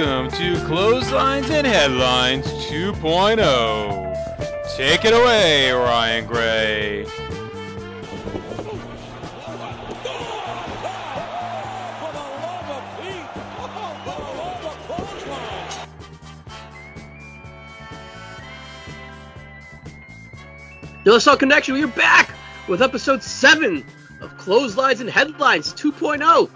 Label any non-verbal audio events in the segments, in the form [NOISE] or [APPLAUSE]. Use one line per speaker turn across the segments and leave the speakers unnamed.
Welcome to Clotheslines and Headlines 2.0. Take it away, Ryan Gray.
The LSL Connection, we are back with episode 7 of Clotheslines and Headlines 2.0.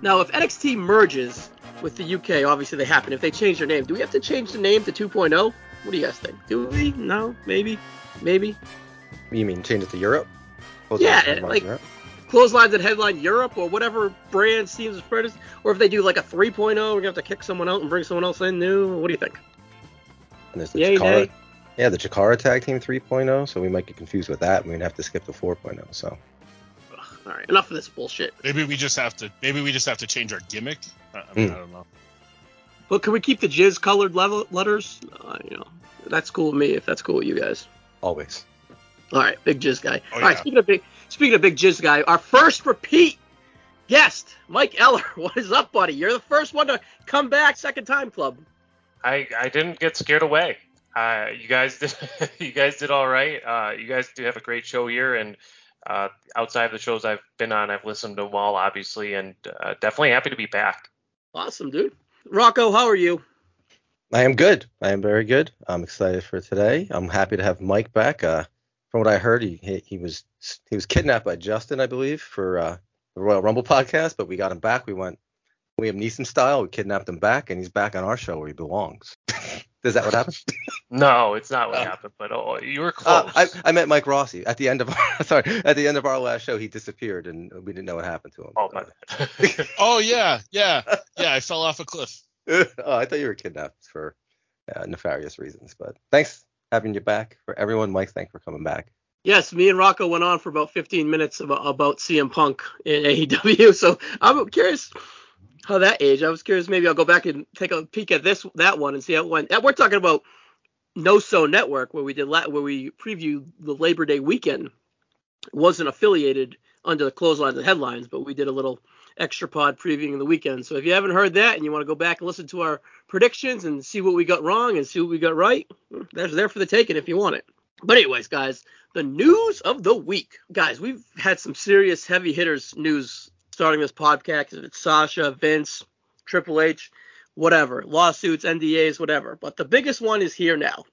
Now, if NXT merges with the UK, obviously they happen. If they change their name, do we have to change the name to 2.0? What do you guys think? Do we? No? Maybe? Maybe?
You mean change it to Europe?
Yeah,
Clotheslines
like-
Europe?
Clotheslines and Headline Europe or whatever brand seems to spread is. Or if they do like a 3.0, we're going to have to kick someone out and bring someone else in new. What do you think?
And there's the
Yay,
Chikara,
nay?
yeah, the Chikara Tag Team 3.0, so we might get confused with that. and We'd have to skip the 4.0. So
Ugh, all right, enough of this bullshit.
Maybe we just have to. Maybe we just have to change our gimmick. I, I, mean,
Hmm.
I don't know.
But can we keep the jizz colored level letters? Uh, you know, that's cool with me if that's cool with you guys.
always.
All right, big jizz guy.
Oh,
All right,
yeah.
speaking of big, speaking of big jizz guy, our first repeat guest, Mike Eller. [LAUGHS] What is up, buddy? You're the first one to come back, second time club.
I I didn't get scared away. Uh, you guys did [LAUGHS] you guys did all right. Uh, you guys do have a great show here, and uh, outside of the shows I've been on, I've listened to them all, obviously, and uh, definitely happy to be back.
Awesome, dude. Rocco, how are you?
I am good. I am very good. I'm excited for today. I'm happy to have Mike back. Uh, from what I heard, he, he was he was kidnapped by Justin, I believe, for uh, the Royal Rumble podcast, but we got him back. We went Liam Neeson style. We kidnapped him back, and he's back on our show where he belongs. [LAUGHS] Is that what happened? [LAUGHS]
No, it's not what
Oh.
happened, but oh, you were close.
Uh, I, I met Mike Rossi at the end of our, [LAUGHS] sorry at the end of our last show. He disappeared and we didn't know what happened to him.
oh, my bad. [LAUGHS]
Oh yeah, yeah, yeah. I fell off a cliff.
oh, I thought you were kidnapped for uh, nefarious reasons. But thanks having you back for everyone. Mike, thanks for coming back.
Yes, me and Rocco went on for about 15 minutes about, about CM Punk in AEW. So I'm curious how that aged. I was curious. Maybe I'll go back and take a peek at this that one and see how it went. We're talking about NoSo Network, where we did la- where we previewed the Labor Day weekend. Wasn't affiliated under the clotheslines and headlines, but we did a little extra pod previewing the weekend. So if you haven't heard that and you want to go back and listen to our predictions and see what we got wrong and see what we got right, there's there for the taking if you want it. But anyways, guys, the news of the week. Guys, we've had some serious heavy hitters news starting this podcast. If it's Sasha, Vince, Triple H, whatever, lawsuits, NDAs, whatever. But the biggest one is here now.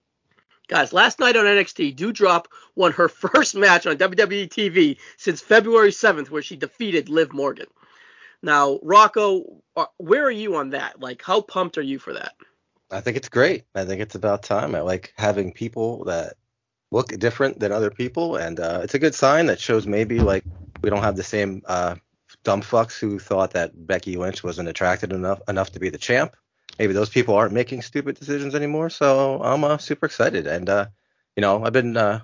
Guys, last night on NXT, Doudrop won her [LAUGHS] first match on WWE TV since February 7th, where she defeated Liv Morgan. Now, Rocco, uh, where are you on that? Like, how pumped are you for that?
I think it's great. I think it's about time. I like having people that look different than other people, and uh, it's a good sign that shows maybe like we don't have the same uh, dumb fucks who thought that Becky Lynch wasn't attracted enough enough to be the champ. Maybe those people aren't making stupid decisions anymore. So I'm uh, super excited, and uh, you know I've been uh,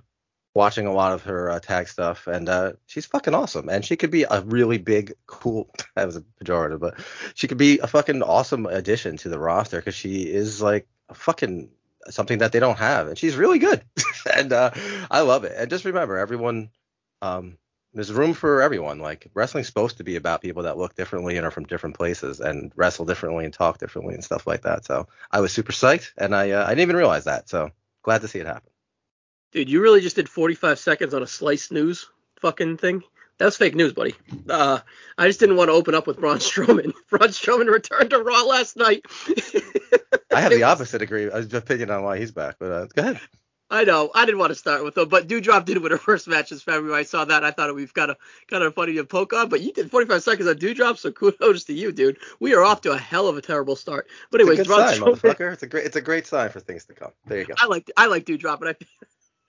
watching a lot of her uh, tag stuff, and uh, she's fucking awesome. And she could be a really big, cool. [LAUGHS] That was a pejorative, but she could be a fucking awesome addition to the roster because she is like a fucking something that they don't have, and she's really good. [LAUGHS] and uh, I love it. And just remember, everyone, um, there's room for everyone. Like wrestling's supposed to be about people that look differently and are from different places and wrestle differently and talk differently and stuff like that. So I was super psyched, and I uh, I didn't even realize that. So glad to see it happen.
Dude, you really just did 45 seconds on a slice news fucking thing. That was fake news, buddy. Uh, I just didn't want to open up with Braun [LAUGHS] Strowman. Braun Strowman returned to Raw last night.
I have the [LAUGHS] opposite degree uh, opinion on why he's back, but uh, go ahead.
I know. I didn't want to start with them, but Doudrop did win her first match this February. I saw that. I thought we've got a kind of funny to poke on, but you did 45 seconds on Doudrop, so kudos to you, dude. We are off to a hell of a terrible start. But
It's a
anyways,
good sign, motherfucker. It's a great it's a great sign for things to come. There you go.
I like I like Doudrop, but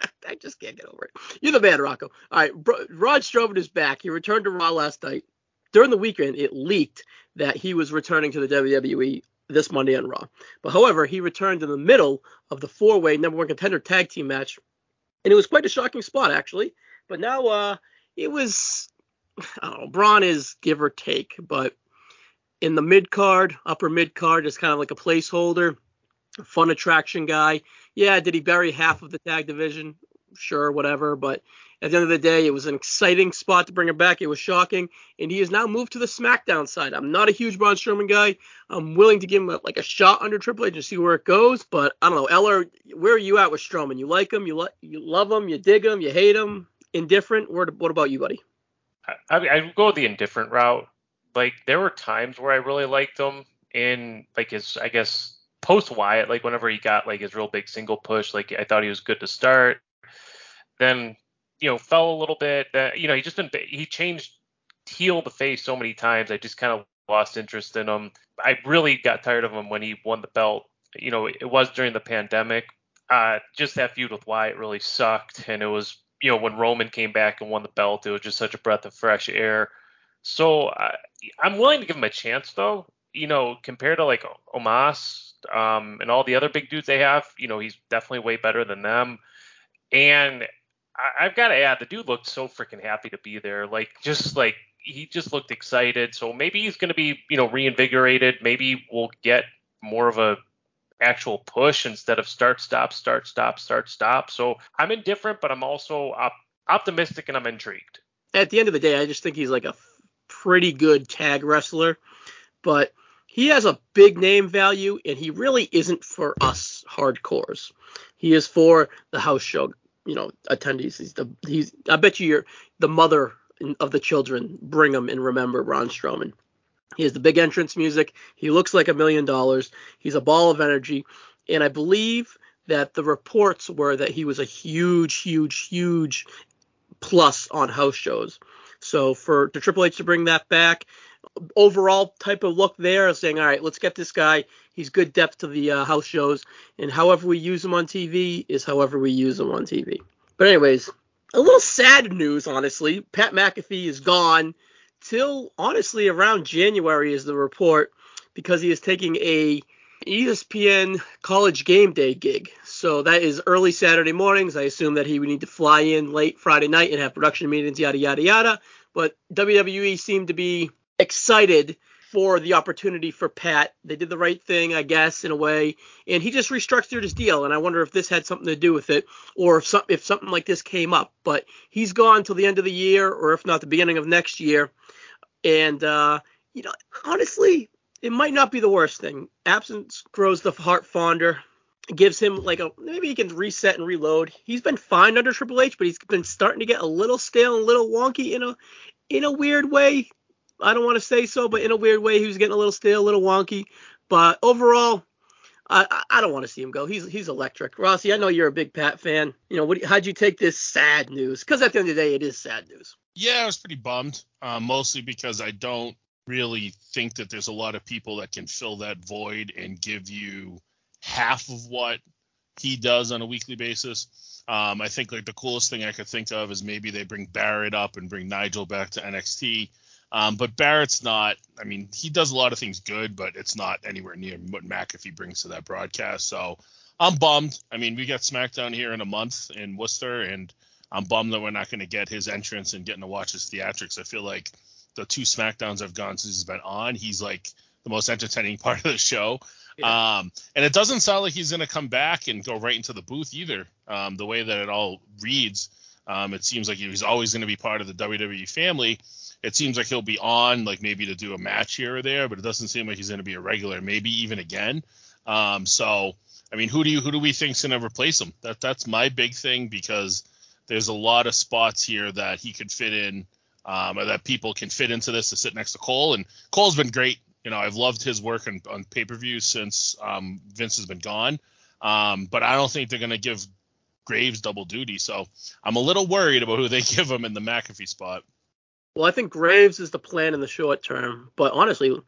I [LAUGHS] I just can't get over it. You're the man, Rocco. All right, Bro- Braun Strowman is back. He returned to Raw last night. During the weekend, it leaked that he was returning to the WWE this Monday on Raw. But however, he returned in the middle of the four-way number one contender tag team match, and it was quite a shocking spot actually. But now, uh, it was I don't know. Braun is give or take, but in the mid card, upper mid card, is kind of like a placeholder, fun attraction guy. Yeah, did he bury half of the tag division? Sure, whatever. But at the end of the day, it was an exciting spot to bring him back. It was shocking, and he has now moved to the SmackDown side. I'm not a huge Braun Strowman guy. I'm willing to give him a, like a shot under Triple H and see where it goes. But I don't know, Eller, where are you at with Strowman? You like him? You like you love him? You dig him? You hate him? Indifferent? What, what about you, buddy?
I, I, I go the indifferent route. Like there were times where I really liked him in like his, I guess post Wyatt, like whenever he got like his real big single push, like I thought he was good to start. Then you know fell a little bit. Uh, you know he just been he changed heel the face so many times. I just kind of lost interest in him. I really got tired of him when he won the belt. You know it was during the pandemic. Uh, just that feud with Wyatt really sucked, and it was you know when Roman came back and won the belt, it was just such a breath of fresh air. So uh, I'm willing to give him a chance though. You know, compared to like Omos um, and all the other big dudes they have, you know, he's definitely way better than them. And I, have got to add, the dude looked so freaking happy to be there. Like, just like he just looked excited. So maybe he's going to be, you know, reinvigorated. Maybe we'll get more of a actual push instead of start stop start stop start stop. So I'm indifferent, but I'm also op- optimistic and I'm intrigued.
At the end of the day, I just think he's like a pretty good tag wrestler, but he has a big name value and he really isn't for us hardcores. He is for the house show, you know, attendees. He's the he's I bet you you're the mother of the children bring him and remember Braun Strowman. He has the big entrance music. He looks like a million dollars. He's a ball of energy. And I believe that the reports were that he was a huge, huge, huge plus on house shows. So for the Triple H to bring that back, overall type of look there, saying, all right, let's get this guy. He's good depth to the uh, house shows, and however we use him on TV is however we use him on TV. But anyways, a little sad news, honestly. Pat McAfee is gone till honestly around January is the report because he is taking a ESPN college game day gig. So that is early Saturday mornings. I assume that he would need to fly in late Friday night and have production meetings, yada yada yada. But WWE seemed to be excited for the opportunity for Pat. They did the right thing, I guess, in a way, and he just restructured his deal. And I wonder if this had something to do with it, or if some, if something like this came up. But he's gone till the end of the year, or if not the beginning of next year. And uh, you know, honestly, it might not be the worst thing. Absence grows the heart fonder. Gives him like a maybe he can reset and reload. He's been fine under Triple H, but he's been starting to get a little stale and a little wonky in a in a weird way I don't want to say so, but in a weird way, he was getting a little stale, a little wonky. But overall, I, I don't want to see him go. He's he's electric. Rossi, I know you're a big Pat fan. You know, what, how'd you take this sad news? Because at the end of the day, it is sad news.
Yeah, I was pretty bummed, uh, mostly because I don't really think that there's a lot of people that can fill that void and give you half of what he does on a weekly basis. Um, I think like the coolest thing I could think of is maybe they bring Barrett up and bring Nigel back to NXT um, but Barrett's not. I mean, he does a lot of things good, but it's not anywhere near what McAfee brings to that broadcast. So I'm bummed. I mean, we got SmackDown here in a month in Worcester, and I'm bummed that we're not going to get his entrance and getting to watch his theatrics. I feel like the two SmackDowns I've gone since he's been on, he's like the most entertaining [LAUGHS] part of the show. Yeah. Um, and it doesn't sound like he's going to come back and go right into the booth either. Um, the way that it all reads, um, it seems like he's always going to be part of the WWE family it seems like he'll be on, like maybe to do a match here or there, but it doesn't seem like he's going to be a regular, maybe even again. Um, so, I mean, who do you who do we think's going to replace him? That that's my big thing because there's a lot of spots here that he could fit in, um, or that people can fit into this to sit next to Cole. And Cole's been great. You know, I've loved his work on, on pay per view since um, Vince has been gone. Um, but I don't think they're going to give Graves double duty. So I'm a little worried about who they [LAUGHS] give him in the McAfee spot.
Well, I think Graves is the plan in the short term, but honestly,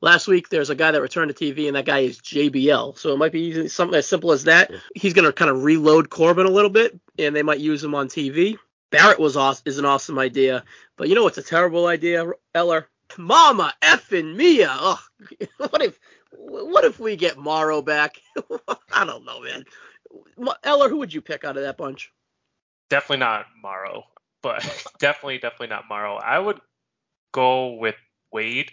last week there's a guy that returned to TV, and that guy is JBL. So it might be something as simple as that. He's going to kind of reload Corbin a little bit, and they might use him on TV. Barrett was awesome, is an awesome idea, but you know what's a terrible idea, Eller? Mama effing Mia. Oh, [LAUGHS] what if what if we get Mauro back? [LAUGHS] I don't know, man. Eller, who would you pick out of that bunch?
Definitely not Mauro but [LAUGHS] definitely, definitely not Mauro. I would go with Wade.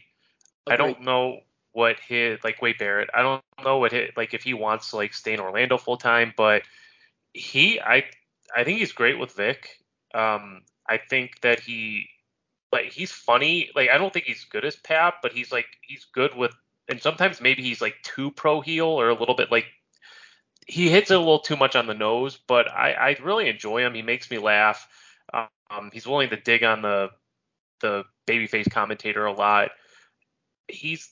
Okay. I don't know what his like Wade Barrett. I don't know what his like if he wants to like stay in Orlando full time, but he I I think he's great with Vic. Um, I think that he like he's funny. Like I don't think he's good as Pap, but he's like he's good with and sometimes maybe he's like too pro heel or a little bit like he hits it a little too much on the nose, but I, I really enjoy him. He makes me laugh. Um, he's willing to dig on the the babyface commentator a lot. He's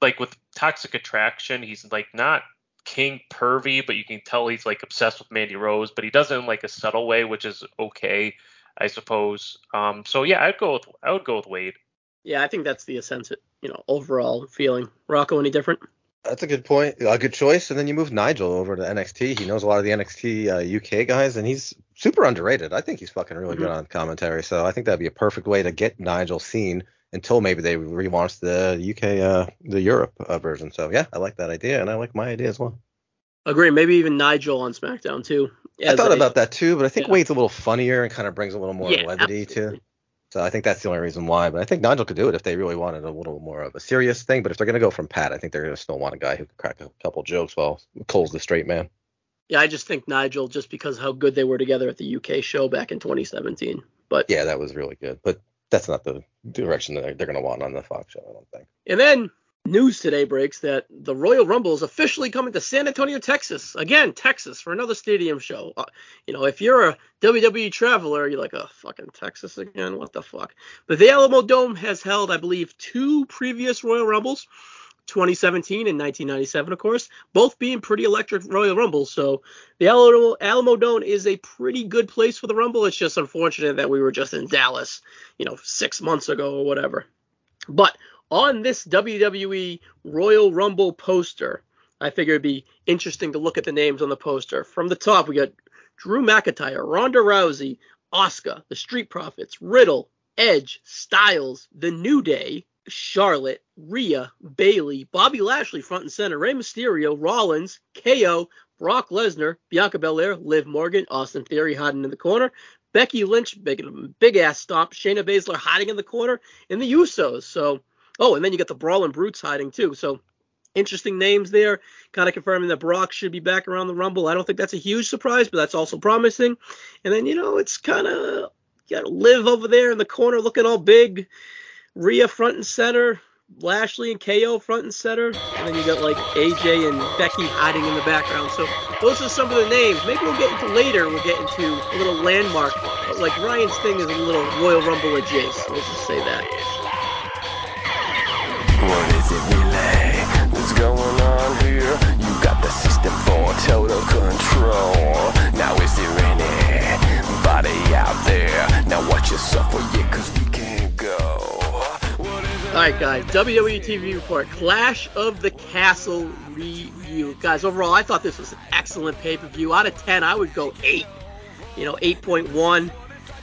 like with Toxic Attraction, he's like not king pervy, but you can tell he's like obsessed with Mandy Rose, but he does it in like a subtle way, which is okay, I suppose. Um, so yeah, I'd go with I would go with Wade.
Yeah, I think that's the essence, you know, overall feeling. Rocco, any different?
That's a good point. A good choice. And then you move Nigel over to NXT. He knows a lot of the NXT uh, UK guys, and he's super underrated. I think he's fucking really mm-hmm. good on commentary. So I think that'd be a perfect way to get Nigel seen until maybe they relaunch the UK, uh, the Europe uh, version. So yeah, I like that idea, and I like my idea as well.
Agree. Maybe even Nigel on SmackDown too.
I thought a, about that too, but I think yeah. Wade's a little funnier and kind of brings a little more yeah, levity absolutely. to so I think that's the only reason why. But I think Nigel could do it if they really wanted a little more of a serious thing. But if they're going to go from Pat, I think they're going to still want a guy who can crack a couple jokes while Cole's the straight man.
Yeah, I just think Nigel, just because how good they were together at the UK show back in 2017. But
yeah, that was really good. But that's not the direction that they're, they're going to want on the Fox show, I don't think.
And then News today breaks that the Royal Rumble is officially coming to San Antonio, Texas. Again, Texas for another stadium show. Uh, you know, if you're a WWE traveler, you're like, oh, fucking Texas again? What the fuck? But the Alamodome has held, I believe, two previous Royal Rumbles, 2017 and 1997, of course, both being pretty electric Royal Rumbles. So the Alamo, Alamodome is a pretty good place for the Rumble. It's just unfortunate that we were just in Dallas, you know, six months ago or whatever. But on this WWE Royal Rumble poster, I figure it'd be interesting to look at the names on the poster. From the top, we got Drew McIntyre, Ronda Rousey, Oscar, The Street Profits, Riddle, Edge, Styles, The New Day, Charlotte, Rhea, Bayley, Bobby Lashley front and center, Rey Mysterio, Rollins, KO, Brock Lesnar, Bianca Belair, Liv Morgan, Austin Theory hiding in the corner, Becky Lynch, big, big ass stomp, Shayna Baszler hiding in the corner, and the Usos. So Oh, and then you got the Brawling Brutes hiding too. So interesting names there, kind of confirming that Brock should be back around the Rumble. I don't think that's a huge surprise, but that's also promising. And then you know it's kind of you got Liv over there in the corner looking all big, Rhea front and center. Lashley and KO front and center, and then you got like AJ and Becky hiding in the background. So those are some of the names. Maybe we'll get into later. We'll get into a little landmark. But like Ryan's thing is a little Royal Rumble adjacent. Let's just say that.
What is it relay? What's going on here? You got the system for total control. Now is there anybody out there? Now watch yourself for you, cause we can't go.
Alright guys, WWE TV report, Clash of the Castle review. Guys, overall I thought this was an excellent pay-per-view. Out of 10, I would go 8. You know, 8.1.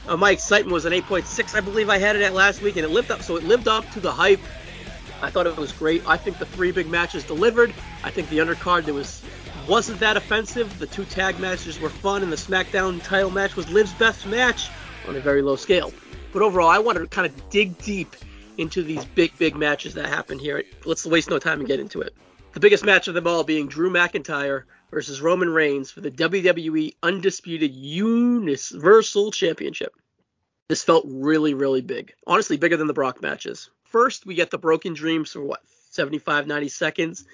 Uh, my excitement was an 8.6, I believe I had it at last week, and it lived up. So it lived up to the hype. I thought it was great. I think the three big matches delivered. I think the undercard there was wasn't that offensive. The two tag matches were fun, and the SmackDown title match was Liv's best match on a very low scale. But overall, I wanted to kind of dig deep into these big, big matches that happened here. Let's waste no time and get into it. The biggest match of them all being Drew McIntyre versus Roman Reigns for the WWE Undisputed Universal Championship. This felt really, really big. Honestly, bigger than the Brock matches. First, we get the Broken Dreams for what 75, 90 seconds,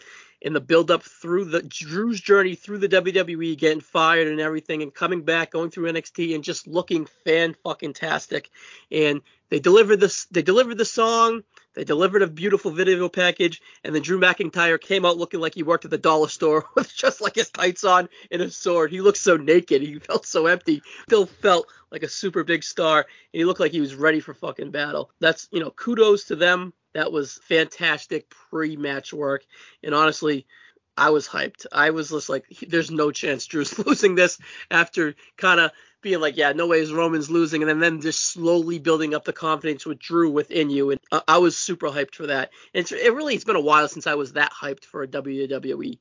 and the build up through the Drew's journey through the WWE, getting fired and everything, and coming back, going through NXT, and just looking fan fucking tastic. And they delivered this. They delivered the song. They delivered a beautiful video package, and then Drew McIntyre came out looking like he worked at the dollar store [LAUGHS] with just like his tights on and a sword. He looked so naked. He felt so empty. Still felt like a super big star, and he looked like he was ready for fucking battle. That's you know, kudos to them. That was fantastic pre-match work, and honestly, I was hyped. I was just like, there's no chance Drew's [LAUGHS] losing this after kind of being like, yeah, no way is Roman's losing, and then, just slowly building up the confidence with Drew within you. And uh, I was super hyped for that. And it's, it really, it's been a while since I was that hyped for a WWE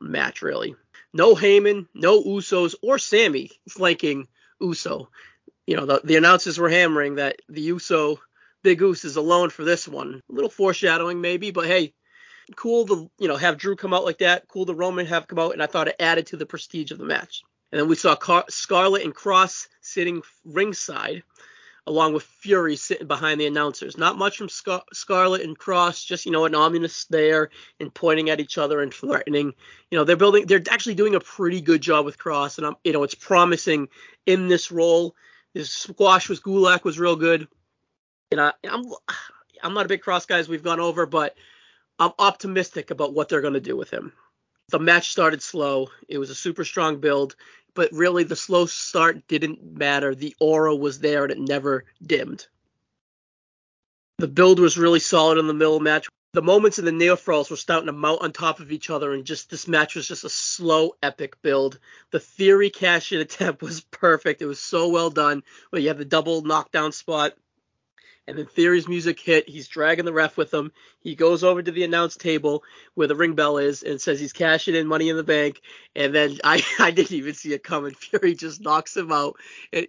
match, really. No Heyman, no Usos, or Sami flanking Uso. You know, the, the announcers were hammering that the Uso Big Goose is alone for this one. A little foreshadowing, maybe, but hey, cool to you know have Drew come out like that. Cool to Roman have come out, and I thought it added to the prestige of the match. And then we saw Car- Scarlett and Kross sitting ringside, along with Fury sitting behind the announcers. Not much from Scar- Scarlett and Kross, just you know an ominous stare and pointing at each other and threatening. You know they're building, they're actually doing a pretty good job with Kross, and I'm, you know it's promising in this role. His squash with Gulak was real good, and I, I'm I'm not a big Kross guy as we've gone over, but I'm optimistic about what they're going to do with him. The match started slow. It was a super strong build, but really the slow start didn't matter. The aura was there and it never dimmed. The build was really solid in the middle match. The moments in the near falls were starting to mount on top of each other, and just this match was just a slow, epic build. The Theory cash in attempt [LAUGHS] was perfect. It was so well done. But you have the double knockdown spot and then Theory's music hit. He's dragging the ref with him. He goes over to the announce table where the ring bell is and says he's cashing in money in the bank. And then [LAUGHS] I, I didn't even see it coming. [LAUGHS] Fury just knocks him out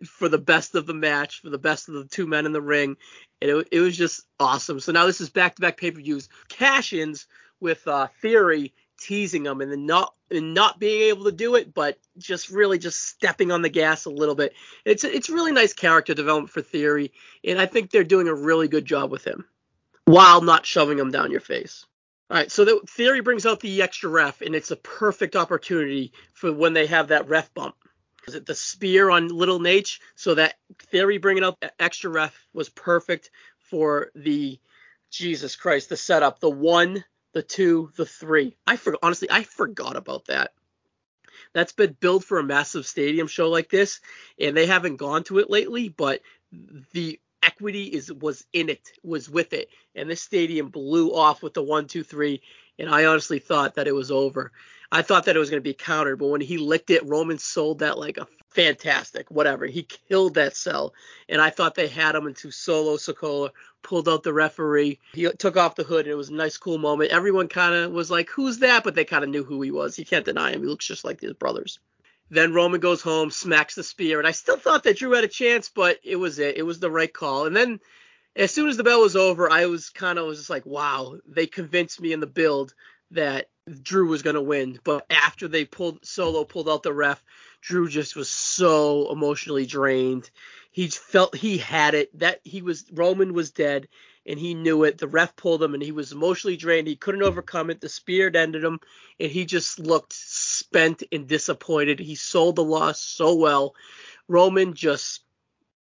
for the best of the match, for the best of the two men in the ring. And it, it was just awesome. So now this is back to back pay per views, cash ins with uh, Theory teasing them and then not and not being able to do it, but just really just stepping on the gas a little bit. It's it's really nice character development for Theory, and I think they're doing a really good job with him while not shoving him down your face. All right, so the Theory brings out the extra ref, and it's a perfect opportunity for when they have that ref bump. Is it the spear on Little Nate? So that Theory bringing out extra ref was perfect for the Jesus Christ, the setup, the one the two, the three. I forgot honestly, I forgot about that. That's been built for a massive stadium show like this, and they haven't gone to it lately, but the equity is was in it, was with it, and this stadium blew off with the one, two, three, and I honestly thought that it was over. I thought that it was going to be countered, but when he licked it, Roman sold that like a fantastic, whatever. He killed that cell, and I thought they had him into Solo Sikoa, pulled out the referee. He took off the hood, and it was a nice, cool moment. Everyone kind of was like, "Who's that?" But they kind of knew who he was. You can't deny him. He looks just like his brothers. Then Roman goes home, smacks the spear, and I still thought that Drew had a chance, but it was it. It was the right call. And then as soon as the bell was over, I was kind of was just like, wow, they convinced me in the build that Drew was to win. But after they pulled Solo pulled out the ref, Drew just was so emotionally drained. He felt he had it. That he was Roman was dead and he knew it. The ref pulled him and he was emotionally drained. He couldn't overcome it. The spear ended him and he just looked spent and disappointed. He sold the loss so well. Roman just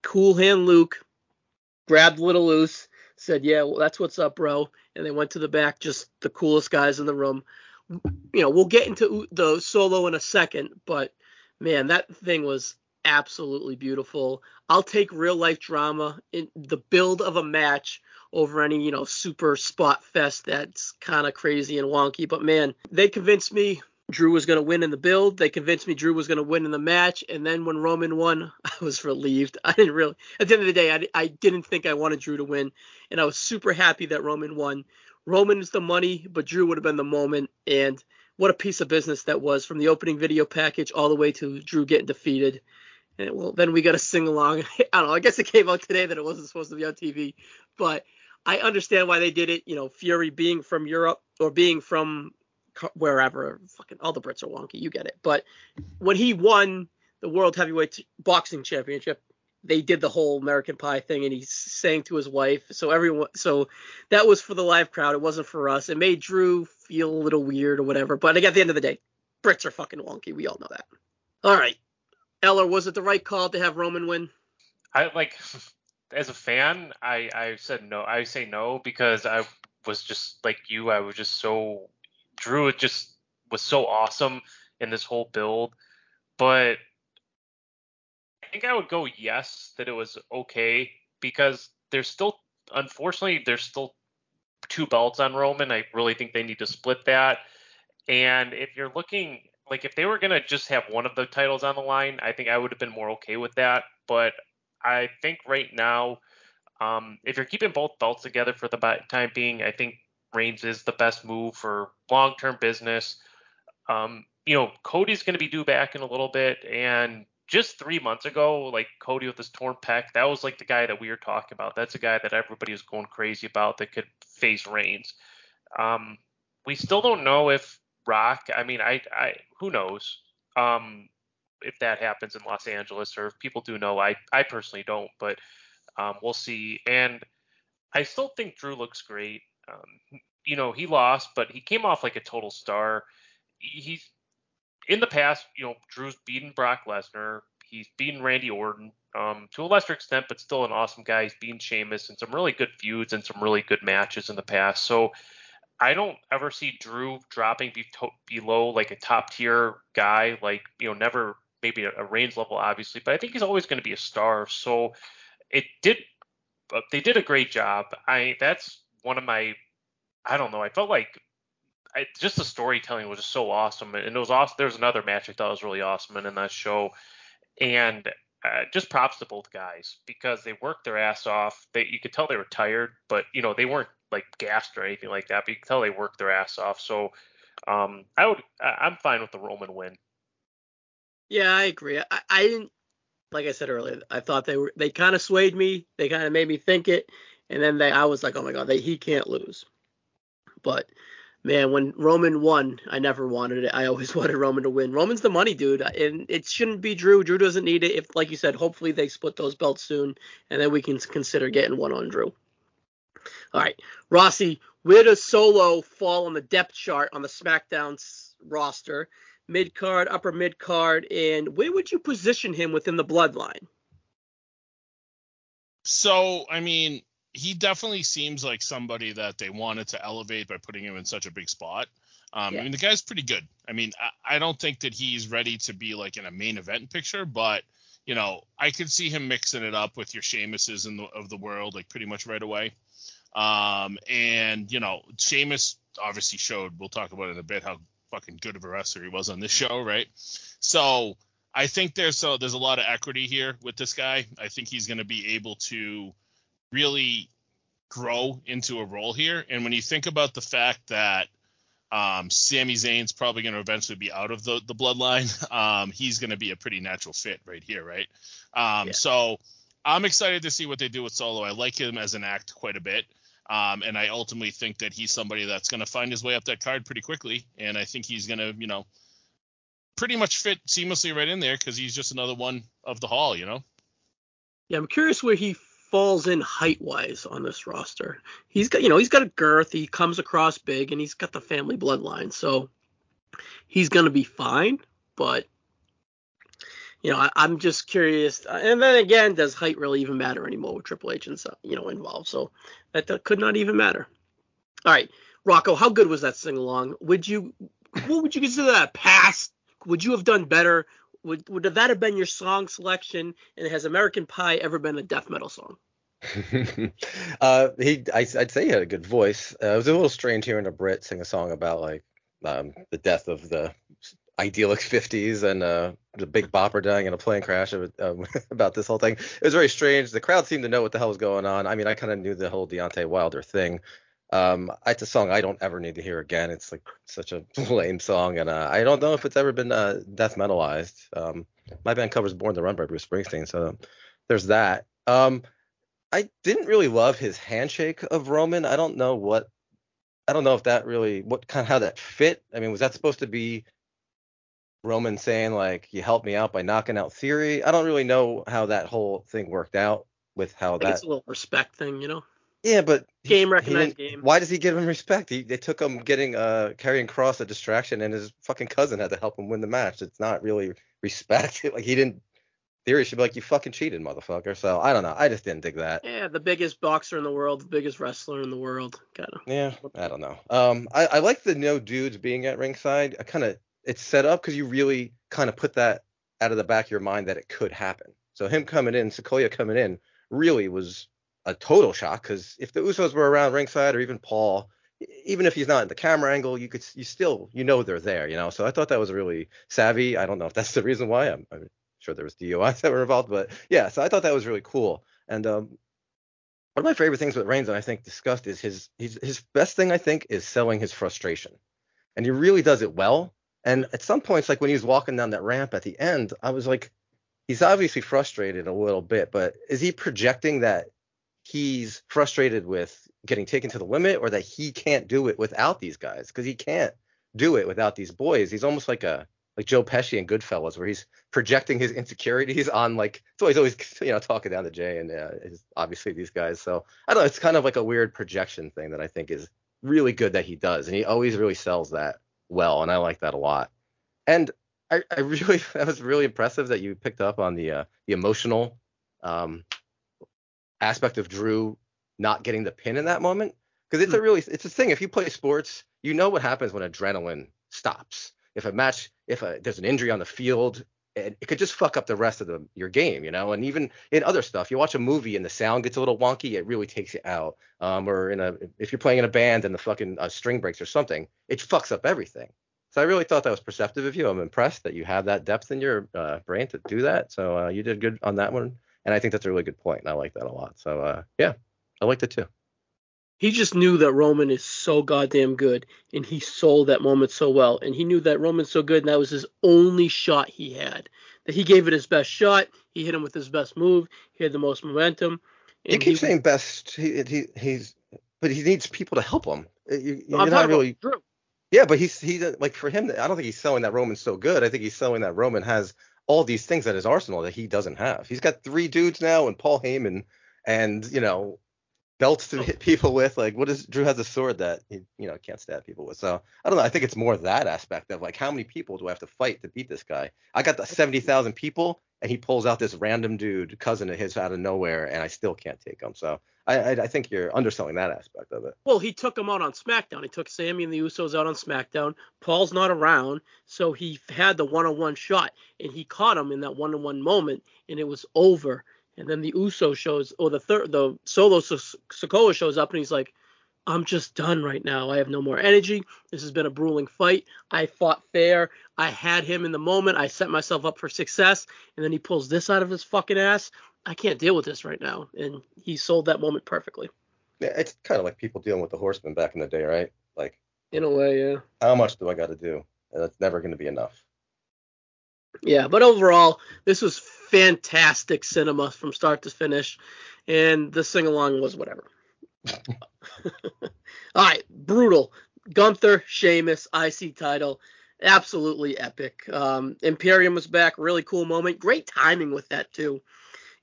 cool hand Luke grabbed Little Loose, said, "Yeah, well, that's what's up, bro." And they went to the back, just the coolest guys in the room. You know, we'll get into the solo in a second, but man, that thing was absolutely beautiful. I'll take real life drama in the build of a match over any, you know, super spot fest that's kind of crazy and wonky. But man, they convinced me Drew was going to win in the build. They convinced me Drew was going to win in the match. And then when Roman won, [LAUGHS] I was relieved. I didn't really, at the end of the day, I, I didn't think I wanted Drew to win. And I was super happy that Roman won. Roman is the money, but Drew would have been the moment. And what a piece of business that was from the opening video package all the way to Drew getting defeated. And well, then we got to sing along. [LAUGHS] I don't know. I guess it came out today that it wasn't supposed to be on TV, but I understand why they did it. You know, Fury being from Europe or being from wherever. Fucking all the Brits are wonky. You get it. But when he won the World Heavyweight Boxing Championship, they did the whole American Pie thing, and he sang to his wife. So everyone, so that was for the live crowd. It wasn't for us. It made Drew feel a little weird or whatever. But at the end of the day, Brits are fucking wonky. We all know that. All right, Eller, was it the right call to have Roman win?
I like [LAUGHS] as a fan, I I said no. I say no because I was just like you. I was just so Drew it just was so awesome in this whole build, but think I would go yes that it was okay because there's still unfortunately there's still two belts on Roman. I really think they need to split that. And if you're looking like if they were gonna just have one of the titles on the line, I think I would have been more okay with that. But I think right now, um, if you're keeping both belts together for the time being, I think Reigns is the best move for long-term business. Um, you know, Cody's going to be due back in a little bit, and just three months ago, like Cody with his torn pec, that was like the guy that we were talking about. That's a guy that everybody was going crazy about that could face Reigns. Um, we still don't know if Rock. I mean, I, I who knows. Um, if that happens in Los Angeles or if people do know. I I personally don't, but um, we'll see. And I still think Drew looks great. Um, you know, he lost, but he came off like a total star. He's in the past, you know, Drew's beaten Brock Lesnar. He's beaten Randy Orton um, to a lesser extent, but still an awesome guy. He's beaten Sheamus in some really good feuds and some really good matches in the past. So I don't ever see Drew dropping be to- below like a top tier guy, like, you know, never maybe a, a Reigns level, obviously, but I think he's always going to be a star. So it did, uh, they did a great job. I, that's one of my, I don't know, I felt like I, just the storytelling was just so awesome, and it was awesome. There was another match I thought was really awesome in that show, and uh, just props to both guys because they worked their ass off. They you could tell they were tired, but you know they weren't like gassed or anything like that. But you could tell they worked their ass off. So um, I would I'm fine with the Roman win.
Yeah, I agree. I, I didn't like I said earlier. I thought they were they kind of swayed me. They kind of made me think it, and then they I was like, oh my god, they, he can't lose. But man, when Roman won, I never wanted it. I always [LAUGHS] wanted Roman to win. Roman's the money dude, and it shouldn't be Drew. Drew doesn't need it. If, like you said, hopefully they split those belts soon, and then we can consider getting one on Drew. All right, Rossi, where does Solo fall on the depth chart on the SmackDown roster? Mid card, upper mid card, and where would you position him within the bloodline?
So, I mean, he definitely seems like somebody that they wanted to elevate by putting him in such a big spot. Um, yeah. I mean, the guy's pretty good. I mean, I, I, don't think that he's ready to be like in a main event picture, but you know, I could see him mixing it up with your Sheamuses in the, of the world, like pretty much right away. Um, and you know, Sheamus obviously showed. We'll talk about it in a bit how fucking good of a wrestler he was on this show, right? So I think there's so there's a lot of equity here with this guy. I think he's going to be able to really grow into a role here. And when you think about the fact that um, Sami Zayn's probably going to eventually be out of the, the bloodline, [LAUGHS] um, he's going to be a pretty natural fit right here, right? Um, yeah. So I'm excited to see what they do with Solo. I like him as an act quite a bit. Um, and I ultimately think that he's somebody that's going to find his way up that card pretty quickly. And I think he's going to, you know, pretty much fit seamlessly right in there because he's just another one of the hall, you know?
Yeah, I'm curious where he falls in height wise on this roster. He's got, you know, he's got a girth. He comes across big, and he's got the family bloodline, so he's gonna be fine. But you know, I, am just curious. And then again, does height really even matter anymore with Triple H and you know involved? So that, that could not even matter. All right, Rocco, how good was that sing along? Would you, what would you consider that pass? Would you have done better would would that have been your song selection? And has American Pie ever been a death metal song? [LAUGHS]
uh, he, I, would say he had a good voice. Uh, it was a little strange hearing a Brit sing a song about like um, the death of the idyllic 50s and uh, the big bopper dying in a plane crash of, um, [LAUGHS] about this whole thing. It was very strange. The crowd seemed to know what the hell was going on. I mean, I kind of knew the whole Deontay Wilder thing, um, it's a song I don't ever need to hear again. It's like such a [LAUGHS] lame song, and uh, I don't know if it's ever been uh, death metalized. Um, my band covers "Born to Run" by Bruce Springsteen, so there's that. Um, I didn't really love his handshake of Roman. I don't know what, I don't know if that really what [LAUGHS] kind of how that fit. I mean, was that supposed to be Roman saying like you helped me out by knocking out Theory? I don't really know how that whole thing worked out with how that.
It's a little respect thing, you know.
Yeah, but
game recognized game.
Why does he give him respect? He, they took him getting uh Karrion Kross a distraction, and his fucking cousin had to help him win the match. It's not really respect. [LAUGHS] like he didn't. Theory should be like you fucking cheated, motherfucker. So I don't know. I just didn't dig that.
Yeah, the biggest boxer in the world, the biggest wrestler in the world, kind of.
Yeah, I don't know. Um, I, I like the no dudes being at ringside. I kind of it's set up because you really kind of put that out of the back of your mind that it could happen. So him coming in, Sikoa coming in, really was a total shock because if the Usos were around ringside or even Paul, even if he's not in the camera angle, you could you still you know they're there, you know. So I thought that was really savvy. I don't know if that's the reason why. I'm, I'm sure there was DUIs [LAUGHS] that were involved, but yeah. So I thought that was really cool. And um, one of my favorite things with Reigns, and I think discussed, is his his his best thing I think is selling his frustration, and he really does it well. And at some points, like when he was walking down that ramp at the end, I was like, he's obviously frustrated a little bit, but is he projecting that he's frustrated with getting taken to the limit or that he can't do it without these guys because he can't do it without these boys. He's almost like a like Joe Pesci in Goodfellas, where he's projecting his [LAUGHS] insecurities on like so he's always [LAUGHS] you know talking down to Jay and uh, obviously these guys. So I don't know, it's kind of like a weird projection thing that I think is really good that he does, and he always really sells that well, and I like that a lot. And I, I [LAUGHS] really that was really impressive that you picked up on the uh, the emotional um, aspect of Drew not getting the pin in that moment because it's a really it's a thing. If you play sports, you know what happens when adrenaline stops. If a match, if a, there's an injury on the field, it, it could just fuck up the rest of the your game, you know. And even in other stuff, you watch a movie and the sound gets a little wonky, it really takes you out. Um, or in a if you're playing in a band and the fucking uh, string breaks or something, it fucks up everything. So I really thought that was perceptive of you. I'm impressed that you have that depth in your uh, brain to do that. So uh, you did good on that one, and I think that's a really good point, and I like that a lot. So uh, yeah, I liked it too.
He just knew that Roman is so goddamn good, and he sold that moment so well. And he knew that Roman's so good, and that was his only shot he had. That he gave it his best shot. He hit him with his best move. He had the most momentum.
You
and
keep
he-
saying best. He, he he's but he needs people to help him. Uh, You, you're
I'm
not really.
about Drew.
Yeah, but he's he like for him. I don't think he's selling that Roman's so good. I think he's selling that Roman has all these things at his arsenal that he doesn't have. He's got three dudes now, and Paul Heyman, and you know belts to oh. hit people with. Like, what is Drew has a sword that he you know can't stab people with. So I don't know. I think it's more that aspect of like how many people do I have to fight to beat this guy? I got the seventy thousand people, and he pulls out this random dude cousin of his out of nowhere, and I still can't take him. So I I, I think you're underselling that aspect of it.
Well, he took him out on SmackDown. He took Sami and the Usos out on SmackDown. Paul's not around, so he had the one-on-one shot, and he caught him in that one-on-one moment, and it was over. And then the Uso shows, or the third, the Solo Sikoa shows up, and he's like, "I'm just done right now. I have no more energy. This has been a grueling fight. I fought fair. I had him in the moment. I set myself up for success, and then he pulls this out of his fucking ass. I can't deal with this right now." And he sold that moment perfectly.
Yeah, it's kind of like people dealing with the horsemen back in the day, right? Like,
In a way, yeah.
how much do I got to do? And it's never going to be enough.
Yeah, but overall, this was fantastic cinema from start to finish, and the sing along was whatever. [LAUGHS] All right, brutal. Gunther, Sheamus, IC title, absolutely epic. Um, Imperium was back, really cool moment. Great timing with that too.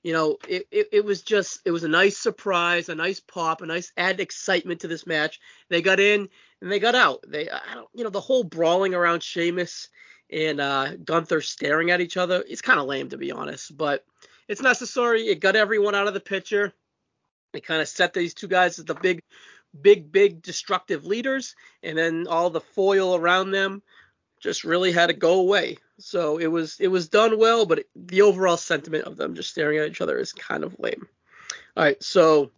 You know, it, it, it was just it was a nice surprise, a nice pop, a nice added excitement to this match. They got in and they got out. They I don't you know the whole brawling around Sheamus and uh, Gunther staring at each other. It's kind of lame to be honest, but it's necessary. It got everyone out of the picture. It kind of set these two guys as the big, big, big destructive leaders, and then all the foil around them just really had to go away. So it was it was done well, but the overall sentiment of them just staring at each other is kind of lame. All right, so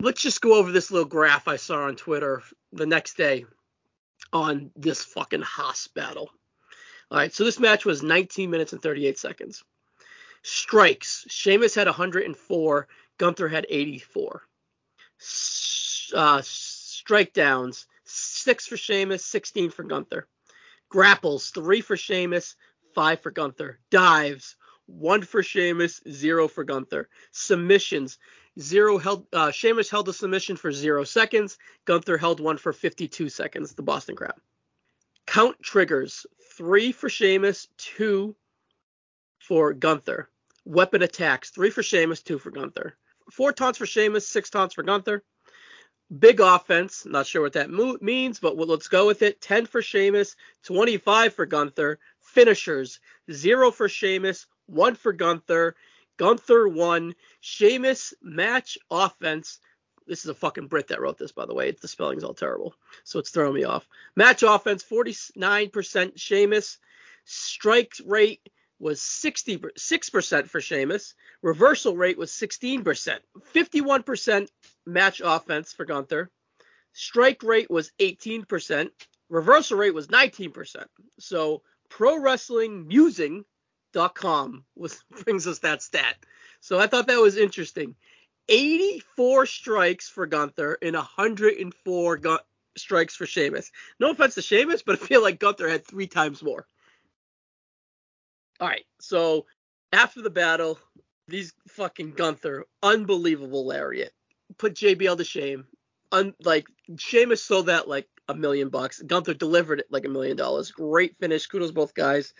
let's just go over this little graph I saw on Twitter the next day on this fucking hoss battle. All right, so this match was 19 minutes and 38 seconds. Strikes. Sheamus had 104. Gunther had 84. S- Uh, strike downs. Six for Sheamus, 16 for Gunther. Grapples. Three for Sheamus, five for Gunther. Dives. One for Sheamus, zero for Gunther. Submissions. Zero held. Uh, Sheamus held a submission for zero seconds. Gunther held one for 52 seconds. The Boston Crab. Count triggers three for Sheamus, two for Gunther. Weapon attacks three for Sheamus, two for Gunther. Four taunts for Sheamus, six taunts for Gunther. Big offense, not sure what that mo- means, but we'll- let's go with it. 10 for Sheamus, 25 for Gunther. Finishers, zero for Sheamus, one for Gunther. Gunther won. Sheamus match offense. This is a fucking Brit that wrote this, by the way. The spelling's all terrible, so it's throwing me off. Match offense, 49% Sheamus. Strike rate was 66% for Sheamus. Reversal rate was 16%. 51% match offense for Gunther. Strike rate was 18%. Reversal rate was 19%. So pro wrestling musing.com was [LAUGHS] brings us that stat. So I thought that was interesting. 84 strikes for Gunther and 104 gu- strikes for Sheamus. No offense to Sheamus, but I feel like Gunther had three times more. All right, so after the battle, these fucking Gunther, unbelievable lariat, put JBL to shame. Un- like Sheamus sold that like a million bucks. Gunther delivered it like a million dollars. Great finish. Kudos both guys.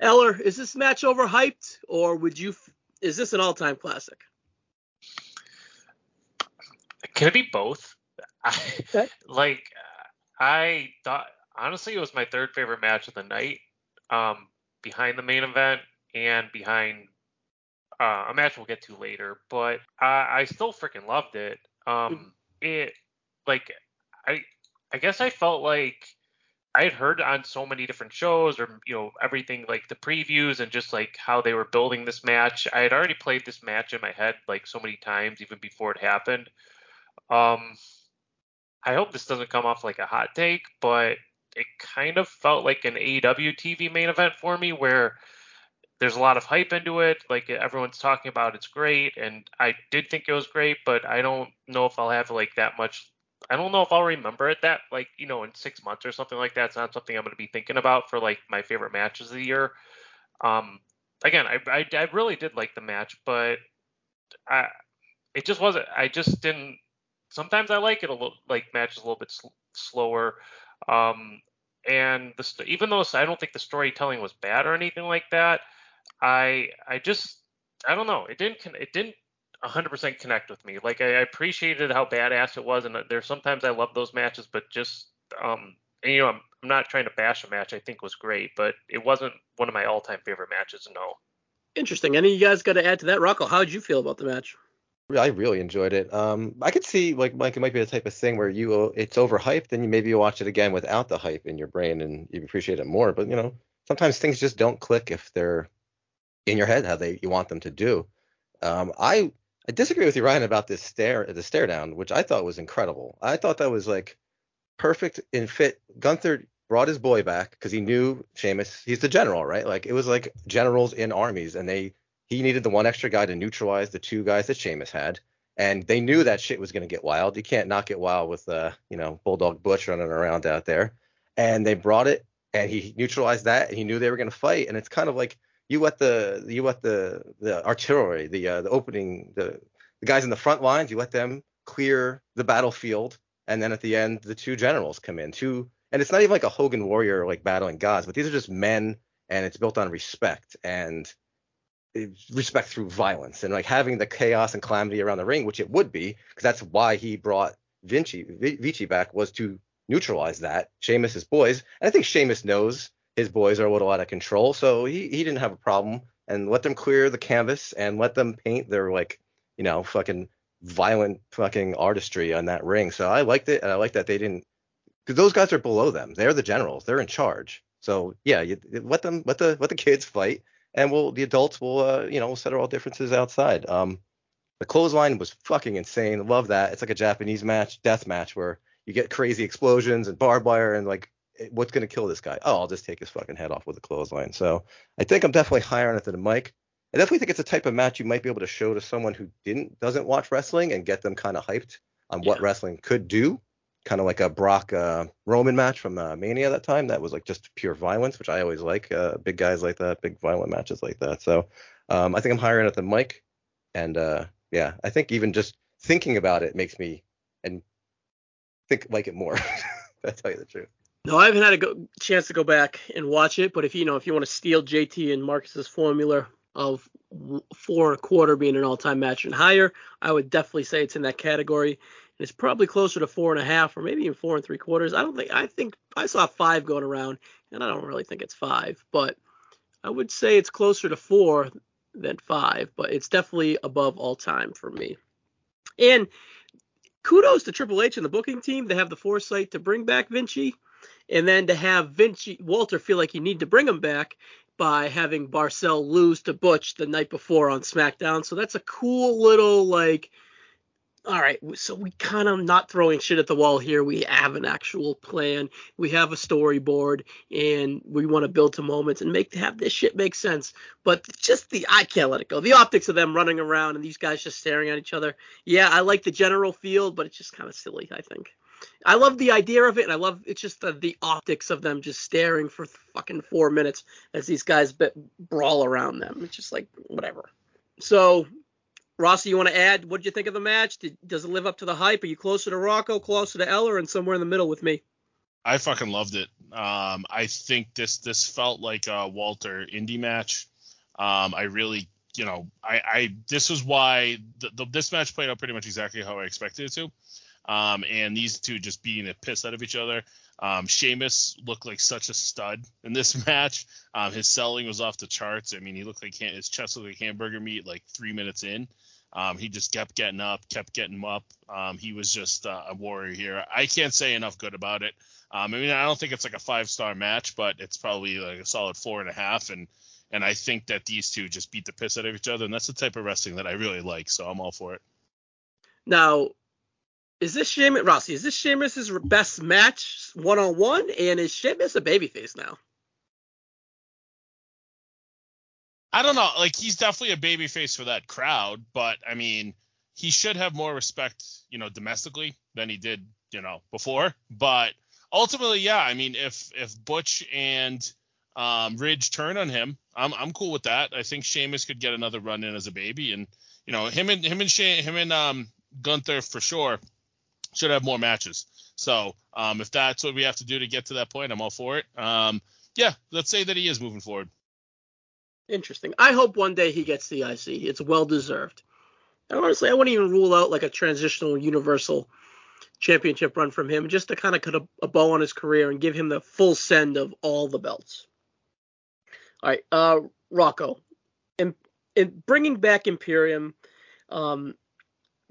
Eller, is this match overhyped or would you? Is this an all-time classic?
Can it be both? I, [LAUGHS] like I thought honestly it was my third favorite match of the night, um, behind the main event and behind uh, a match we'll get to later. But I, I still freaking loved it. Um, it like I I guess I felt like I had heard on so many different shows or you know everything like the previews and just like how they were building this match. I had already played this match in my head like so many times even before it happened. Um, I hope this doesn't come off like a hot take, but it kind of felt like an AEW TV main event for me where there's a lot of hype into it. Like everyone's talking about it's great, and I did think it was great, but I don't know if I'll have like that much. I don't know if I'll remember it that like you know in six months or something like that. It's not something I'm going to be thinking about for like my favorite matches of the year. Um, again, I, I I really did like the match, but I it just wasn't. I just didn't. Sometimes I like it a little like matches a little bit sl- slower. Um, and the st- even though I don't think the storytelling was bad or anything like that, I I just I don't know. It didn't it didn't 100% connect with me. Like I, I appreciated how badass it was, and there's sometimes I love those matches, but just um and, you know I'm, I'm not trying to bash a match I think was great, but it wasn't one of my all-time favorite matches. No.
Interesting. Any of you guys got to add to that? Rocco, how did you feel about the match?
I really enjoyed it. Um, I could see like Mike, it might be the type of thing where you uh, it's overhyped, and you maybe watch it again without the hype in your brain, and you appreciate it more. But you know, sometimes things just don't click if they're in your head how they you want them to do. Um, I I disagree with you, Ryan, about this stare the stare down, which I thought was incredible. I thought that was like perfect in fit. Gunther brought his boy back because he knew Sheamus. He's the general, right? Like it was like generals in armies, and they he needed the one extra guy to neutralize the two guys that Sheamus had. And they knew that shit was going to get wild. You can't not get wild with, uh, you know, Bulldog Butch running around out there. And they brought it, and he neutralized that, and he knew they were going to fight. And it's kind of like you let the you let the the artillery, the uh, the opening, the the guys in the front lines, you let them clear the battlefield, and then at the end, the two generals come in. Two, and it's not even like a Hogan Warrior like battling gods, but these are just men, and it's built on respect and respect through violence and like having the chaos and calamity around the ring, which it would be, because that's why he brought Vinci Vi- Vici back was to neutralize that. Sheamus's boys, and I think Sheamus knows his boys are a little out of control, so he he didn't have a problem and let them clear the canvas and let them paint their like you know fucking violent fucking artistry on that ring. So I liked it, and I like that they didn't because those guys are below them. They're the generals. They're in charge. So yeah, you, let them let the let the kids fight and we'll the adults will uh, you know we'll settle all differences outside. Um, the clothesline was fucking insane. Love that. It's like a Japanese match, death match where you get crazy explosions and barbed wire and like eh, what's gonna kill this guy? Oh, I'll just take his fucking head off with a clothesline. So I think I'm definitely higher on it than Mike. I definitely think it's a type of match you might be able to show to someone who didn't doesn't watch wrestling and get them kind of hyped on what wrestling could do. Kind of like a Brock uh, Roman match from uh, Mania that time. That was like just pure violence, which I always like. Uh, big guys like that, big violent matches like that. So um, I think I'm higher on it than Mike. And uh, yeah, I think even just thinking about it makes me and think like it more. [LAUGHS] I tell you the truth.
No, I haven't had a go- chance to go back and watch it, but if you know if you want to steal JT and Marcus's formula of four and a quarter being an all-time match and higher, I would definitely say it's in that category. It's probably closer to four and a half or maybe even four and three quarters. I don't think I think I saw five going around, and I don't really think it's five, but I would say it's closer to four than five, but it's definitely above all time for me. And kudos to Triple H and the booking team to have the foresight to bring back Vinci and then to have Vinci Walter feel like you need to bring him back by having Marcel lose to Butch the night before on SmackDown. So that's a cool little like all right, so we kind of not throwing shit at the wall here. We have an actual plan. We have a storyboard, and we want to build to moments and make have this shit make sense. But just the I can't let it go. The optics of them running around and these guys just staring at each other. Yeah, I like the general feel, but it's just kind of silly. I think. I love the idea of it, and I love it's just the, the optics of them just staring for fucking four minutes as these guys be, brawl around them. It's just like whatever. So, Rossi, you want to add? What did you think of the match? Did, does it live up to the hype? Are you closer to Rocco, closer to Eller, and somewhere in the middle with me?
I fucking loved it. Um, I think this this felt like a Walter indie match. Um, I really, you know, I, I this was why the, the, this match played out pretty much exactly how I expected it to. Um, and these two just beating the piss out of each other. Um, Sheamus looked like such a stud in this [LAUGHS] match. Um, his selling was off the charts. I mean, he looked like his chest looked like hamburger meat like three minutes in. Um, he just kept getting up, kept getting up. Um, he was just uh, a warrior here. I can't say enough good about it. Um, I mean, I don't think it's like a five star match, but it's probably like a solid four and a half. And and I think that these two just beat the piss out of each other, and that's the type of wrestling that I really like. So I'm all for it.
Now, is this Sheamus, Rossi? Is this Sheamus's best match one on one? And is Sheamus a babyface now?
I don't know. Like he's definitely a babyface for that crowd, but I mean, he should have more respect, you know, domestically than he did, you know, before. But ultimately, yeah, I mean, if if Butch and um, Ridge turn on him, I'm I'm cool with that. I think Sheamus could get another run in as a baby, and you know, him and him and Shane, him and um, Gunther for sure should have more matches. So um, if that's what we have to do to get to that point, I'm all for it. Um, yeah, let's say that he is moving forward.
Interesting. I hope one day he gets the IC. It's well deserved. And honestly, I wouldn't even rule out like a transitional Universal Championship run from him, just to kind of cut a, a bow on his career and give him the full send of all the belts. All right, uh, Rocco, and, in bringing back Imperium, um,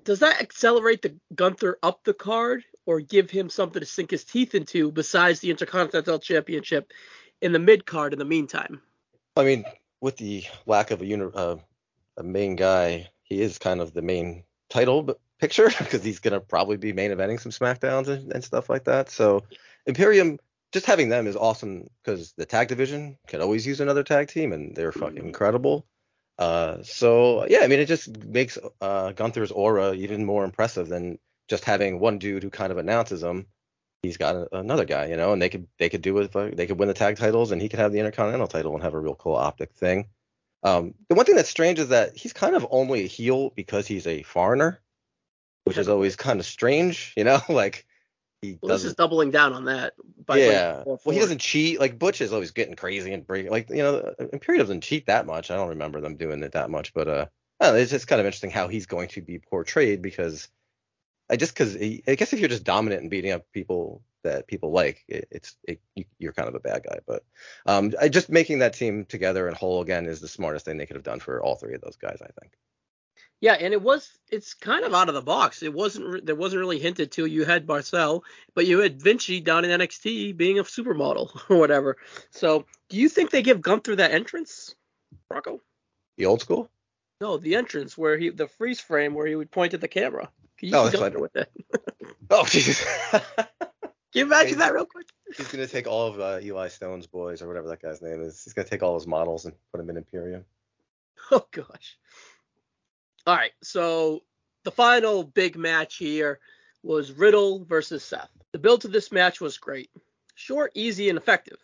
does that accelerate the Gunther up the card or give him something to sink his teeth into besides the Intercontinental Championship in the mid card in the meantime?
I mean, with the lack of a uni- uh, a main guy, he is kind of the main title picture [LAUGHS] because he's gonna probably be main eventing some Smackdowns and, and stuff like that. So Imperium, just having them is awesome because the tag division can always use another tag team and they're fucking incredible. Uh, so yeah, I mean, it just makes uh, Gunther's aura even more impressive than just having one dude who kind of announces him. He's got a, another guy, you know, and they could they could do it. Uh, they could win the tag titles, and he could have the Intercontinental title and have a real cool optic thing. Um, the one thing that's strange is that he's kind of only a heel because he's a foreigner, which is always kind of strange, you know, [LAUGHS] like he
well, this is doubling down on that.
yeah. Well, he doesn't cheat. Like Butch is always getting crazy and breaking. Like you know, Imperium doesn't cheat that much. I don't remember them doing it that much, but uh, know, it's just kind of interesting how he's going to be portrayed because I just because I guess if you're just dominant and beating up people that people like, it, it's it, you, are kind of a bad guy. But um, I just making that team together and whole again is the smartest thing they could have done for all three of those guys. I think.
Yeah, and it was it's kind of out of the box. It wasn't there wasn't really hinted to. You had Marcel, but you had Vinci down in NXT being a supermodel [LAUGHS] or whatever. So, do you think they give Gunther that entrance, Rocco?
The old school?
No, the entrance where he the freeze frame where he would point at the camera. Can you oh, see Gunther with that? [LAUGHS]
oh, Jesus. [LAUGHS]
Can you imagine that real quick?
He's gonna take all of uh, Eli Stone's boys or whatever that guy's name is. He's gonna take all his models and put them in Imperium.
Oh gosh. All right, so the final big match here was Riddle versus Seth. The build to this match was great. Short, easy, and effective.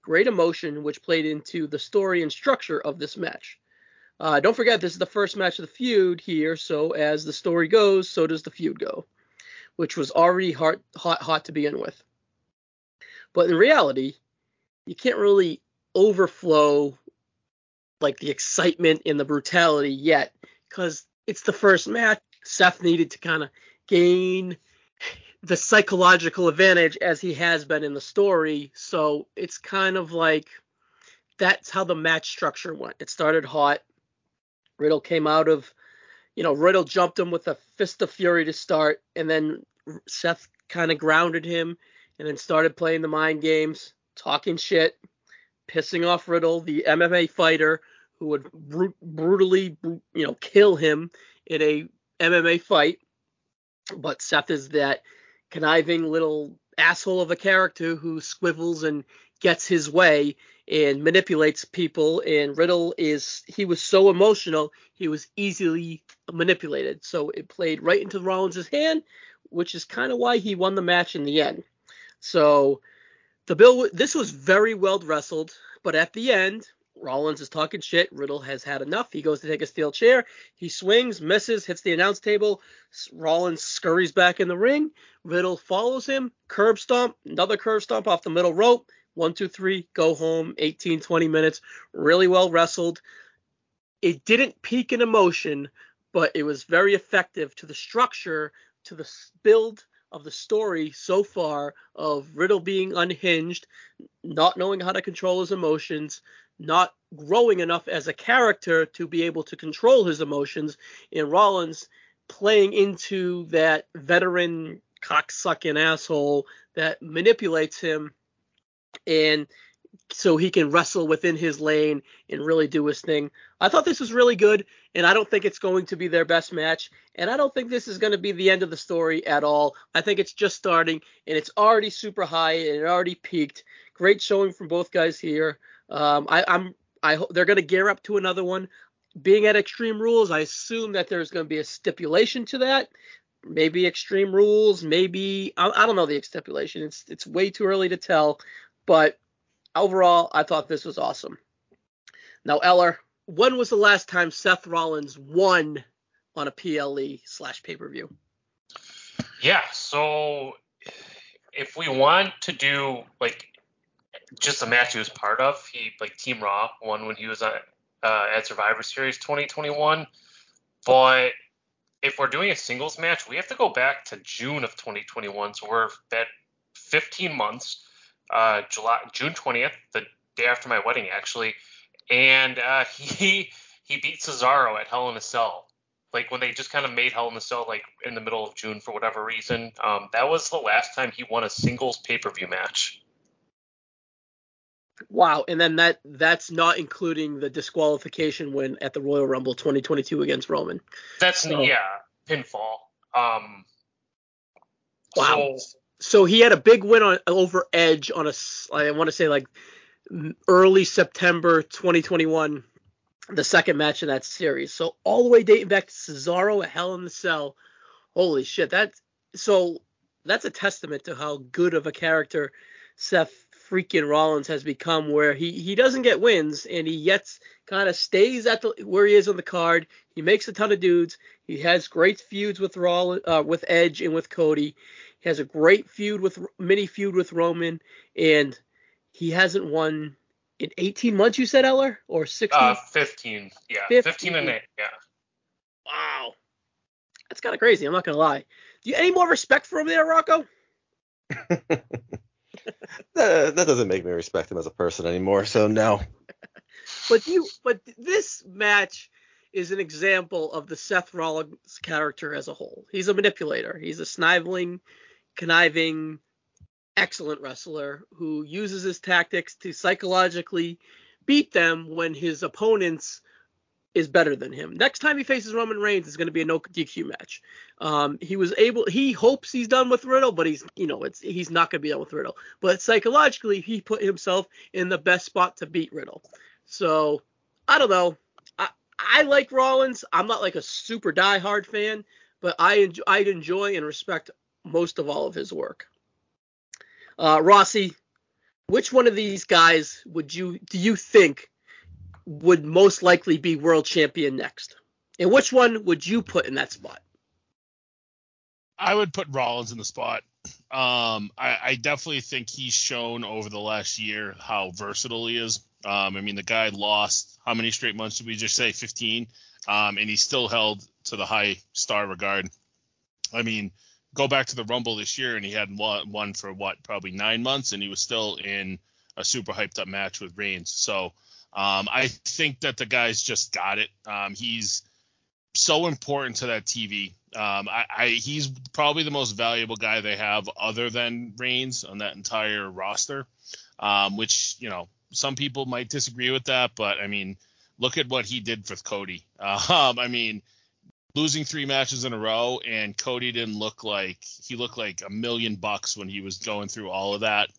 Great emotion, which played into the story and structure of this match. Uh, don't forget, this is the first match of the feud here, so as the story goes, so does the feud go, which was already hot, hot, hot to begin with. But in reality, you can't really overflow like the excitement and the brutality yet because it's the first match. Seth needed to kind of gain the psychological advantage as he has been in the story. So it's kind of like that's how the match structure went. It started hot. Riddle came out of, you know, Riddle jumped him with a fist of fury to start, and then Seth kind of grounded him and then started playing the mind games, talking shit, pissing off Riddle, the MMA fighter who would br- brutally, you know, kill him in a MMA fight. But Seth is that conniving little asshole of a character who squivels and gets his way and manipulates people. And Riddle is he was so emotional he was easily manipulated. So it played right into Rollins' hand, which is kind of why he won the match in the end. So the bill this was very well wrestled, but at the end Rollins is talking shit. Riddle has had enough. He goes to take a steel chair. He swings, misses, hits the announce table. Rollins scurries back in the ring. Riddle follows him. Curb stomp, another curb stomp off the middle rope. One, two, three, go home. 18, 20 minutes. Really well wrestled. It didn't peak in emotion, but it was very effective to the structure, to the build of the story so far of Riddle being unhinged, not knowing how to control his emotions, not growing enough as a character to be able to control his emotions, and Rollins playing into that veteran cocksucking asshole that manipulates him and so he can wrestle within his lane and really do his thing. I thought this was really good, and I don't think it's going to be their best match, and I don't think this is going to be the end of the story at all. I think it's just starting, and it's already super high, and it already peaked. Great showing from both guys here. Um, I, I'm I hope they're going to gear up to another one. Being at Extreme Rules, I assume that there's going to be a stipulation to that. Maybe Extreme Rules, maybe I, I don't know the stipulation. It's it's way too early to tell, but overall, I thought this was awesome. Now, Eller, when was the last time Seth Rollins won on a PLE slash pay per view?
Yeah, so if we want to do like just a match he was part of, he like Team Raw won when he was on, uh, at Survivor Series 2021. But if we're doing a singles match, we have to go back to June of 2021. So we're at 15 months. Uh, July June 20th, the day after my wedding, actually, and uh, [LAUGHS] he he beat Cesaro at Hell in a Cell like when they just kind of made Hell in a Cell like in the middle of June for whatever reason. Um, that was the last time he won a singles pay per view match.
Wow, and then that that's not including the disqualification win at the Royal Rumble 2022 against Roman.
That's
So-
yeah, pinfall. Um,
Wow.
so-
So he had a big win on over Edge on a I want to say like early September 2021, the second match in that series. So all the way dating back to Cesaro at Hell in the Cell. Holy shit, that's so that's a testament to how good of a character Seth freaking Rollins has become where he he doesn't get wins and he yet kind of stays at the where he is on the card. He makes a ton of dudes. He has great feuds with Rollins, uh, with Edge and with Cody. He has a great feud with mini feud with Roman, and he hasn't won in 18 months. You said Eller or 16?
uh, 15, yeah,
15.
15 and eight, yeah.
wow, that's kind of crazy. I'm not gonna lie. Do you any more respect for him there, Rocco? [LAUGHS] [LAUGHS]
that, that doesn't make me respect him as a person anymore. So no. [LAUGHS]
But you, but this match is an example of the Seth Rollins character as a whole. He's a manipulator. He's a sniveling, conniving, excellent wrestler who uses his tactics to psychologically beat them when his opponents is better than him. Next time he faces Roman Reigns is going to be a no DQ match. Um, he was able. He hopes he's done with Riddle, but he's you know it's he's not going to be done with Riddle. But psychologically, he put himself in the best spot to beat Riddle. So I don't know. I I like Rollins. I'm not like a super diehard fan, but I enjoy, I enjoy and respect most of all of his work. Uh, Rossi, which one of these guys would you do you think would most likely be world champion next? And which one would you put in that spot?
I would put Rollins in the spot. Um, I, I definitely think he's shown over the last year how versatile he is. Um, I mean, the guy lost how many straight months did we just say? 15. Um, and he still held to the high star regard. I mean, go back to the Rumble this year, and he had one, one for what, probably nine months, and he was still in a super hyped up match with Reigns. So um, I think that the guy's just got it. Um, he's so important to that TV. Um, I, I he's probably the most valuable guy they have other than Reigns on that entire roster. Um, which you know some people might disagree with that, but I mean, look at what he did for Cody. [LAUGHS] Um, I mean, losing three matches in a row, and Cody didn't look like he looked like a million bucks when he was going through all of that.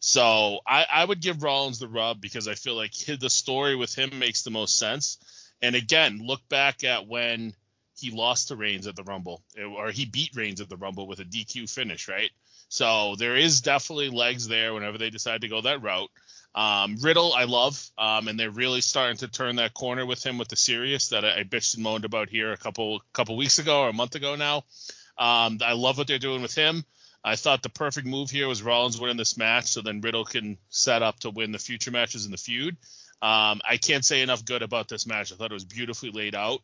So I, I would give Rollins the rub because I feel like the story with him makes the most sense. And again, look back at when he lost to Reigns at the Rumble, or he beat Reigns at the Rumble with a DQ finish, right? So there is definitely legs there whenever they decide to go that route. Um, Riddle, I love, um, and they're really starting to turn that corner with him with the serious that I, I bitched and moaned about here a couple couple weeks ago or a month ago now. Um, I love what they're doing with him. I thought the perfect move here was Rollins winning this match, so then Riddle can set up to win the future matches in the feud. Um, I can't say enough good about this match. I thought it was beautifully laid out.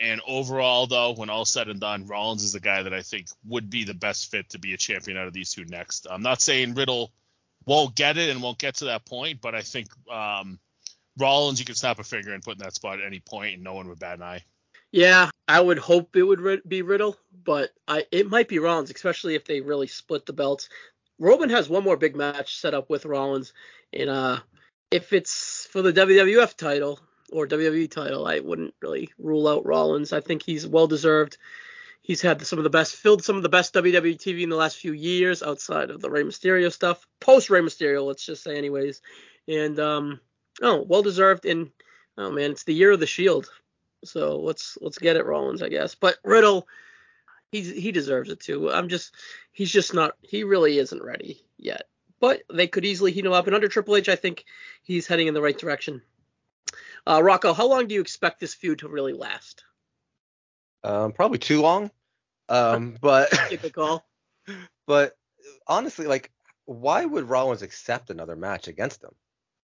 And overall, though, when all said and done, Rollins is the guy that I think would be the best fit to be a champion out of these two next. I'm not saying Riddle won't get it and won't get to that point, but I think um, Rollins, you can snap a finger and put in that spot at any point, and no one would bat an eye.
Yeah, I would hope it would be Riddle, but I it might be Rollins, especially if they really split the belts. Roman has one more big match set up with Rollins, and uh, if it's for the WWF title or WWE title, I wouldn't really rule out Rollins. I think he's well deserved. He's had some of the best, filled some of the best WWE TV in the last few years, outside of the Rey Mysterio stuff, post Rey Mysterio, let's just say, anyways. And um, oh, well deserved. And oh man, it's the year of the Shield, so let's let's get it, Rollins, I guess. But Riddle, he's he deserves it too. I'm just he's just not he really isn't ready yet. But they could easily heat him up, and under Triple H, I think he's heading in the right direction. Uh, Rocco, how long do you expect this feud to really last?
Um, probably too long. Um, [LAUGHS] but
call. [LAUGHS]
but honestly, like, why would Rollins accept another match against him?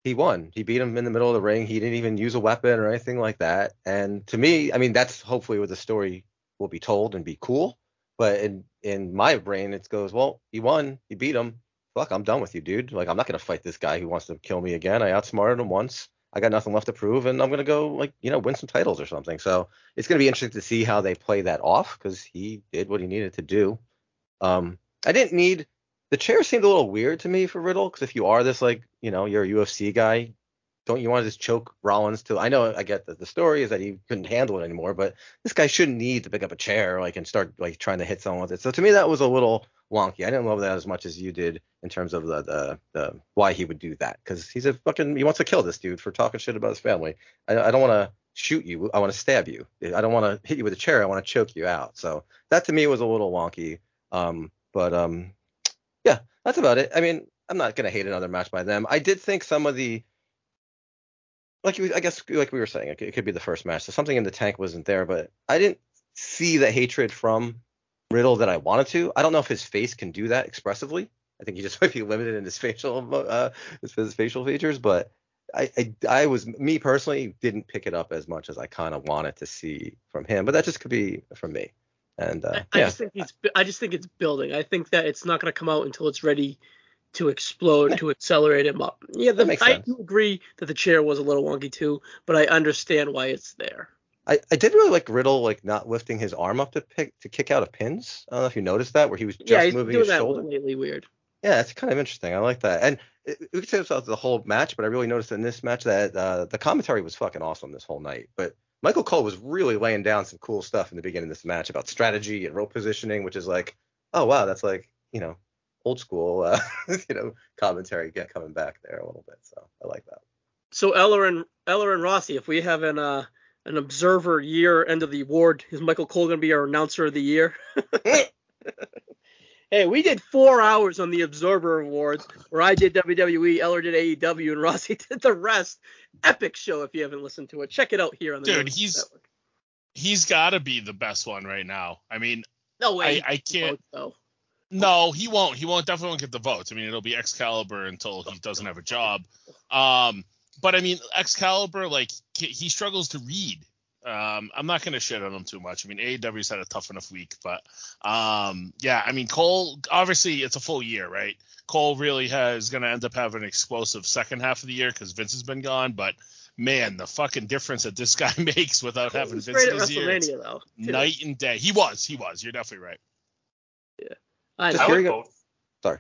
He won. He beat him in the middle of the ring. He didn't even use a weapon or anything like that. And to me, I mean, that's hopefully what the story will be told and be cool. But in in my brain, it goes, well, he won. He beat him. Fuck, I'm done with you, dude. Like, I'm not gonna fight this guy who wants to kill me again. I outsmarted him once. I got nothing left to prove, and I'm gonna go like you know win some titles or something. So it's gonna be interesting to see how they play that off because he did what he needed to do. Um, I didn't need the chair seemed a little weird to me for Riddle because if you are this like you know you're a UFC guy, don't you want to just choke Rollins to? I know I get that the story is that he couldn't handle it anymore, but this guy shouldn't need to pick up a chair like and start like trying to hit someone with it. So to me that was a little wonky. I didn't love that as much as you did in terms of the the, the why he would do that because he's a fucking he wants to kill this dude for talking shit about his family. I, I don't want to shoot you. I want to stab you. I don't want to hit you with a chair. I want to choke you out. So that to me was a little wonky. Um, but um, yeah, that's about it. I mean, I'm not gonna hate another match by them. I did think some of the like I guess like we were saying, it could, be the first match. So something in the tank wasn't there, but I didn't see the hatred from Riddle that I wanted to. I don't know if his face can do that expressively. I think he just [LAUGHS] might be limited in his facial uh, his, facial features, but I, I I was me personally didn't pick it up as much as I kind of wanted to see from him, but that just could be from me. And uh,
I, I
yeah,
just think he's I just think it's building. I think that it's not going to come out until it's ready to explode to accelerate him up. Yeah, the, I
sense.
do agree that the chair was a little wonky too, but I understand why it's there.
I, I did really like Riddle like not lifting his arm up to pick to kick out of pins. I don't know if you noticed that where he was just
yeah, he's
moving
doing
his
that
shoulder.
Weird.
Yeah, it's kind of interesting. I like that. And it, we could say this about the whole match, but I really noticed in this match that uh, the commentary was fucking awesome this whole night. But Michael Cole was really laying down some cool stuff in the beginning of this match about strategy and rope positioning, which is like, oh wow, that's like you know old school uh, [LAUGHS] you know commentary get coming back there a little bit. So I like that.
So Eller and Eller and Rossi, if we have an uh, an observer year end of the award, is Michael Cole going to be our announcer of the year? [LAUGHS] [LAUGHS] hey, we did four hours on the Observer Awards, where I did WWE, Eller did AEW, and Rossi [LAUGHS] did the rest. Epic show if you haven't listened to it. Check it out here on the
Dude, he's-
Network.
He's got to be the best one right now. I mean,
no way.
I, I can't.
Though.
No, he won't. He won't definitely won't get the votes. I mean, it'll be Excalibur until he doesn't have a job. Um, but I mean, Excalibur, like he struggles to read. Um, I'm not gonna shit on him too much. I mean, AEW's had a tough enough week, but um, yeah, I mean, Cole. Obviously, it's a full year, right? Cole really has gonna end up having an explosive second half of the year because Vince has been gone. But man, the fucking difference that this [LAUGHS] guy makes without
He
having Vince
great
in
at
his ear, it's
WrestleMania though.
night and day. He was, he was. You're definitely right.
I
Just.
I would vote.
Sorry.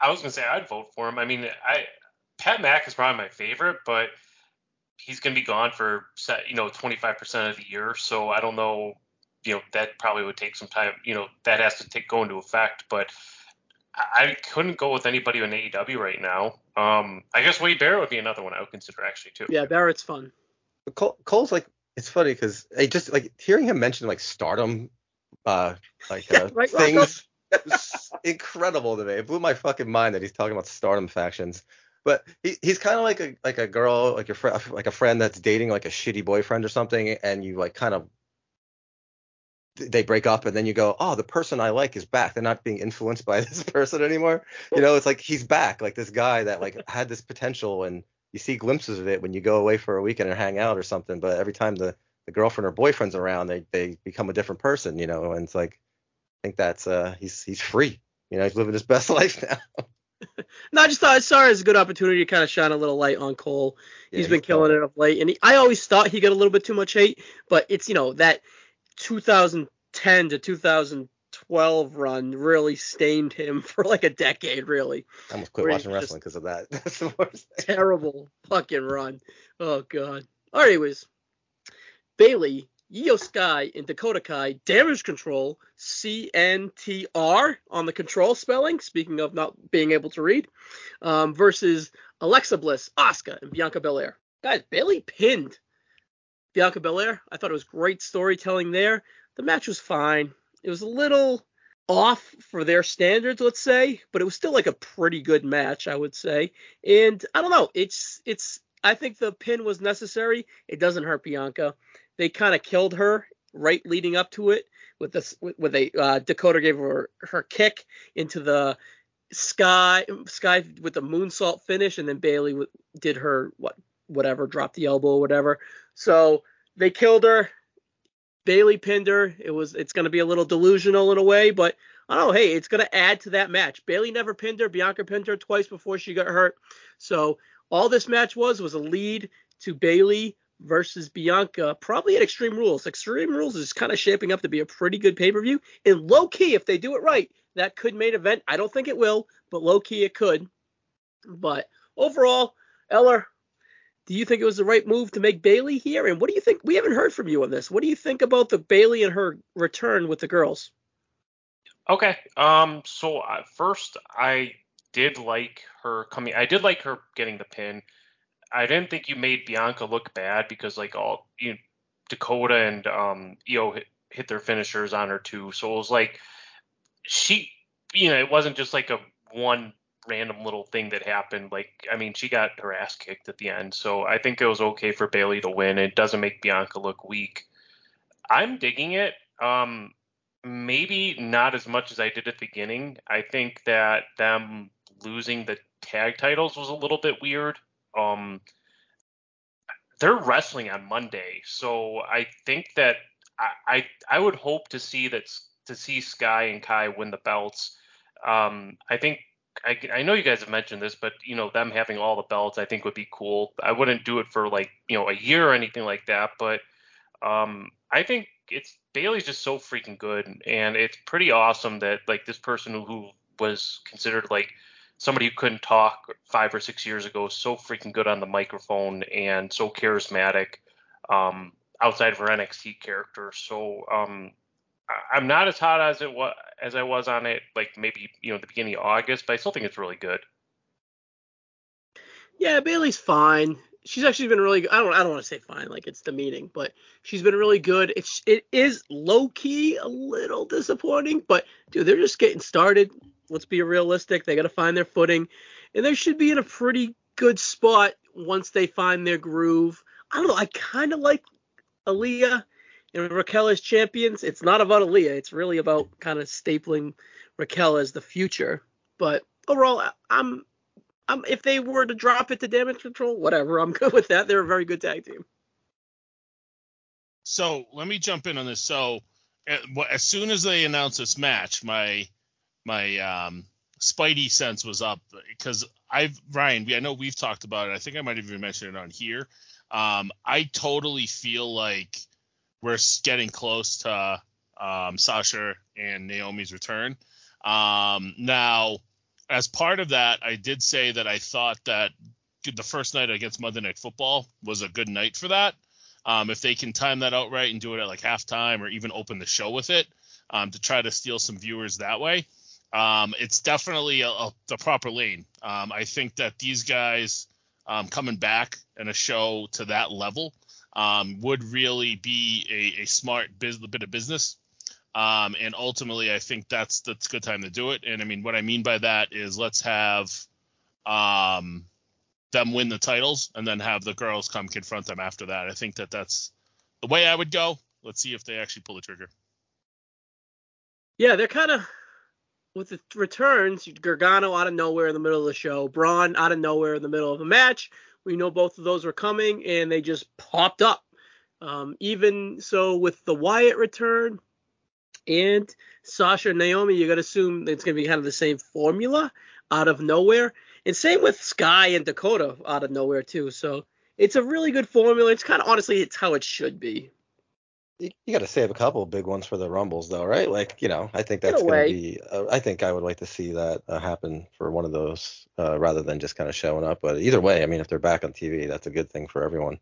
I was gonna say I'd vote for him. I mean, I Pat Mack is probably my favorite, but he's gonna be gone for you know 25% of the year, so I don't know. You know that probably would take some time. You know that has to take go into effect, but I I couldn't go with anybody in AEW right now. Um, I guess Wade Barrett would be another one I would consider actually too.
Yeah, Barrett's fun.
Cole, Cole's like it's funny because I just like hearing him mention like stardom, uh, like
Yeah,
uh, [LAUGHS]
right,
things. incredible to me. It blew my fucking mind that he's talking about stardom factions. But he, he's kind of like a like a girl, like your friend, like a friend that's dating like a shitty boyfriend or something, and you like kind of they break up, and then you go, oh, the person I like is back. They're not being influenced by [LAUGHS] this person anymore. You know, it's like he's back, like this guy that like had this potential, and you see glimpses of it when you go away for a weekend and hang out or something. But every time the the girlfriend or boyfriend's around, they they become a different person, you know. And it's like, I think that's uh he's he's free, you know, he's living his [LAUGHS] best life now. [LAUGHS]
No, I just thought I saw it as a good opportunity to kind of shine a little light on Cole.
Yeah,
he's been killing it of late, and he, I always thought he got a little bit too much hate, but it's you know that 2010 to 2012 run really stained him [LAUGHS] for like a decade, really.
I almost quit watching wrestling because of that. [LAUGHS] That's the worst thing.
Terrible fucking run. Oh god. All right, anyways, Bayley, Iyo Sky, and Dakota Kai, damage control, CNTR on the control spelling. Speaking of not being able to read, um, versus Alexa Bliss, Asuka, and Bianca Belair. Guys, Bayley pinned Bianca Belair. I thought it was great storytelling there. The match was fine. It was a little off for their standards, let's say, but it was still like a pretty good match, I would say. And I don't know, it's it's I think the pin was necessary. It doesn't hurt Bianca. They kind of killed her right leading up to it with this with, a uh, Dakota gave her her kick into the sky sky with the moonsault finish, and then Bayley did her what whatever dropped the elbow or whatever. So they killed her. Bayley pinned her. It was it's going to be a little delusional in a way, but I don't know. Hey, it's going to add to that match. Bayley never pinned her. Bianca pinned her twice before she got hurt. So all this match was was a lead to Bayley versus Bianca, probably at Extreme Rules. Extreme Rules is kind of shaping up to be a pretty good pay per view. And low key, if they do it right, that could main event. I don't think it will, but low key it could. But overall, Eller, do you think it was the right move to make Bayley here? And what do you think? We haven't heard from you on this. What do you think about the Bayley and her return with the girls?
Okay. Um. So uh, first, I did like her coming. I did like her getting the pin. I didn't think you made Bianca look bad because like all you know, Dakota and um Iyo hit, hit their finishers on her too. So it was like she, you know, it wasn't just like a one random little thing that happened. Like I mean, she got her ass kicked at the end. So I think it was okay for Bayley to win. It doesn't make Bianca look weak. I'm digging it. Um, maybe not as much as I did at the beginning. I think that them losing the tag titles was a little bit weird. Um, they're wrestling on Monday, so I think that I, I I would hope to see that to see Sky and Kai win the belts. Um, I think I, I know you guys have mentioned this, but you know them having all the belts, I think would be cool. I wouldn't do it for like you know a year or anything like that, but um, I think it's Bayley's just so freaking good, and it's pretty awesome that like this person who, who was considered like somebody who couldn't talk five or six years ago, so freaking good on the microphone and so charismatic um, outside of her NXT character. So um, I- I'm not as hot as it was as I was on it, like maybe you know the beginning of August, but I still think it's really good.
Yeah, Bayley's fine. She's actually been really. I don't. I don't want to say fine, like it's demeaning, but she's been really good. It's it is low key a little disappointing, but dude, they're just getting started. Let's be realistic. They got to find their footing, and they should be in a pretty good spot once they find their groove. I don't know. I kind of like Aliyah and Raquel as champions. It's not about Aliyah. It's really about kind of stapling Raquel as the future. But overall, I'm, I'm if they were to drop it to damage control, whatever, I'm good with that. They're a very good tag team.
So let me jump in on this. So as soon as they announced this match, my my um, Spidey sense was up because I've Ryan. I know we've talked about it. I think I might have even mentioned it on here. Um, I totally feel like we're getting close to um, Sasha and Naomi's return. Um, now, as part of that, I did say that I thought that the first night against Monday Night Football was a good night for that. Um, if they can time that out right and do it at like halftime or even open the show with it um, to try to steal some viewers that way, um, it's definitely a, a, the proper lane. Um, I think that these guys um, coming back in a show to that level um, would really be a, a smart biz, bit of business. Um, and ultimately, I think that's that's a good time to do it. And I mean, what I mean by that is let's have um, them win the titles and then have the girls come confront them after that. I think that that's the way I would go. Let's see if they actually pull the trigger.
Yeah, they're kind of with the returns. Gargano out of nowhere in the middle of the show, Braun out of nowhere in the middle of a match. We know both of those were coming, and they just popped up. Um, even so, with the Wyatt return and Sasha and Naomi, you got to assume it's going to be kind of the same formula out of nowhere. And same with Sky and Dakota out of nowhere too. So it's a really good formula. It's kind of honestly, it's how it should be.
You, you got to save a couple of big ones for the rumbles, though, right? Like, you know, I think that's going to be. Uh, I think I would like to see that uh, happen for one of those, uh, rather than just kind of showing up. But either way, I mean, if they're back on TV, that's a good thing for everyone.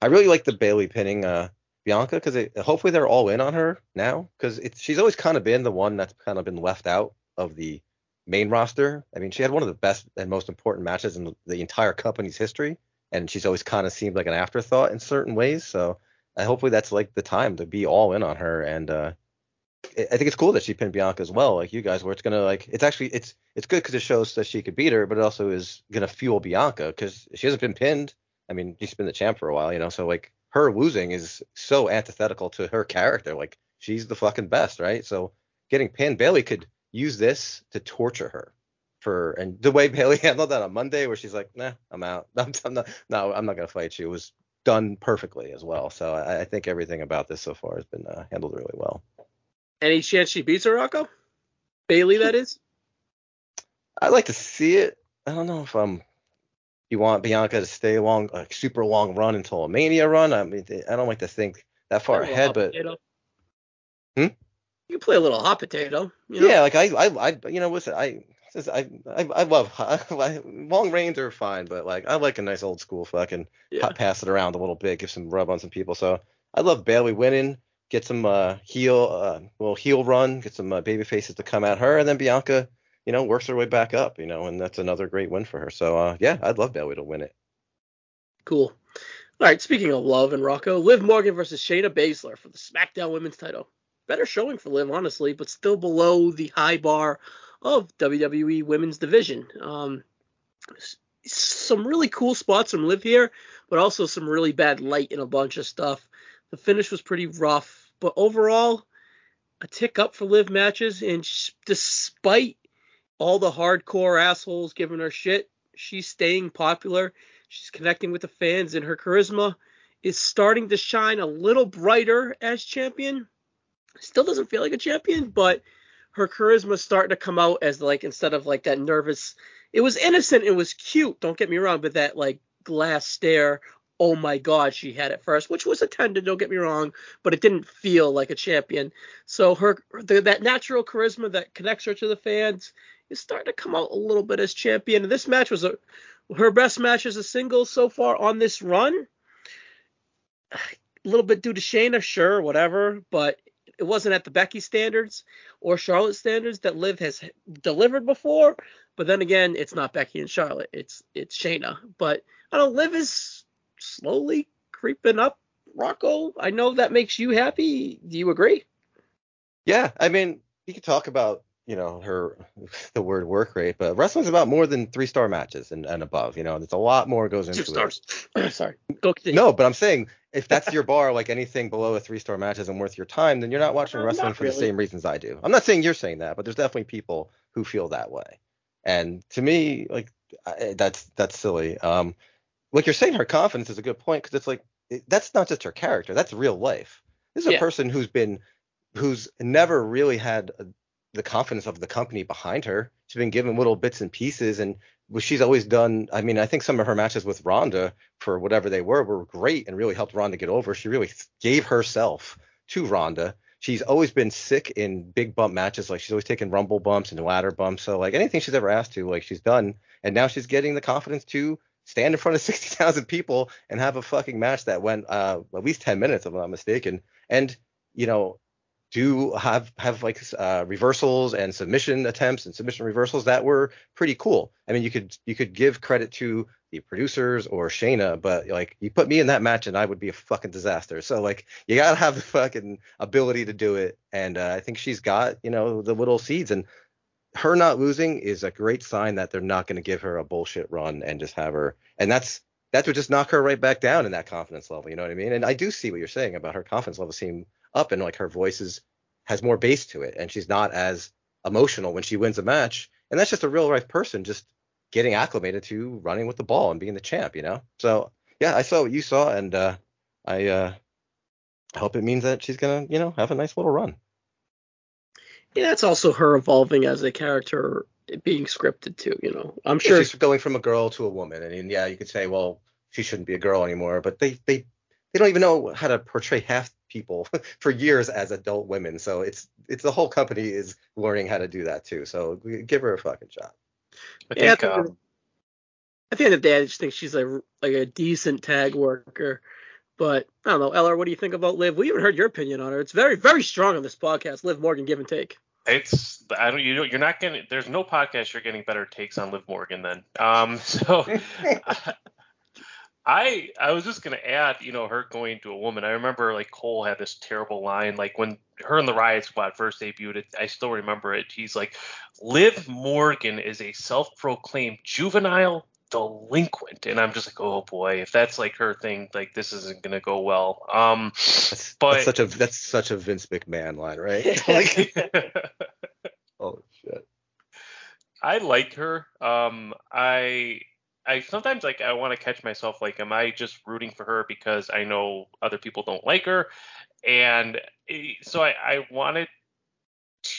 I really like the Bayley pinning uh, Bianca because hopefully they're all in on her now because she's always kind of been the one that's kind of been left out of the main roster. I mean, she had one of the best and most important matches in the, the entire company's history, and she's always kind of seemed like an afterthought in certain ways. So hopefully that's like the time to be all in on her. And uh, I think it's cool that she pinned Bianca as well, like you guys, where it's gonna like it's actually it's it's good because it shows that she could beat her, but it also is gonna fuel Bianca because she hasn't been pinned. I mean, she's been the champ for a while, you know. So like her losing is so antithetical to her character. Like she's the fucking best, right? So getting pinned, Bayley could use this to torture her for and the way Bayley [LAUGHS] handled that on Monday, where she's like, "Nah, I'm out. [LAUGHS] I'm, I'm not. No, I'm not gonna fight you." Was done perfectly as well. So I, I think everything about this so far has been uh, handled really well.
Any chance she beats her, Rocco? Bayley, that is. [LAUGHS]
I'd like to see it. I don't know if um you want Bianca to stay long, a super long run until a Mania run. I mean, I don't like to think that far
Play a little
ahead, but
potato.
Hmm?
You can play a little hot potato. You know?
yeah, like I, I, I, you know, listen, I, I, I, I love [LAUGHS] long reigns are fine, but like I like a nice old school fucking
Yeah.
pass it around a little bit, give some rub on some people. So I love Bayley winning, get some uh, heel, uh, little heel run, get some uh, baby faces to come at her, and then Bianca, you know, works her way back up, you know, and that's another great win for her. So uh, yeah, I'd love Bayley to win it.
Cool. All right. Speaking of love and Rocco, Liv Morgan versus Shayna Baszler for the SmackDown Women's Title. Better showing for Liv, honestly, but still below the high bar of WWE Women's Division. Um, some really cool spots from Liv here, but also some really bad light in a bunch of stuff. The finish was pretty rough, but overall, a tick up for Liv matches. And sh- despite all the hardcore assholes giving her shit, she's staying popular. She's connecting with the fans, and her charisma is starting to shine a little brighter as champion. Still doesn't feel like a champion, but her charisma is starting to come out as like instead of like that nervous. It was innocent. It was cute. Don't get me wrong, but that like glass stare. Oh my God, she had it first, which was attended. Don't get me wrong, but it didn't feel like a champion. So her the, that natural charisma that connects her to the fans is starting to come out a little bit as champion. This match was a her best match as a single so far on this run. A little bit due to Shayna, sure, whatever, but it wasn't at the Becky standards or Charlotte standards that Liv has delivered before. But then again, it's not Becky and Charlotte; it's it's Shayna. But I don't. Liv is slowly creeping up. Rocco, I know that makes you happy. Do you agree?
Yeah, I mean, you could talk about you know her [LAUGHS] the word work rate, but wrestling's about more than three star matches and, and above. You know, there's a lot more goes into
Two
it.
stars. [CLEARS THROAT] Sorry. Go continue.
No, but I'm saying if that's your bar, like anything below a three star match isn't worth your time, then you're not watching wrestling
not
for the same reasons I do. I'm not saying you're saying that, but there's definitely people who feel that way. And to me, like I, that's that's silly. Um, like you're saying, her confidence is a good point because it's like it, that's not just her character, that's real life. This is a person who's been who's never really had the confidence of the company behind her. She's been given little bits and pieces, and she's always done. I mean, I think some of her matches with Ronda, for whatever they were, were great and really helped Ronda get over. She really gave herself to Ronda. She's always been sick in big bump matches. Like she's always taken rumble bumps and ladder bumps. So like anything she's ever asked to, like she's done. And now she's getting the confidence to stand in front of [LAUGHS] 60,000 people and have a fucking match that went uh, at least 10 minutes, if I'm not mistaken. And you know, do have have like uh, reversals and submission attempts and submission reversals that were pretty cool. I mean, you could you could give credit to the producers or Shayna, but like you put me in that match and I would be a fucking disaster. So like you gotta have the fucking ability to do it, and uh, I think she's got you know the little seeds. And her not losing is a great sign that they're not to give her a bullshit run and just have her. And that's that would just knock her right back down in that confidence level. You know what I mean? And I do see what you're saying about her confidence level seem up and like her voice is has more bass to it, and she's not as emotional when she wins a match. And that's just a real life person just getting acclimated to running with the ball and being the champ. You know? So yeah, I saw what you saw, and uh, I uh, hope it means that she's gonna you know have a nice little run.
Yeah, that's also her evolving as a character, being scripted too. You know, I'm sure
she's going from a girl to a woman, and, and yeah, you could say, well, she shouldn't be a girl anymore, but they they they don't even know how to portray half people [LAUGHS] for years as adult women. So it's it's the whole company is learning how to do that too. So give her a fucking shot.
I
Yeah, I
think
think
um,
At the end of the day, I just think she's like like a decent tag worker. But I don't know, Eller, what do you think about Liv? We haven't heard your opinion on her. It's very, very strong on this podcast. Liv Morgan, give and take.
It's I don't you know you're not getting there's no podcast you're getting better takes on Liv Morgan then. Um [LAUGHS] so [LAUGHS] I I was just gonna add, you know, her going to a woman. I remember like Cole had this terrible line, like when her and the Riot Squad first debuted. It, I still remember it. He's like, Liv Morgan is a self-proclaimed juvenile delinquent, and I'm just like, oh boy, if that's like her thing, like this isn't gonna go well. Um,
That's,
But-
that's such a that's such a Vince McMahon line, right? [LAUGHS] like, [LAUGHS] oh shit.
I like her. Um, I I sometimes like I want to catch myself like, am I just rooting for her because I know other people don't like her, and eh, so I I wanted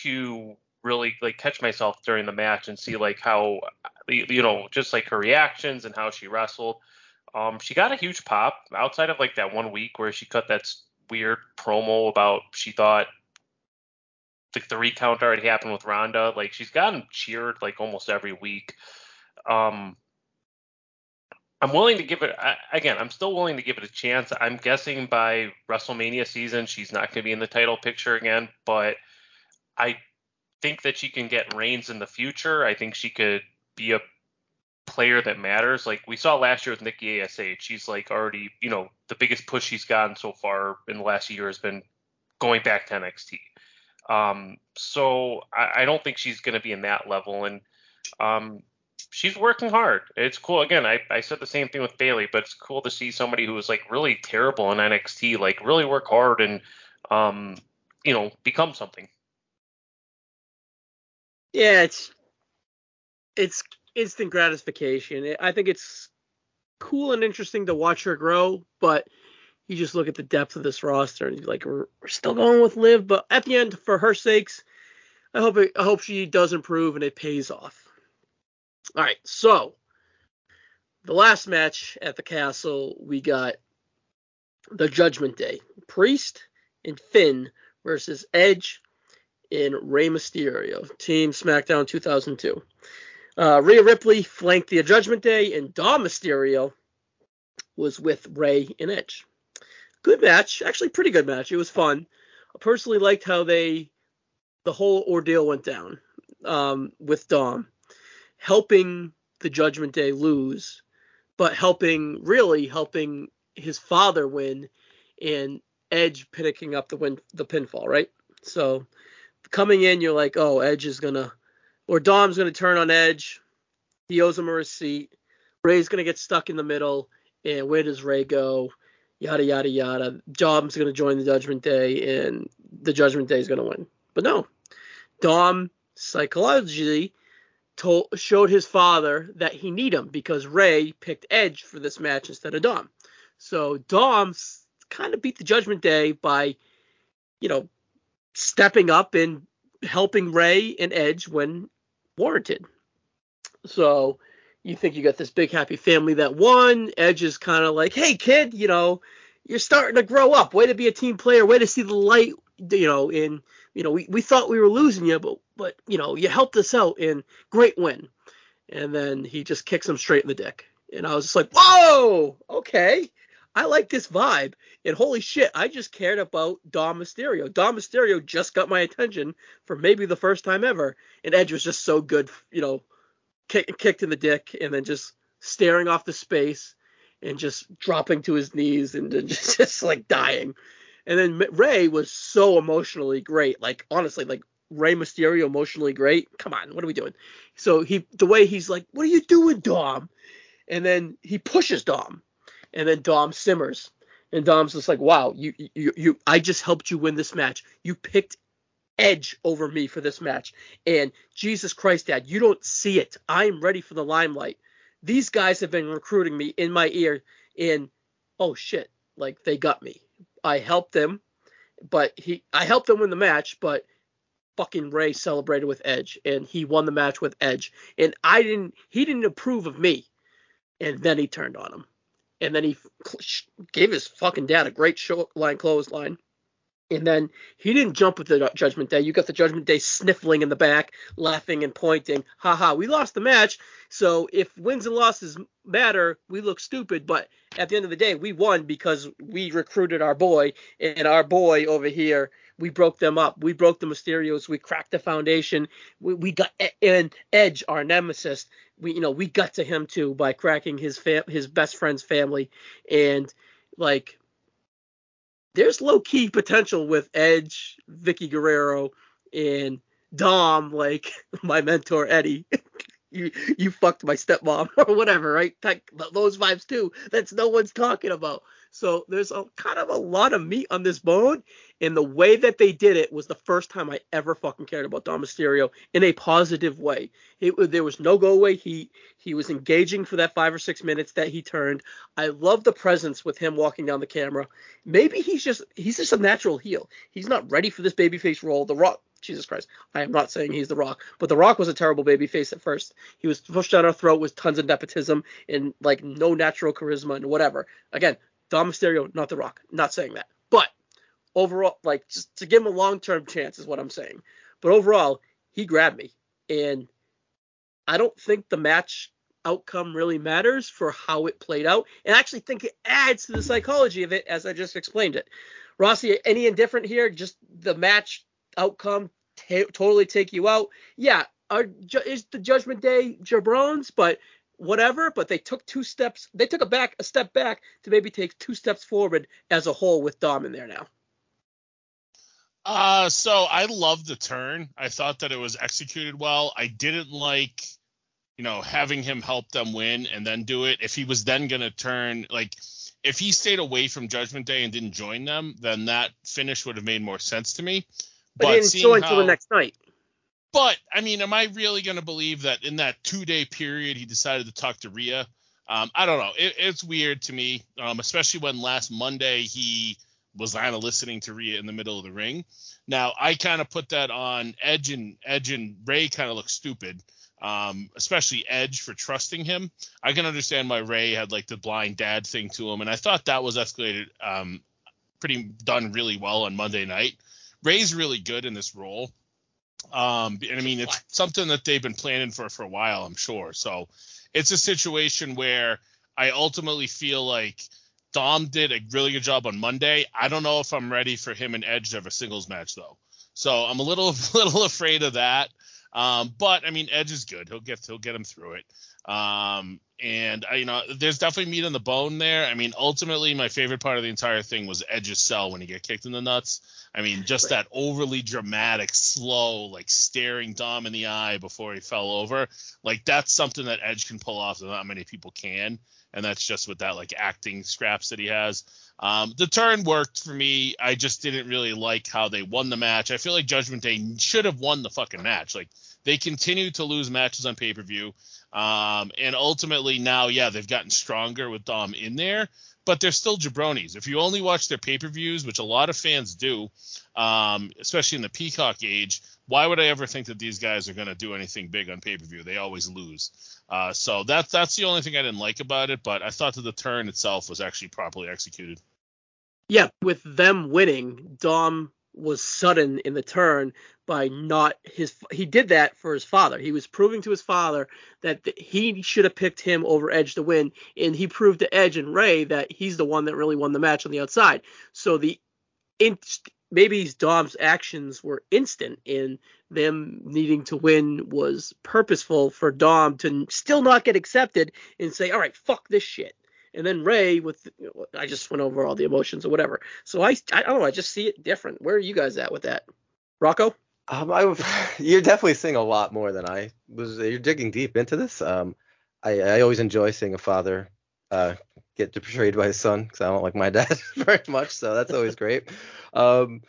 to really like catch myself during the match and see like how you know just like her reactions and how she wrestled. Um, she got a huge pop outside of like that one week where she cut that weird promo about she thought like the recount already happened with Ronda. Like she's gotten cheered like almost every week. Um, I'm willing to give it I, again. I'm still willing to give it a chance. I'm guessing by WrestleMania season she's not going to be in the title picture again, but I think that she can get reigns in the future. I think she could be a player that matters. Like we saw last year with Nikki Ash. She's like already, you know, the biggest push she's gotten so far in the last year has been going back to NXT. Um, so I, I don't think she's going to be in that level, and um, she's working hard. It's cool. Again, I, I said the same thing with Bayley, but it's cool to see somebody who was like really terrible in NXT, like really work hard and um, you know, become something.
Yeah, it's it's instant gratification. I think it's cool and interesting to watch her grow, but you just look at the depth of this roster and like, we're, we're still going with Liv, but at the end, for her sakes, I hope it, I hope she does improve and it pays off. All right, so the last match at the castle, we got the Judgment Day, Priest and Finn versus Edge and Rey Mysterio, Team SmackDown 2002. Uh, Rhea Ripley flanked the Judgment Day, and Dom Mysterio was with Rey and Edge. Good match, actually pretty good match. It was fun. I personally liked how they, the whole ordeal went down um, with Dom, helping the Judgment Day lose, but helping really helping his father win, and Edge picking up the win, the pinfall, right? So coming in, you're like, oh, Edge is gonna, or Dom's gonna turn on Edge. He owes him a receipt. Rey's gonna get stuck in the middle, and where does Rey go? Yada yada yada. Dom's gonna join the Judgment Day, and the Judgment Day is gonna win. But no, Dom psychologically told showed his father that he need him because Rey picked Edge for this match instead of Dom. So Dom kind of beat the Judgment Day by, you know, stepping up and helping Rey and Edge when warranted. So you think you got this big happy family that won. Edge is kind of like, hey kid, you know, you're starting to grow up. Way to be a team player. Way to see the light. You know, in you know, we, we thought we were losing you, but but you know, you helped us out in great win. And then he just kicks him straight in the dick. And I was just like, whoa, okay. I like this vibe. And holy shit, I just cared about Dom Mysterio. Dom Mysterio just got my attention for maybe the first time ever. And Edge was just so good, you know, kick, kicked in the dick and then just staring off the space and just dropping to his knees and then [LAUGHS] just, just like dying. And then Rey was so emotionally great. Like honestly, like Rey Mysterio emotionally great. Come on, what are we doing? So he the way he's like, "What are you doing, Dom?" And then he pushes Dom, and then Dom simmers, and Dom's just like, "Wow, you you you I just helped you win this match. You picked Edge over me for this match, and Jesus Christ, Dad, you don't see it. I'm ready for the limelight. These guys have been recruiting me in my ear, and oh shit, like they got me. I helped them." But he, I helped them win the match, but fucking Rey celebrated with Edge and he won the match with Edge. And I didn't he didn't approve of me. And then he turned on him. And then he gave his fucking dad a great show line clothesline. And then he didn't jump with the Judgment Day. You got the Judgment Day sniffling in the back, laughing and pointing. Ha ha, we lost the match. So if wins and losses matter, we look stupid. But at the end of the day, we won because we recruited our boy. And our boy over here we broke them up. We broke the Mysterios. We cracked the foundation. We, we got and Edge, our nemesis. We you know we got to him too by cracking his fam- his best friend's family, and like there's low key potential with Edge, Vickie Guerrero, and Dom, like [LAUGHS] my mentor Eddie. [LAUGHS] you you fucked my stepmom [LAUGHS] or whatever, right? That, those vibes too. That's no one's talking about. So there's a kind of a lot of meat on this bone, and the way that they did it was the first time I ever fucking cared about Dom Mysterio in a positive way. It, there was no go away heat. He was engaging for that five or six minutes that he turned. I love the presence with him walking down the camera. Maybe he's just he's just a natural heel. He's not ready for this babyface role. The Rock Jesus Christ. I am not saying he's The Rock, but The Rock was a terrible babyface at first. He was pushed down our throat with tons of nepotism and like no natural charisma and whatever. Again, Dom Mysterio, not The Rock. Not saying that. But overall, like just to give him a long term chance is what I'm saying. But overall, he grabbed me. And I don't think the match outcome really matters for how it played out. And I actually think it adds to the psychology of it as I just explained it. Rossi, any indifferent here? Just the match outcome t- totally take you out? Yeah, are, is the Judgment Day jabrones, but whatever, but they took two steps. They took a back a step back to maybe take two steps forward as a whole with Dom in there now.
Uh, so I love the turn. I thought that it was executed well. I didn't like, you know, having him help them win and then do it. If he was then gonna turn, like, if he stayed away from Judgment Day and didn't join them, then that finish would have made more sense to me.
But, but he didn't join until the next night.
But I mean, am I really going to believe that in that two day period he decided to talk to Rhea? Um, I don't know. It, it's weird to me, um, especially when last Monday he was kind of listening to Rhea in the middle of the ring. Now I kind of put that on Edge and Edge and Rey kind of look stupid, um, especially Edge for trusting him. I can understand why Rey had like the blind dad thing to him, and I thought that was escalated um, pretty done really well on Monday night. Rey's really good in this role. Um, and I mean, it's something that they've been planning for for a while, I'm sure. So it's a situation where I ultimately feel like Dom did a really good job on Monday. I don't know if I'm ready for him and Edge to have a singles match though. So I'm a little [LAUGHS] little afraid of that. Um, but I mean, Edge is good. He'll get he'll get him through it. Um, and I, you know, there's definitely meat on the bone there. I mean, ultimately, my favorite part of the entire thing was Edge's sell when he get kicked in the nuts. I mean, just right. that overly dramatic, slow, like staring Dom in the eye before he fell over. Like that's something that Edge can pull off that not many people can. And that's just with that like acting scraps that he has. Um, the turn worked for me. I just didn't really like how they won the match. I feel like Judgment Day should have won the fucking match. Like they continue to lose matches on pay per view. Um, and ultimately now, yeah, they've gotten stronger with Dom in there but they're still jabronis. If you only watch their pay per views, which a lot of fans do, um, especially in the Peacock age, why would I ever think that these guys are going to do anything big on pay per view? They always lose. Uh, so that's that's the only thing I didn't like about it. But I thought that the turn itself was actually properly executed.
Yeah, with them winning, Dom was sudden in the turn by not his he did that for his father he was proving to his father that he should have picked him over edge to win and he proved to edge and Rey that he's the one that really won the match on the outside so the in, maybe dom's actions were instant in them needing to win was purposeful for dom to still not get accepted and say all right fuck this shit and then Rey with I just went over all the emotions or whatever. So I I don't know, I just see it different. Where are you guys at with that? Rocco?
Um, I, [LAUGHS] you're definitely seeing a lot more than I was. You're digging deep into this. Um, I, I always enjoy seeing a father uh, get betrayed by his son because I don't like my [LAUGHS] dad [LAUGHS] very much, so that's always great. Um,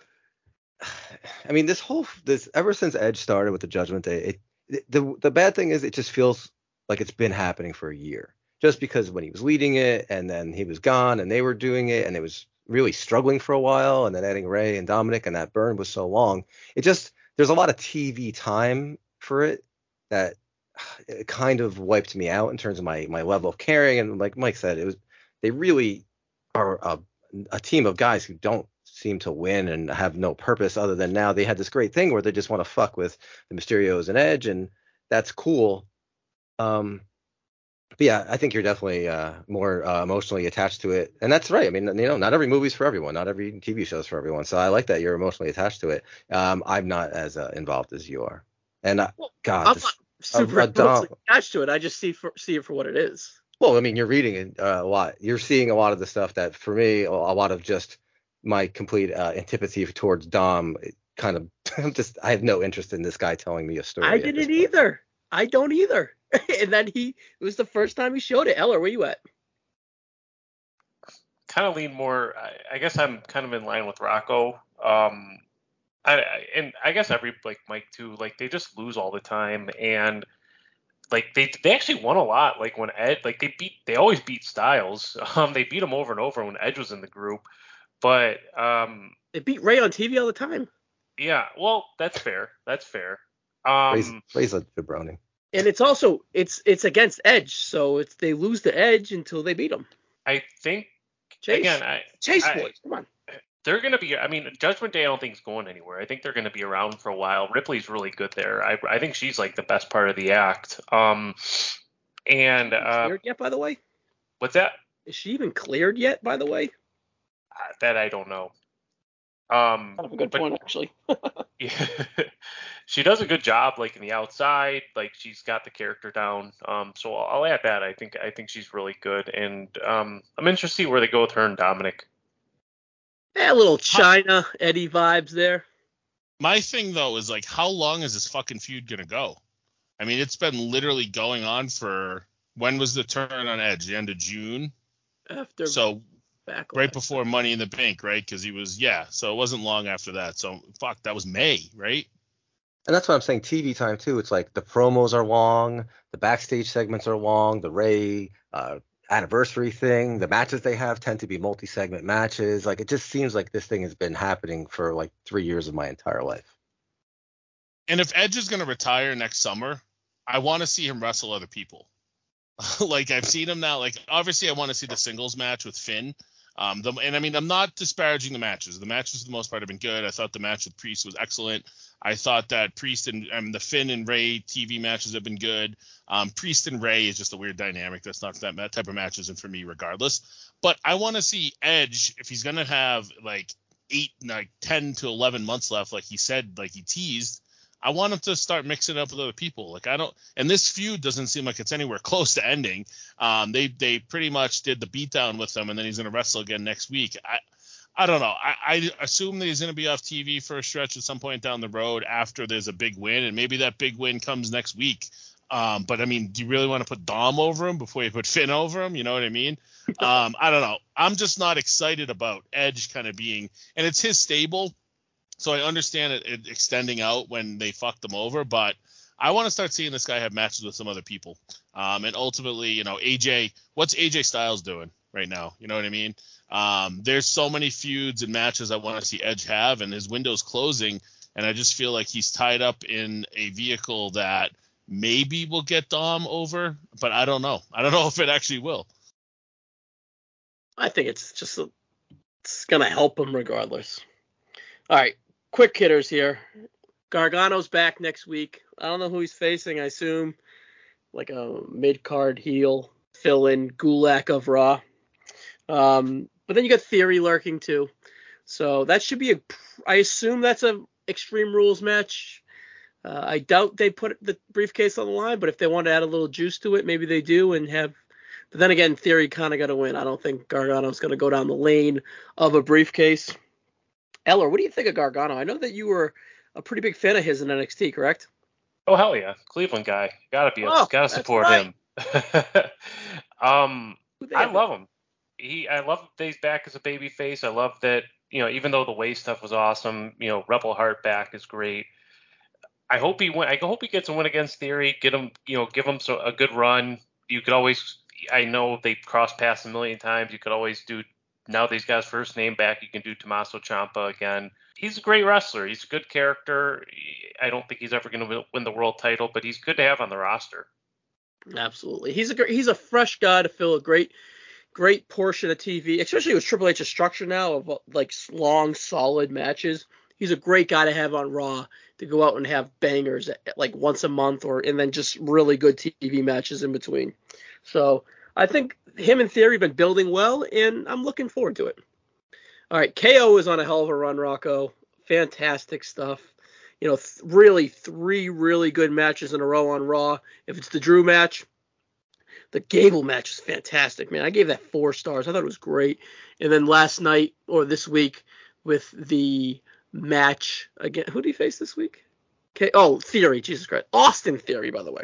[SIGHS] I mean, this whole this ever since Edge started with the Judgment Day, it, the the bad thing is it just feels like it's been happening for a year. Just because when he was leading it and then he was gone and they were doing it and it was really struggling for a while and then adding Rey and Dominic and that burn was so long, it just there's a lot of TV time for it that it kind of wiped me out in terms of my my level of caring. And like Mike said, it was they really are a, a team of guys who don't seem to win and have no purpose other than now they had this great thing where they just want to fuck with the Mysterios and Edge, and that's cool. Um, but yeah, I think you're definitely uh, more uh, emotionally attached to it, and that's right. I mean, you know, not every movie's for everyone, not every TV show's for everyone. So I like that you're emotionally attached to it. Um, I'm not as uh, involved as you are, and uh,
Well,
God,
I'm
this-
not super emotionally attached to it. I just see for, see it for what it is.
Well, I mean, you're reading it uh, a lot. You're seeing a lot of the stuff that, for me, a a lot of just my complete uh, antipathy towards Dom. Kind of, [LAUGHS] I'm just, I have no interest in this guy telling me a story.
I didn't either. I don't either. [LAUGHS] and then he it was the first time he showed it. Eller, where you at?
kind of lean more. I, I guess I'm kind of in line with Rocco. Um, I, I and I guess every like Mike too. Like they just lose all the time, and like they they actually won a lot. Like when Ed, like they beat, they always beat Styles. [LAUGHS] Um, they beat him over and over when Edge was in the group. But um,
They beat Rey on TV all the time.
yeah, well, that's fair. That's fair.
Rey's,
Um,
Rey's a jabroni.
And it's also it's it's against Edge, so it's they lose the Edge until they beat him.
I think
Chase,
again, I,
Chase
I-
boys, come on.
they're going to be. I mean, Judgment Day. I don't think is going anywhere. I think they're going to be around for a while. Ripley's really good there. I, I think she's like the best part of the act. Um, and uh,
cleared yet, by the way?
what's that?
Is she even cleared yet, by the way?
Uh, That I don't know. Um,
Kind of a good
But-
point, actually. [LAUGHS] [LAUGHS]
yeah. She does a good job, like in the outside. Like she's got the character down. Um, so I'll, I'll add that. I think I think she's really good, and um, I'm interested to see where they go with her and Dominic.
Yeah, a little Chyna Eddie vibes there.
My thing though is like, how long is this fucking feud gonna go? I mean, it's been literally going on for when was the turn on Edge? The end of June.
After
So
backlash.
right before Money in the Bank, right? Because he was yeah. So it wasn't long after that. So fuck, that was May, right?
And that's what I'm saying. TV time too. It's like the promos are long, the backstage segments are long, the Rey uh, anniversary thing, the matches they have tend to be multi-segment matches. Like it just seems like this thing has been happening for like three years of my entire life.
And if Edge is gonna retire next summer, I want to see him wrestle other people. [LAUGHS] like I've seen him now. Like obviously, I want to see the singles match with Finn. Um, the, and I mean, I'm not disparaging the matches. The matches for the most part have been good. I thought the match with Priest was excellent. I thought that Priest and um, the Finn and Rey TV matches have been good. Um, Priest and Rey is just a weird dynamic. That's not that, that type of match isn't for me, regardless. But I want to see Edge if he's gonna have like eight, like ten to eleven months left, like he said, like he teased. I want him to start mixing it up with other people. Like I don't, and this feud doesn't seem like it's anywhere close to ending. Um, they they pretty much did the beatdown with him, and then he's gonna wrestle again next week. I I don't know. I, I assume that he's gonna be off TV for a stretch at some point down the road after there's a big win, and maybe that big win comes next week. Um, but I mean, do you really want to put Dom over him before you put Finn over him? You know what I mean? [LAUGHS] Um, I don't know. I'm just not excited about Edge kind of being, and it's his stable. So I understand it, it extending out when they fucked them over, but I want to start seeing this guy have matches with some other people. Um, and ultimately, you know, AJ, what's AJ Styles doing right now? You know what I mean? Um, there's so many feuds and matches I want to see Edge have, and his window's closing, and I just feel like he's tied up in a vehicle that maybe will get Dom over, but I don't know. I don't know [LAUGHS] if it actually will.
I think it's just a, it's gonna help him regardless. All right, quick hitters here. Gargano's back next week. I don't know who he's facing. I assume like a mid card heel fill in Gulak of Raw. Um, but then you got Theory lurking too. So that should be a. I assume that's a Extreme Rules match. Uh, I doubt they put the briefcase on the line, but if they want to add a little juice to it, maybe they do and have. But then again, Theory kind of got to win. I don't think Gargano's going to go down the lane of a briefcase. Eller, what do you think of Gargano? I know that you were a pretty big fan of his in NXT, correct?
Oh hell yeah, Cleveland guy. Gotta be,
Oh,
gotta support
right.
him. [LAUGHS] um, I love him. He, I love that he's back as a baby face. I love that, you know, even though the way stuff was awesome, you know, Rebel Heart back is great. I hope he win. I hope he gets a win against Theory. Get him, you know, give him so, a good run. You could always. I know they cross paths a million times. You could always do. Now got his first name back, you can do Tommaso Ciampa again. He's a great wrestler. He's a good character. I don't think he's ever going to win the world title, but he's good to have on the roster.
Absolutely. He's a he's a fresh guy to fill a great great portion of TV, especially with Triple H's structure now of like long solid matches. He's a great guy to have on Raw to go out and have bangers at, at, like once a month or and then just really good TV matches in between. So I think him and Theory have been building well, and I'm looking forward to it. All right, KO is on a hell of a run, Rocco. Fantastic stuff. You know, th- really three really good matches in a row on Raw. If it's the Drew match, the Gable match is fantastic, man. I gave that four stars. I thought it was great. And then last night or this week with the match again, who did he face this week? Okay. Oh, Theory. Jesus Christ. Austin Theory, by the way.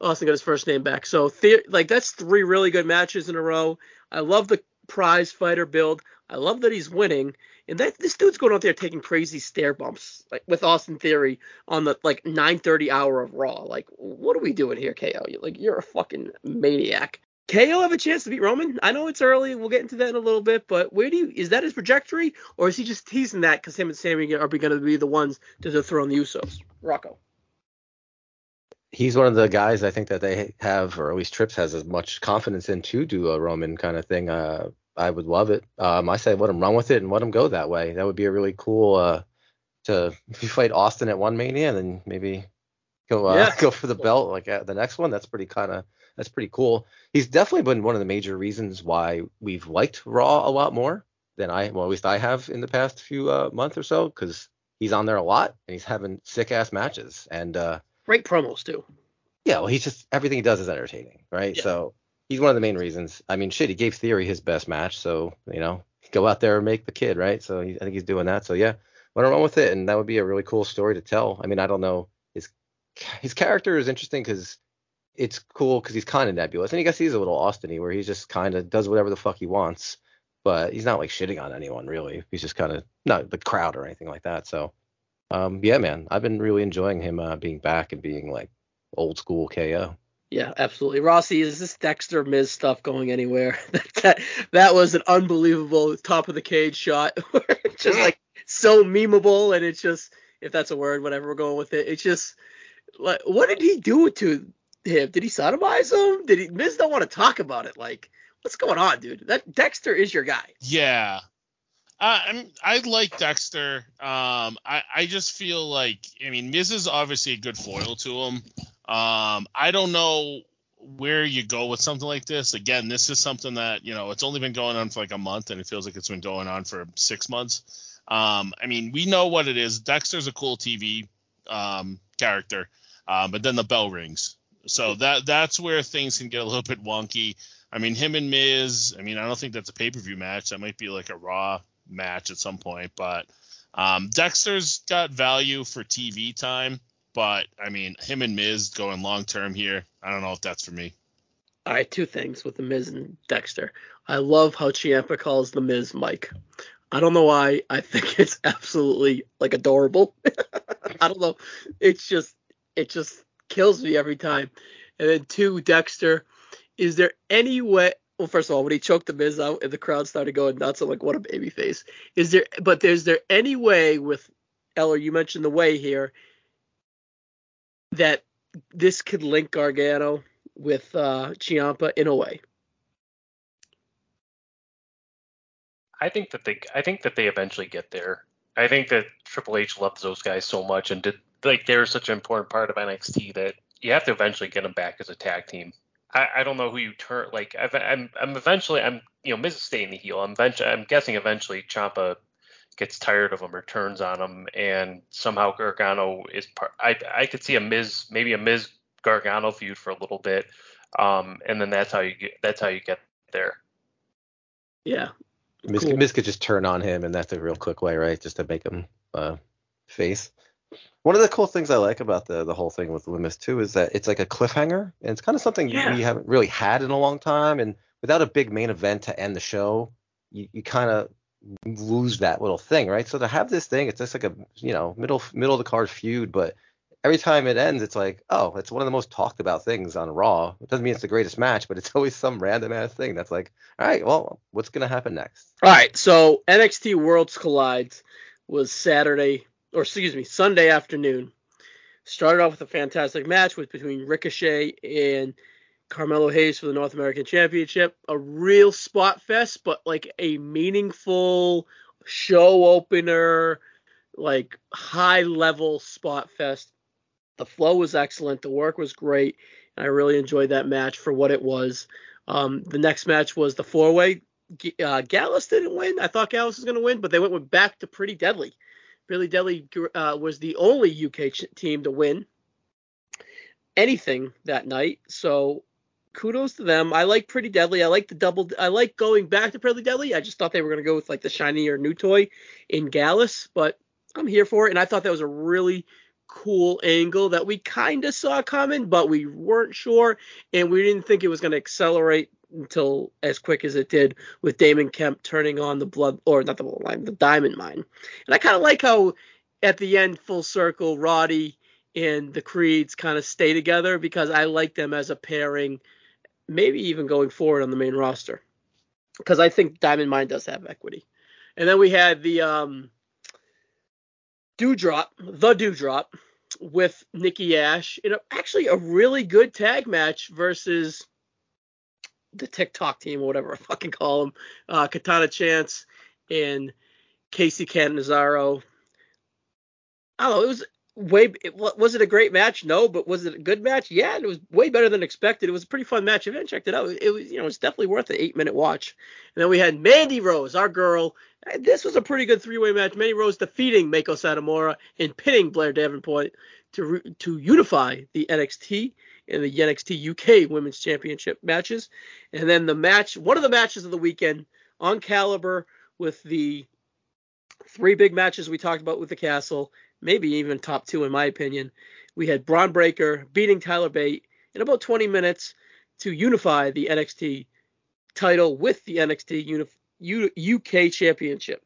Austin got his first name back. So, the- like, that's three really good matches in a row. I love the prize fighter build. I love that he's winning. And that this dude's going out there taking crazy stair bumps, like with Austin Theory on the like 9:30 hour of Raw. Like, what are we doing here, KO? You like you're a fucking maniac. KO have a chance to beat Roman? I know it's early. We'll get into that in a little bit, but where do you is that his trajectory, or is he just teasing that because him and Sami are going to be the ones to dethrone the Usos? Rocco.
He's one of the guys I think that they have, or at least Trips has as much confidence in to do a Roman kind of thing. Uh, I would love it. Um, I say let him run with it and let him go that way. That would be a really cool uh, to if [LAUGHS] you fight Austin at one Mania, and then maybe go uh,
Yeah. [LAUGHS]
go for the belt like at the next one. That's pretty kind of that's pretty cool. He's definitely been one of the major reasons why we've liked Raw a lot more than I, well at least I have in the past few uh, months or so, because he's on there a lot and he's having sick ass matches and. uh
Great promos too.
yeah, well, he's just everything he does is entertaining, right?
Yeah.
So he's one of the main reasons. I mean, shit, he gave Theory his best match, so you know, go out there and make the kid, right? So he, I think he's doing that. So yeah, him run with it, and that would be a really cool story to tell. I mean, I don't know his his character is interesting because it's cool because he's kind of nebulous, and I guess he's a little Austiny where he just kind of does whatever the fuck he wants, but he's not like shitting on anyone really. He's just kind of not the crowd or anything like that. So. Um, yeah, man, I've been really enjoying him uh, being back and being like old school KO.
Yeah, absolutely. Rossi, is this Dexter Miz stuff going anywhere? [LAUGHS] that, that was an unbelievable top of the cage shot. [LAUGHS] just like so memeable, and it's just if that's a word, whatever we're going with it. It's just like what did he do to him? Did he sodomize him? Did he Miz don't want to talk about it? Like, what's going on, dude? That Dexter is your guy.
Yeah. I'm, I like Dexter. Um, I, I just feel like, I mean, Miz is obviously a good foil to him. Um, I don't know where you go with something like this. Again, this is something that, you know, it's only been going on for like a month and it feels like it's been going on for six months. Um, I mean, we know what it is. Dexter's a cool TV um, character, uh, but then the bell rings. So that that's where things can get a little bit wonky. I mean, him and Miz. I mean, I don't think that's a pay per view match. That might be like a Raw match at some point. But um, Dexter's got value for TV time. But I mean, him and Miz going long term here. I don't know if that's for me.
All right, two things with the Miz and Dexter. I love how Ciampa calls the Miz Mike. I don't know why. I think [LAUGHS] it's absolutely like adorable. [LAUGHS] I don't know. It's just it just kills me every time. And then two, Dexter. Is there any way? Well, first of all, when he choked the Miz out and the crowd started going nuts, I'm like, what a baby face. Is there? But is there any way with Eller? You mentioned the way here that this could link Gargano with uh Ciampa in a way.
I think that they I think that they eventually get there. I think that Triple H loves those guys so much and did like they're such an important part of NXT that you have to eventually get them back as a tag team. I, I don't know who you turn like I've, I'm I'm eventually I'm you know Miz is staying the heel. I'm eventually I'm guessing eventually Ciampa gets tired of him or turns on him and somehow Gargano is part. I I could see a Miz maybe a Miz Gargano feud for a little bit, um, and then that's how you get that's how you get there.
Yeah.
Miz,
Cool.
Miz could just turn on him, and that's a real quick way, right? Just to make him uh, face. One of the cool things I like about the the whole thing with Lumis too is that it's like a cliffhanger, and it's kind of something
Yeah.
we haven't really had in a long time. And without a big main event to end the show, you, you kind of lose that little thing, right? So to have this thing, it's just like a you know middle middle of the card feud, but every time it ends, it's like oh, it's one of the most talked about things on Raw. It doesn't mean it's the greatest match, but it's [LAUGHS] always some random ass thing that's like, all right, well, what's gonna happen next?
All right, so NXT Worlds Collides was Saturday, or excuse me, Sunday afternoon. Started off with a fantastic match with between Ricochet and Carmelo Hayes for the North American Championship. A real spot fest, but like a meaningful show opener, like high level spot fest. The flow was excellent. The work was great. And I really enjoyed that match for what it was. Um, the next match was the four way. Uh, Gallus didn't win. I thought Gallus was going to win, but they went back to Pretty Deadly. Pretty Deadly uh, was the only UK ch- team to win anything that night. So kudos to them. I like Pretty Deadly. I like the double. I like going back to Pretty Deadly. I just thought they were going to go with like the shinier new toy in Gallus, but I'm here for it. And I thought that was a really cool angle that we kind of saw coming, but we weren't sure, and we didn't think it was going to accelerate until as quick as it did with Damon Kemp turning on the blood or not the bloodline, the diamond mine. And I kind of like how at the end, full circle, Roddy and the Creeds kind of stay together because I like them as a pairing, maybe even going forward on the main roster. Because I think Diamond Mine does have equity. And then we had the um Doudrop, the Doudrop, with Nikki Ash in a, actually a really good tag match versus the TikTok team or whatever I fucking call them, uh, Katana Chance and Casey Canizaro. I don't know. It was way. It, was it a great match? No, but was it a good match? Yeah, it was way better than expected. It was a pretty fun match. If you checked it out, it was you know it's definitely worth an eight minute watch. And then we had Mandy Rose, our girl. This was a pretty good three way match. Mandy Rose defeating Meiko Satomura and pinning Blair Davenport to to unify the NXT and the NXT UK Women's Championship matches. And then the match, one of the matches of the weekend on Caliber with the three big matches we talked about with the Castle, maybe even top two in my opinion. We had Bron Breakker beating Tyler Bate in about 20 minutes to unify the NXT title with the NXT Uni- U- UK Championship.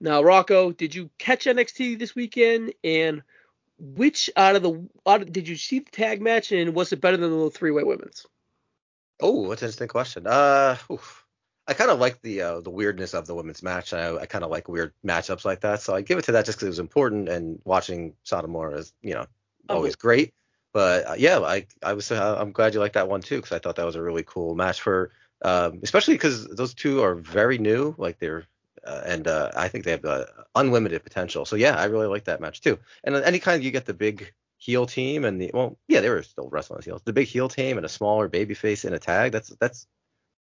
Now, Rocco, did you catch NXT this weekend? And which out of the out of, did you see the tag match? And was it better than the three way women's?
Oh, that's an interesting question. Uh, oof. I kind of like the uh, the weirdness of the women's match. I, I kind of like weird matchups like that, so I give it to that just because it was important. And watching Satomura is, you know,
Oh,
always great. But uh, yeah, I I was uh, I'm glad you liked that one too because I thought that was a really cool match for, um, especially because those two are very new, like they're. Uh, and uh, I think they have uh, unlimited potential. So yeah, I really like that match too. And any kind you get the big heel team and the well, yeah, they were still wrestling as heels. The big heel team and a smaller baby face in a tag. That's that's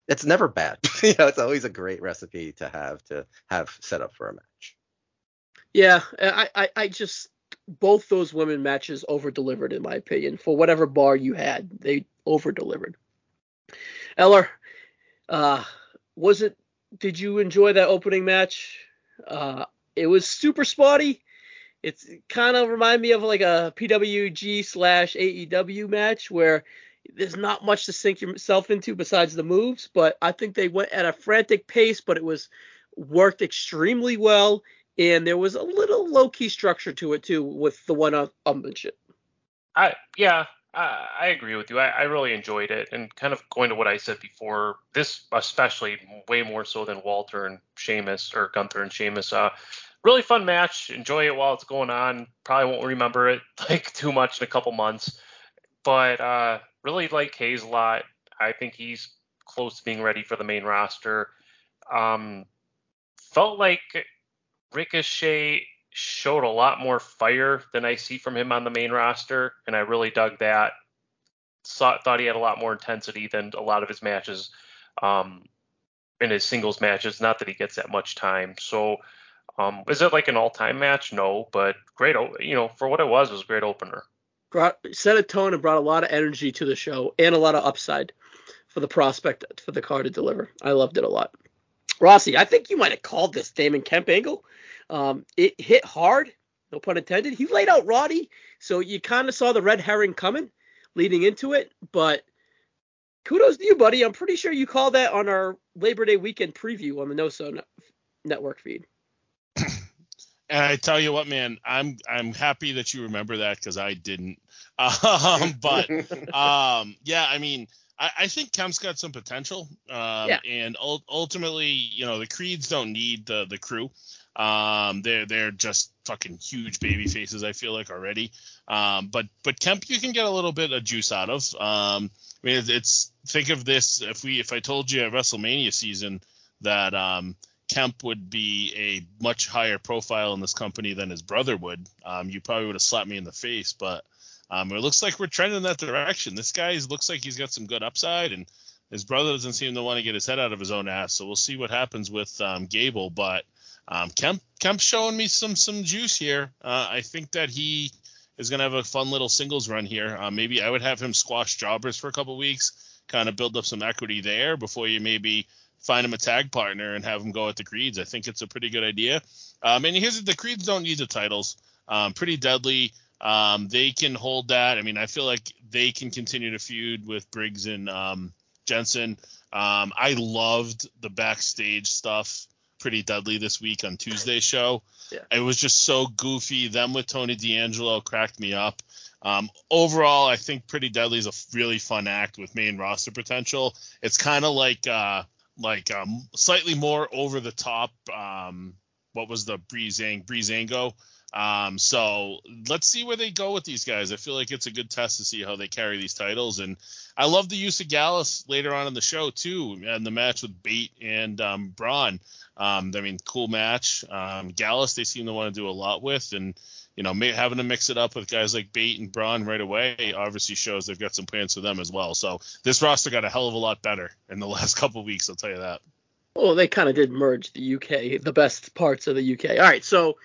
that's never bad. [LAUGHS] you know, it's always a great recipe to have to have set up for a match.
Yeah, I, I, I just both those women matches over delivered in my opinion. For whatever bar you had, they over delivered. Eller, uh, was it? Did you enjoy that opening match? Uh, it was super spotty. It's kind of remind me of like a PWG slash AEW match where there's not much to sink yourself into besides the moves, but I think they went at a frantic pace, but it was worked extremely well, and there was a little low key structure to it too with the one upmanship.
I yeah, I, I agree with you. I, I really enjoyed it, and kind of going to what I said before, this especially way more so than Walter and Sheamus or Gunther and Sheamus. Uh, really fun match. Enjoy it while it's going on. Probably won't remember it [LAUGHS] like too much in a couple months, but uh, really like Hayes a lot. I think he's close to being ready for the main roster. Um, felt like Ricochet showed a lot more fire than I see from him on the main roster, and I really dug that. Saw, thought he had a lot more intensity than a lot of his matches um, in his singles matches. Not that he gets that much time. So, um, is it like an all-time match? No, but great. You know, for what it was, it was a great opener.
Brought, set a tone and brought a lot of energy to the show and a lot of upside for the prospect for the car to deliver. I loved it a lot. Rossi, I think you might have called this Damon Kemp angle. Um, it hit hard. no pun intended. He laid out Roddy, so you kind of saw the red herring coming leading into it. But kudos to you, buddy. I'm pretty sure you called that on our Labor Day weekend preview on the NoSo network feed. [LAUGHS]
And I tell you what, man, I'm I'm happy that you remember that because I didn't. [LAUGHS] Um, but [LAUGHS] um, yeah, I mean, I, I think Kemp's got some potential. Um,
Yeah.
And ul- ultimately, you know, the Creeds don't need the the crew. Um, they're they're just fucking huge baby faces. I feel like already. Um, but but Kemp, you can get a little bit of juice out of. Um, I mean, it's, think of this if we if I told you at WrestleMania season that um Kemp would be a much higher profile in this company than his brother would, um, you probably would have slapped me in the face. But um, it looks like we're trending in that direction. This guy looks like he's got some good upside, and his brother doesn't seem to want to get his head out of his own ass. So we'll see what happens with um, Gable. But um, Kemp showing me some some juice here. Uh, I think that he is going to have a fun little singles run here. Uh, maybe I would have him squash jobbers for a couple weeks, kind of build up some equity there before you maybe find him a tag partner and have him go at the Creeds. I think it's a pretty good idea. Um, and here's the Creeds don't need the titles. Um, pretty deadly. Um, they can hold that. I mean, I feel like they can continue to feud with Briggs and um, Jensen. Um, I loved the backstage stuff. Pretty deadly this week on Tuesday show.
Yeah.
It was just so goofy. Them with Tony D'Angelo cracked me up. Um, overall, I think Pretty Deadly is a really fun act with main roster potential. It's kind of like uh, like um, slightly more over the top. Um, what was the Breezang Breezango? Um, so let's see where they go with these guys. I feel like it's a good test to see how they carry these titles, and I love the use of Gallus later on in the show too, and the match with Bate and um, Bron. Um, I mean, cool match. Um, Gallus they seem to want to do a lot with, and you know, may, having to mix it up with guys like Bate and Bron right away obviously shows they've got some plans for them as well. So this roster got a hell of a lot better in the [LAUGHS] last couple weeks. I'll tell you that.
Well, they kind of did merge the UK, the best parts of the UK. All right, so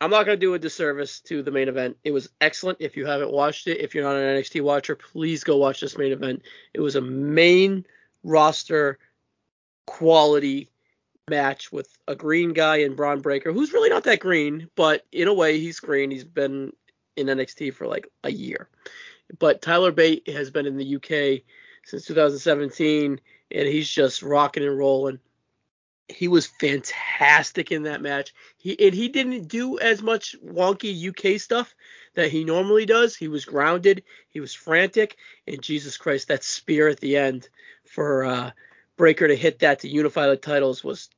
I'm not going to do a disservice to the main event. It was excellent. If you haven't watched it, if you're not an NXT watcher, please go watch this main event. It was a main roster quality match with a green guy and Bron Breakker, who's really not that green, but in a way he's green. He's been in NXT for like a year. But Tyler Bate has been in the UK since 2017, and he's just rocking and rolling. He was fantastic in that match. He and he didn't do as much wonky UK stuff that he normally does. He was grounded. He was frantic, and Jesus Christ, that spear at the end for uh, Breakker to hit that to unify the titles was,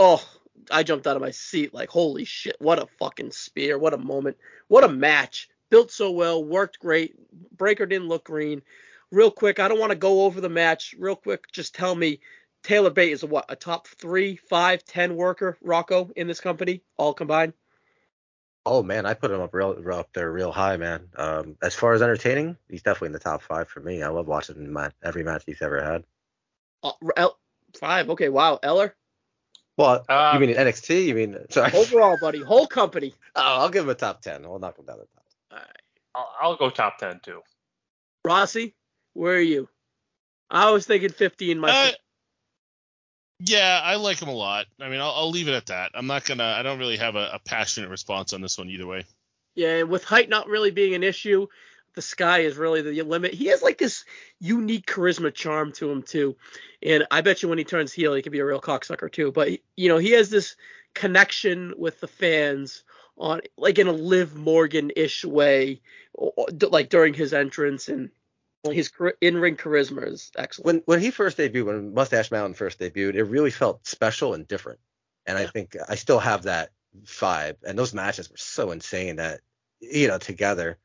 oh, I jumped out of my seat like, holy shit, what a fucking spear, what a moment, what a match. Built so well, worked great. Breakker didn't look green. Real quick, I don't want to go over the match. Real quick, just tell me Tyler Bate is a what? A top three, five, ten worker, Rocco, in this company, all combined.
Oh man, I put him up real up there real high, man. Um, as far as entertaining, he's definitely in the top five for me. I love watching ma- every match he's ever had.
Uh, El- five. Okay, wow. Eller,
Well,
Um,
you mean NXT? You mean sorry?
overall, buddy, whole company. [LAUGHS]
Oh, I'll give him a top ten. I'll knock him down the top.
All right.
I'll, I'll go top ten too.
Rossi, where are you? I was thinking 15
Uh,
myself.
yeah, I like him a lot. I mean, I'll, I'll leave it at that. I'm not gonna. I don't really have a, a passionate response on this one either way.
Yeah, and with height not really being an issue, the sky is really the limit. He has like this unique charisma charm to him too, and I bet you when he turns heel, he could be a real cocksucker too. But you know, he has this connection with the fans on like in a Liv Morgan ish way, like during his entrance, and his in ring charisma is excellent.
When when he first debuted, when Mustache Mountain first debuted, it really felt special and different. And I think I still have that vibe. And those matches were so insane that you know together.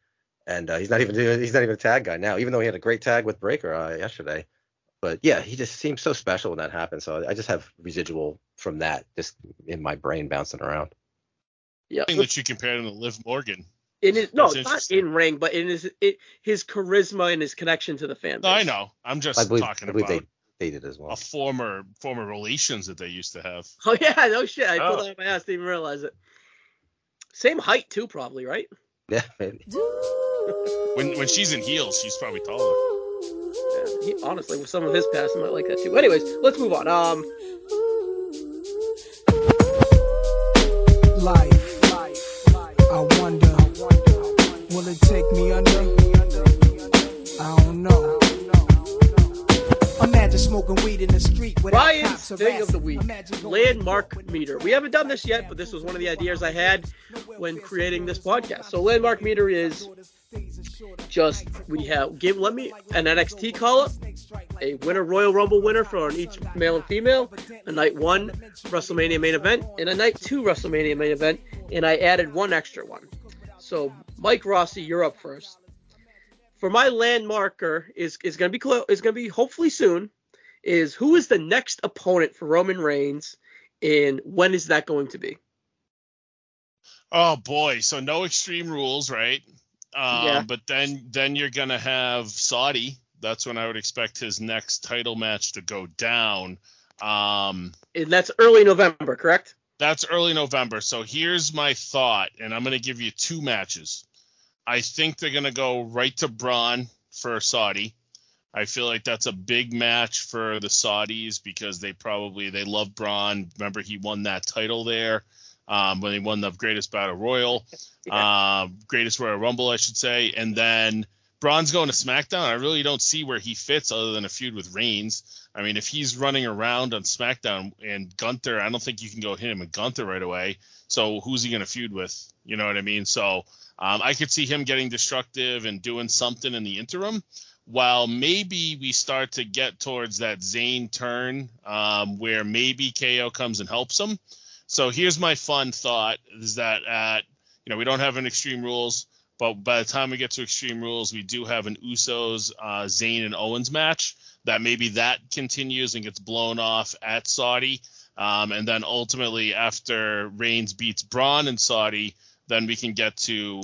And uh, he's not even he's not even a tag guy now, even though he had a great tag with Breakker uh, yesterday. But yeah, he just seems so special when that happens. So I just have residual from that just in my brain bouncing around.
yeah,
I think that you compared him to Liv Morgan.
in his no, it's not in ring, but in his it, his charisma and his connection to the fan.
No, I know. I'm just
I believe,
talking
I believe
about
they dated as well.
a former former relations that they used to have. [LAUGHS]
Oh yeah, no shit. I pulled
Oh.
that out my ass, didn't even realize it. Same height too, probably, right?
Yeah, maybe
when when she's in heels, she's probably taller.
Yeah, he, honestly, with some of his past, I might like that too. Anyways, let's move on. Um,
life, I wonder, will it take me under? I don't know. Imagine smoking weed in the street.
Ryan's thing of the week: landmark meter. We haven't done this yet, but this was one of the ideas I had when creating this podcast. So, landmark meter is just we have give let me an NXT call up, a winner Royal Rumble winner for each male and female, a night one WrestleMania main event, and a night two WrestleMania main event, and I added one extra one. So Mike Rossi, you're up first. For my landmarker is is gonna be close is gonna be hopefully soon. Is who is the next opponent for Roman Reigns, and when is that going to be?
Oh boy, so no extreme rules, right? Um,
Yeah.
But then then you're gonna have Saudi. That's when I would expect his next title match to go down. Um,
And that's early November, correct?
that's early November. So here's my thought, and I'm gonna give you two matches. I think they're gonna go right to Braun for Saudi. I feel like that's a big match for the Saudis because they probably they love Braun. Remember he won that title there um, when he won the Greatest Battle Royal, um, Greatest Royal Rumble, I should say. And then Braun's going to SmackDown. I really don't see where he fits other than a feud with Reigns. I mean, if he's running around on SmackDown and Gunther, I don't think you can go hit him and Gunther right away. So who's he going to feud with? You know what I mean? So um, I could see him getting destructive and doing something in the interim. While maybe we start to get towards that Zayn turn, um, where maybe KO comes and helps him. So here's my fun thought: is that at you know we don't have an Extreme Rules, but by the time we get to Extreme Rules, we do have an Usos, uh, Zayn and Owens match. That maybe that continues and gets blown off at Saudi, um, and then ultimately after Reigns beats Braun in Saudi, then we can get to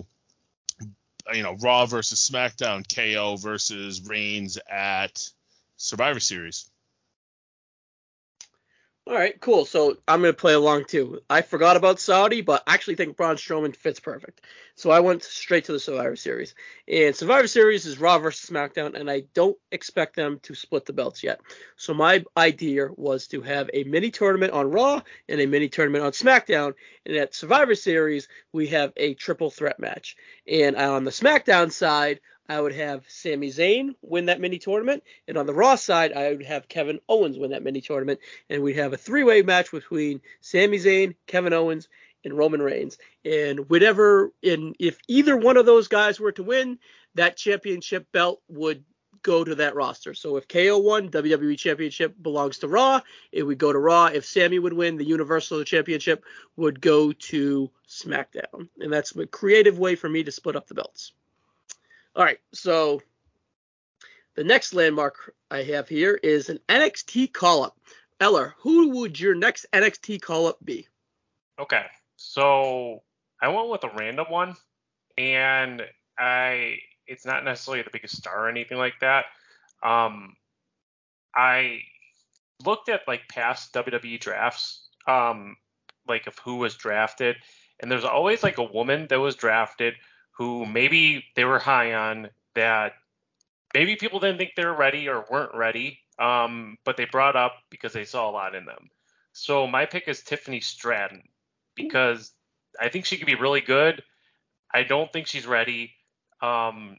you know Raw versus SmackDown, KO versus Reigns at Survivor Series.
All right, cool. So I'm gonna play along too. I forgot about Saudi, but I actually think Braun Strowman fits perfect. So I went straight to the Survivor Series. And Survivor Series is Raw versus SmackDown, and I don't expect them to split the belts yet. So my idea was to have a mini tournament on Raw and a mini tournament on SmackDown. And at Survivor Series, we have a triple threat match. And on the SmackDown side, I would have Sami Zayn win that mini tournament, and on the Raw side, I would have Kevin Owens win that mini tournament, and we'd have a three-way match between Sami Zayn, Kevin Owens, and Roman Reigns. And whatever, and if either one of those guys were to win, that championship belt would go to that roster. So if KO won, WWE Championship belongs to Raw. It would go to Raw. If Sami would win, the Universal Championship would go to SmackDown. And that's a creative way for me to split up the belts. All right, so the next landmark I have here is an NXT call up. Eller, who would your next NXT call up be?
Okay, so I went with a random one, and I it's not necessarily the biggest star or anything like that. Um, I looked at like past WWE drafts, um, like of who was drafted, and there's always like a woman that was drafted who maybe they were high on that maybe people didn't think they were ready or weren't ready, um, but they brought up because they saw a lot in them. So my pick is Tiffany Stratton because I think she could be really good. I don't think she's ready. Um,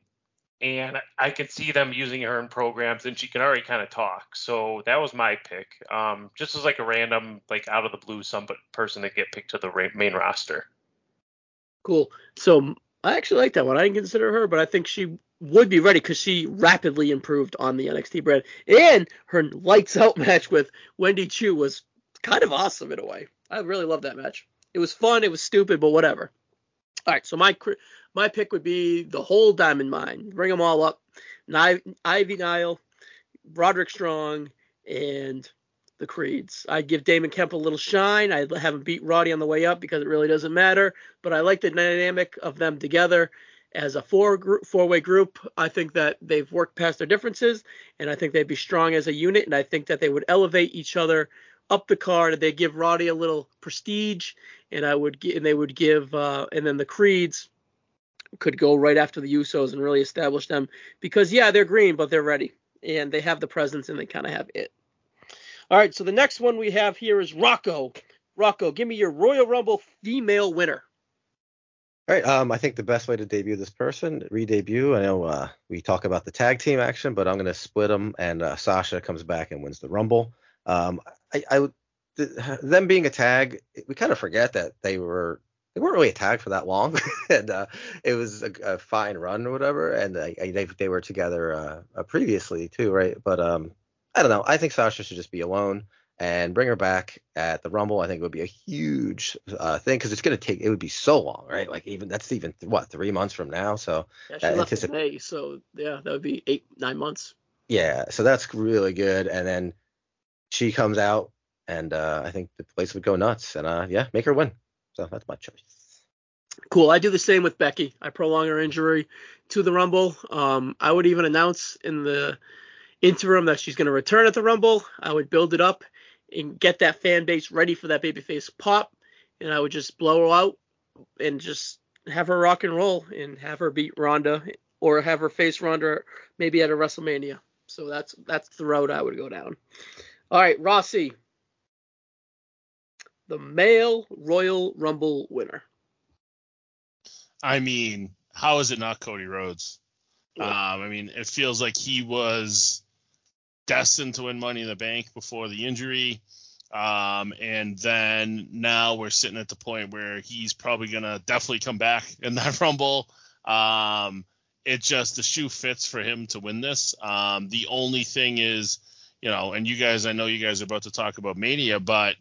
and I can see them using her in programs, and she can already kind of talk. So that was my pick. Um, just as like a random, like out of the blue, some person to get picked to the main roster.
Cool. So I actually like that one. I didn't consider her, but I think she would be ready because she rapidly improved on the NXT brand. And her lights out [LAUGHS] match with Wendy Choo was kind of awesome in a way. I really love that match. It was fun. It was stupid, but whatever. All right, so my my pick would be the whole Diamond Mine. Bring them all up. Ivy Nile, Roderick Strong, and the Creeds. I'd give Damon Kemp a little shine. I'd have him beat Roddy on the way up because it really doesn't matter. But I like the dynamic of them together as a four group, four way group. I think that they've worked past their differences, and I think they'd be strong as a unit. And I think that they would elevate each other up the card. They give Roddy a little prestige, and I would and they would give uh, and then the Creeds could go right after the Usos and really establish them because yeah they're green but they're ready and they have the presence and they kind of have it. All right, so the next one we have here is Rocco. Rocco, give me your Royal Rumble female winner.
All right. Um, I think the best way to debut this person, re-debut. I know uh, we talk about the tag team action, but I'm going to split them, and uh, Sasha comes back and wins the Rumble. Um, I, I them being a tag, we kind of forget that they were they weren't really a tag for that long, [LAUGHS] and uh, it was a, a, fine run or whatever. And uh, they they were together uh, uh, previously too, right? But um, I don't know. I think Sasha should just be alone and bring her back at the Rumble. I think it would be a huge uh, thing because it's going to take. It would be so long, right? Like even that's even what three months from now. So
yeah, she left anticip- in May, so yeah, that would be eight nine months.
Yeah, so that's really good. And then she comes out, and uh, I think the place would go nuts. And uh, yeah, make her win. So that's my choice.
Cool. I do the same with Becky. I prolong her injury to the Rumble. Um, I would even announce in the interim that she's going to return at the Rumble. I would build it up and get that fan base ready for that babyface pop, and I would just blow her out and just have her rock and roll and have her beat Ronda or have her face Ronda maybe at a WrestleMania. So that's that's the road I would go down. All right, Rossi, the male Royal Rumble winner.
I mean, how is it not Cody Rhodes? Yeah. Um, I mean, it feels like he was destined to win Money in the Bank before the injury. Um, and then now we're sitting at the point where he's probably gonna definitely come back [LAUGHS] in that Rumble. Um, it just the shoe fits for him to win this. Um, the only thing is, you know, and you guys, I know you guys are about to talk about Mania, but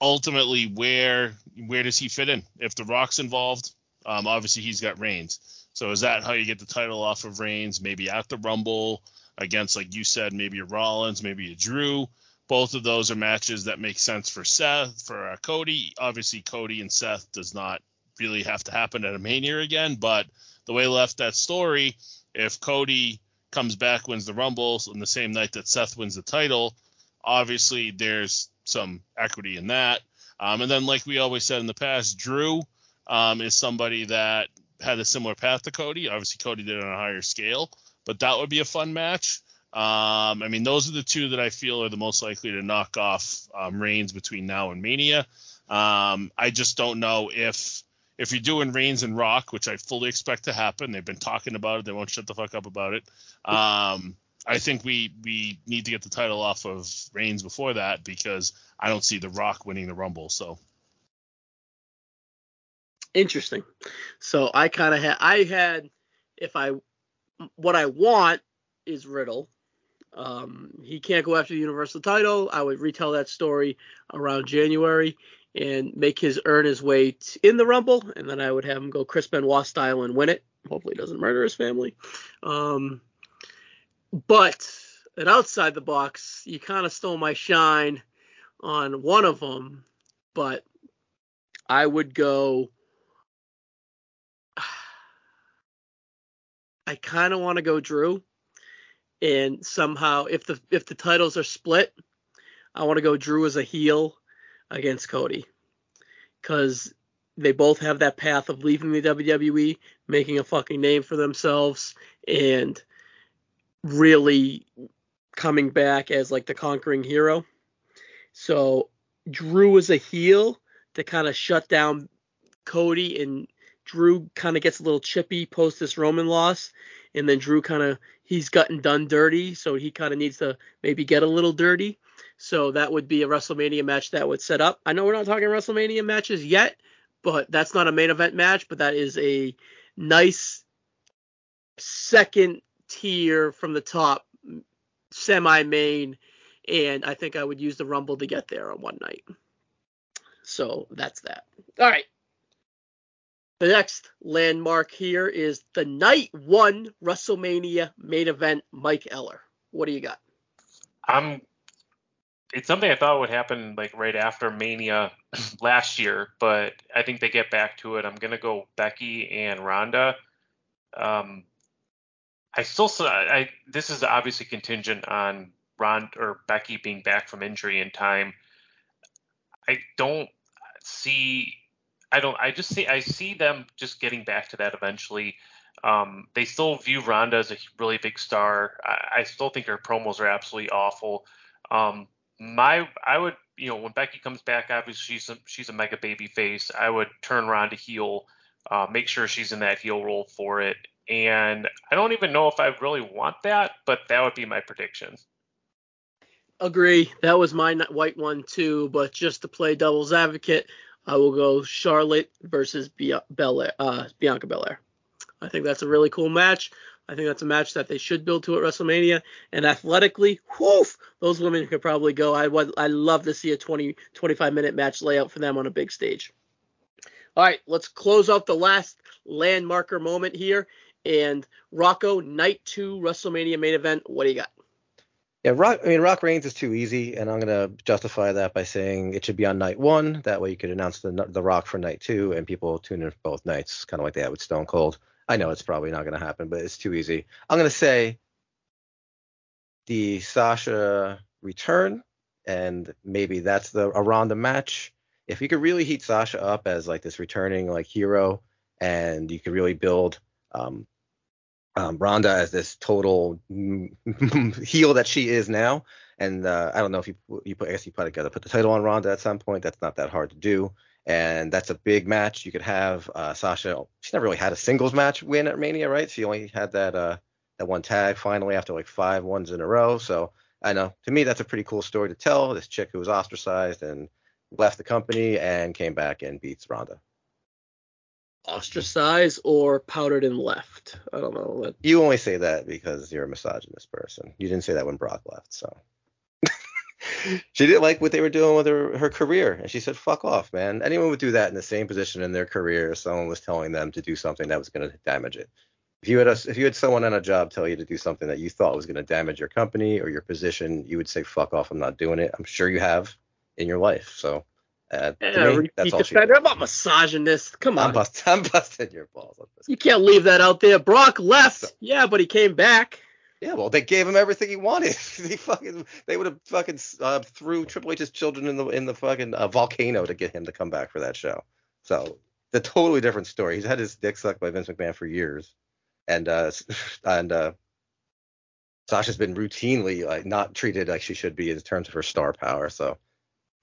ultimately, where where does he fit in? If The Rock's involved, um, obviously he's got Reigns. So is that how you get the title off of Reigns? Maybe at the Rumble against, like you said, maybe a Rollins, maybe a Drew. Both of those are matches that make sense for Seth, for uh, Cody. Obviously, Cody and Seth does not really have to happen at a Mania again, but the way left that story, if Cody comes back, wins the Rumble on the same night that Seth wins the title, obviously there's some equity in that. Um, and then, like we always said in the past, Drew um, is somebody that had a similar path to Cody. Obviously, Cody did it on a higher scale, but that would be a fun match. Um, I mean, those are the two that I feel are the most likely to knock off um, Reigns between now and Mania. Um, I just don't know if if you're doing Reigns and Rock, which I fully expect to happen. They've been talking about it. They won't shut the fuck up about it. Um, I think we we need to get the title off of Reigns before that because I don't see the Rock winning the Rumble. So
interesting. So I kind of had I had if I what I want is Riddle. Um, he can't go after the Universal title. I would retell that story around January and make his earn his way t- in the Rumble, and then I would have him go Chris Benoit style and win it. Hopefully, he doesn't murder his family. Um, but outside the box, you kind of stole my shine on one of them, but I would go I kind of want to go Drew, and somehow if the if the titles are split, I want to go Drew as a heel against Cody, because they both have that path of leaving the WWE, making a fucking name for themselves, and really coming back as like the conquering hero. So Drew as a heel to kind of shut down Cody and Drew kind of gets a little chippy post this Roman loss, and then Drew kind of he's gotten done dirty, so he kind of needs to maybe get a little dirty. So that would be a WrestleMania match that would set up. I know we're not talking WrestleMania matches yet, but that's not a main event match, but that is a nice second tier from the top, semi main, and I think I would use the Rumble to get there on one night. So that's that. All right. The next landmark here is the night one WrestleMania main event. Mike Eller, what do you got?
I'm. It's something I thought would happen like right after Mania [LAUGHS] last year, but I think they get back to it. I'm gonna go Becky and Ronda. Um, I still saw. I this is obviously contingent on Ron or Becky being back from injury in time. I don't see I don't. I just see. I see them just getting back to that eventually. Um, they still view Ronda as a really big star. I, I still think her promos are absolutely awful. Um, my, I would, you know, when Becky comes back, obviously she's a, she's a mega baby face. I would turn Ronda heel Uh, make sure she's in that heel role for it. And I don't even know if I really want that, but that would be my prediction.
Agree. That was my white one too, but just to play devil's advocate, I will go Charlotte versus Belair, uh, Bianca Belair. I think that's a really cool match. I think that's a match that they should build to at WrestleMania. And athletically, whoof, those women could probably go. I would, I love to see a 20, 25 minute match layout for them on a big stage. All right, let's close out the last landmarker moment here. And Rocco, night two WrestleMania main event. What do you got?
Yeah, Rock. I mean, Rock Reigns is too easy, and I'm gonna justify that by saying it should be on night one. That way, you could announce the the Rock for night two, and people tune in for both nights, kind of like they had with Stone Cold. I know it's probably not gonna happen, but it's too easy. I'm gonna say the Sasha return, and maybe that's the a Ronda match. If you could really heat Sasha up as like this returning like hero, and you could really build um, um, Ronda as this total [LAUGHS] heel that she is now. And uh, I don't know if you you put I guess you probably got put the title on Ronda at some point. That's not that hard to do. And that's a big match. You could have uh, Sasha. She never really had a singles match win at Mania, right? She only had that uh, that one tag finally after like five ones in a row. So I know to me that's a pretty cool story to tell. This chick who was ostracized and left the company and came back and beats Ronda.
Ostracized or powdered and left? I don't know.
You only say that because you're a misogynist person. You didn't say that when Brock left, so. [LAUGHS] she didn't like what they were doing with her, her career, and she said, "Fuck off, man." Anyone would do that in the same position in their career. if Someone was telling them to do something that was going to damage it. If you had a, if you had someone on a job tell you to do something that you thought was going to damage your company or your position, you would say, "Fuck off, I'm not doing it." I'm sure you have in your life. So, uh,
Yeah,
me, that's all
defender. I'm not misogynist. Come
I'm
on. [LAUGHS]
I'm busting your balls.
You can't leave that out there. Brock left. Yeah, but he came back.
Yeah, well, they gave him everything he wanted. [LAUGHS] they fucking, they would have fucking uh, threw Triple H's children in the in the fucking uh, volcano to get him to come back for that show. So, the totally different story. He's had his dick sucked by Vince McMahon for years, and uh, [LAUGHS] and uh, Sasha's been routinely like not treated like she should be in terms of her star power. So,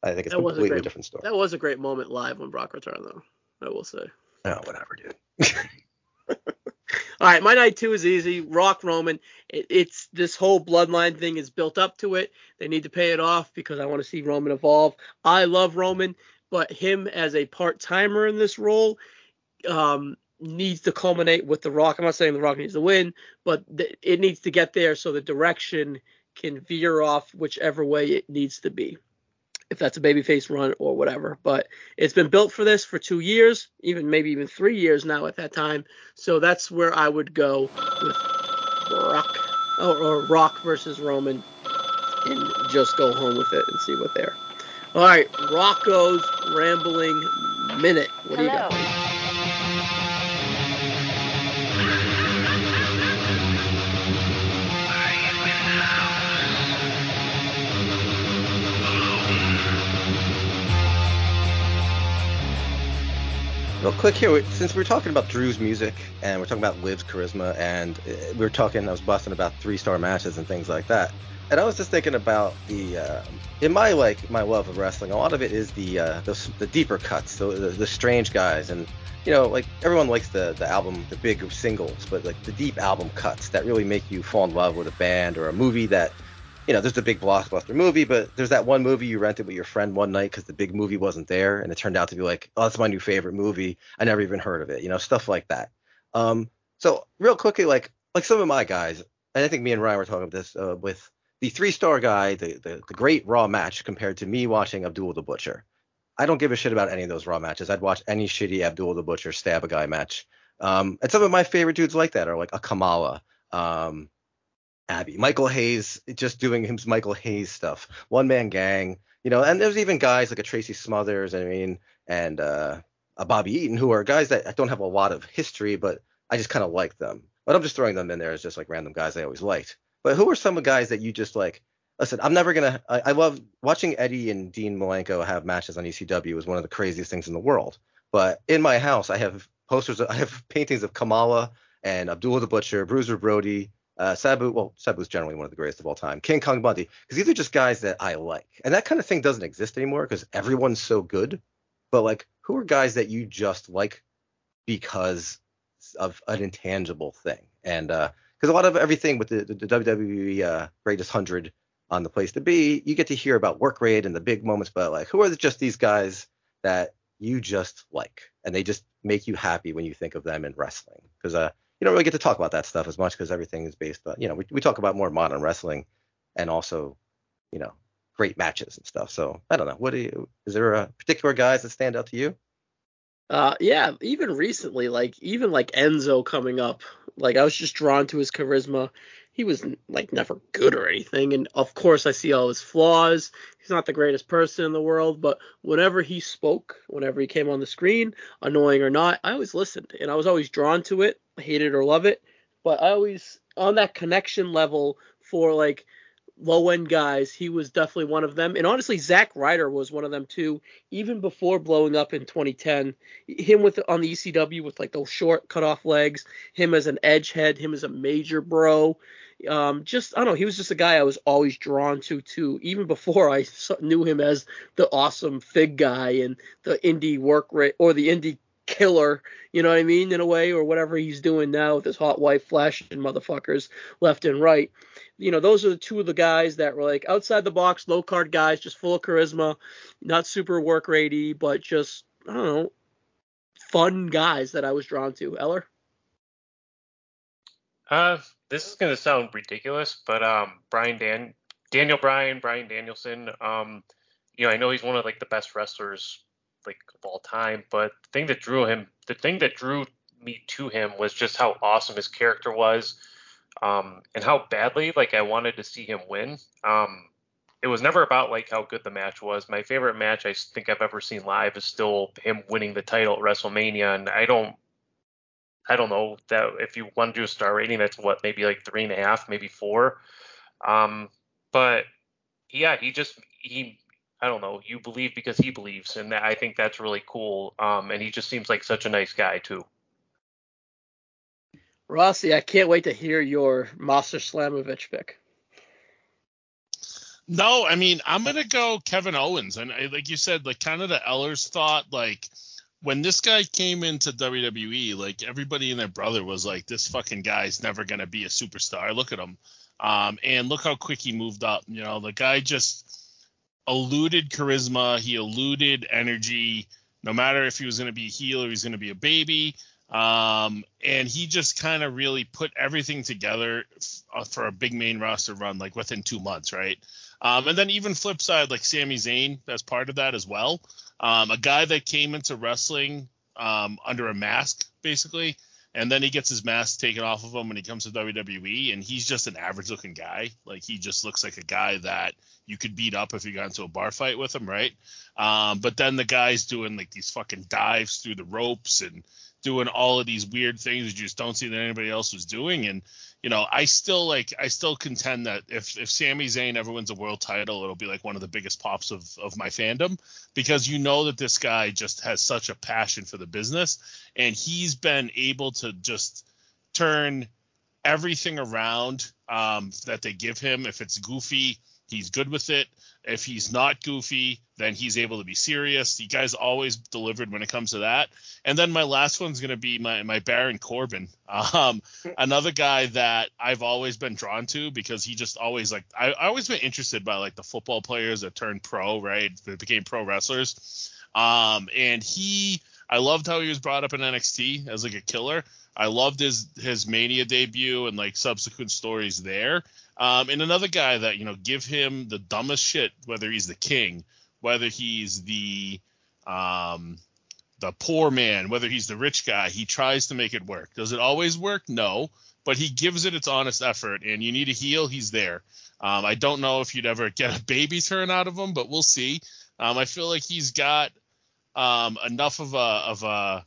I think it's
That was a
completely
great-
different story.
That was a great moment live when Brock returned, though. I will say.
Oh, whatever, dude.
All right, my night two is easy. Rock Roman. It, it's this whole bloodline thing is built up to it. They need to pay it off because I want to see Roman evolve. I love Roman, but him as a part timer in this role um, needs to culminate with The Rock. I'm not saying The Rock needs to win, but th- it needs to get there so the direction can veer off whichever way it needs to be. If that's a babyface run or whatever, but it's been built for this for two years, even maybe even three years now at that time. So that's where I would go with Rock or, or Rock versus Roman and just go home with it and see what they're. All right, Rocco's rambling minute. What do you got?
Real quick here, since we're talking about Drew's music and we're talking about Liv's charisma, and uh, we were talking, I was busting about three star matches and things like that. And I was just thinking about the, uh, in my like my love of wrestling, a lot of it is the uh, the, the deeper cuts, the, the the strange guys, and you know, like everyone likes the the album, the big singles, but like the deep album cuts that really make you fall in love with a band or a movie that you know, there's the big blockbuster movie, but there's that one movie you rented with your friend one night because the big movie wasn't there, and it turned out to be like, oh, that's my new favorite movie. I never even heard of it, you know, stuff like that. Um, so real quickly, like like some of my guys, and I think me and Ryan were talking about this uh, with the three star guy, the, the the great Raw match compared to me watching Abdul the Butcher. I don't give a shit about any of those Raw matches. I'd watch any shitty Abdul the Butcher stab a guy match. Um, and some of my favorite dudes like that are like a Kamala. Um, Abby, Michael Hayes, just doing his Michael Hayes stuff, one man gang, you know, and there's even guys like a Tracy Smothers, I mean, and uh, a Bobby Eaton, who are guys that don't have a lot of history, but I just kind of like them. But I'm just throwing them in there as just like random guys I always liked. But who are some of the guys that you just like? Listen, I'm never gonna. I, I love watching Eddie and Dean Malenko have matches on ECW is one of the craziest things in the world. But in my house, I have posters. I have [LAUGHS] paintings of Kamala and Abdullah the Butcher, Bruiser Brody, uh, Sabu, well, Sabu's generally one of the greatest of all time. King Kong Bundy, because these are just guys that I like, and that kind of thing doesn't exist anymore because everyone's so good. But like, who are guys that you just like because of an intangible thing. And because a lot of everything with the, the, the WWE uh, Greatest Hundred on the place to be, you get to hear about work rate and the big moments, but like who are just these guys that you just like and they just make you happy when you think of them in wrestling? Because uh, you don't really get to talk about that stuff as much because everything is based on you know we, we talk about more modern wrestling and also you know great matches and stuff. So I don't know. What do you? Is there a particular guys that stand out to you?
Uh, yeah, even recently, like even like Enzo coming up, like I was just drawn to his charisma. He was like never good or anything, and of course I see all his flaws. He's not the greatest person in the world, but whenever he spoke, whenever he came on the screen, annoying or not, I always listened, and I was always drawn to it, hate it or love it. But I always on that connection level for like low end guys, he was definitely one of them. And honestly, Zack Ryder was one of them too, even before blowing up in 2010. Him with on the ECW with like those short cut off legs, him as an edge head, him as a major bro. Um, just I don't know, he was just a guy I was always drawn to too, even before I [LAUGHS] knew him as the awesome fig guy and the indie work rate or the indie killer, you know what I mean, in a way, or whatever he's doing now with his hot wife flashing motherfuckers left and right you know, those are the two of the guys that were like outside the box, low card guys, just full of charisma, not super work ratey, but just I don't know, fun guys that I was drawn to. Eller.
Uh, this is gonna sound ridiculous, but um, Brian Dan Daniel Bryan, Brian Danielson, um, you know, I know he's one of like the best wrestlers like of all time, but the thing that drew him, the thing that drew me to him was just how awesome his character was um, and how badly like I wanted to see him win. Um, it was never about like how good the match was. My favorite match I think I've ever seen live is still him winning the title at WrestleMania, and I don't, I don't know that if you want to do a star rating, that's what maybe like three and a half, maybe four. Um, but yeah, he just he I don't know. You believe because he believes, and I think that's really cool. Um, and he just seems like such a nice guy too.
Rossi, I can't wait to hear your Masha Slamovich pick.
No, I mean I'm gonna go Kevin Owens, and like you said, like kind of the Ellers thought, like when this guy came into WWE, like everybody and their brother was like, this fucking guy's never gonna be a superstar. Look at him, um, and look how quick he moved up. You know, the guy just eluded charisma, he eluded energy. No matter if he was gonna be a heel or he's gonna be a baby, um, and he just kind of really put everything together f- uh, for a big main roster run, like within two months, right? Um, and then even flip side, like Sami Zayn, that's part of that as well. Um, a guy that came into wrestling um, under a mask, basically, and then he gets his mask taken off of him when he comes to WWE, and he's just an average looking guy. Like he just looks like a guy that you could beat up if you got into a bar fight with him, right? Um, but then the guy's doing like these fucking dives through the ropes and doing all of these weird things that you just don't see that anybody else was doing. And you know, I still like I still contend that if if Sami Zayn ever wins a world title, it'll be like one of the biggest pops of of my fandom because you know that this guy just has such a passion for the business and he's been able to just turn everything around um, that they give him. If it's goofy, he's good with it. If he's not goofy, then he's able to be serious. You guys always delivered when it comes to that. And then my last one's going to be my, my Baron Corbin, [LAUGHS] um, another guy that I've always been drawn to because he just always like I, I always been interested by like the football players that turned pro, right? That became pro wrestlers. Um, and he, I loved how he was brought up in NXT as like a killer. I loved his his Mania debut and like subsequent stories there. Um, and another guy that you know give him the dumbest shit, whether he's the king, whether he's the um, the poor man, whether he's the rich guy, he tries to make it work. Does it always work? No, but he gives it its honest effort. And you need a heel, he's there. Um, I don't know if you'd ever get a baby turn out of him, but we'll see. Um, I feel like he's got um, enough of a of a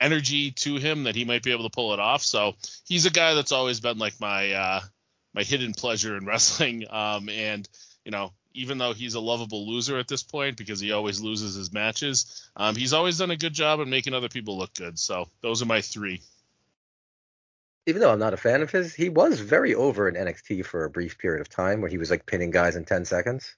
energy to him that he might be able to pull it off. So he's a guy that's always been like my uh, my hidden pleasure in [LAUGHS] wrestling. Um, and you know, even though he's a lovable loser at this point because he always loses his matches, um, he's always done a good job in making other people look good. So those are my three.
Even though I'm not a fan of his, he was very over in NXT for a brief period of time where he was like pinning guys in 10 seconds.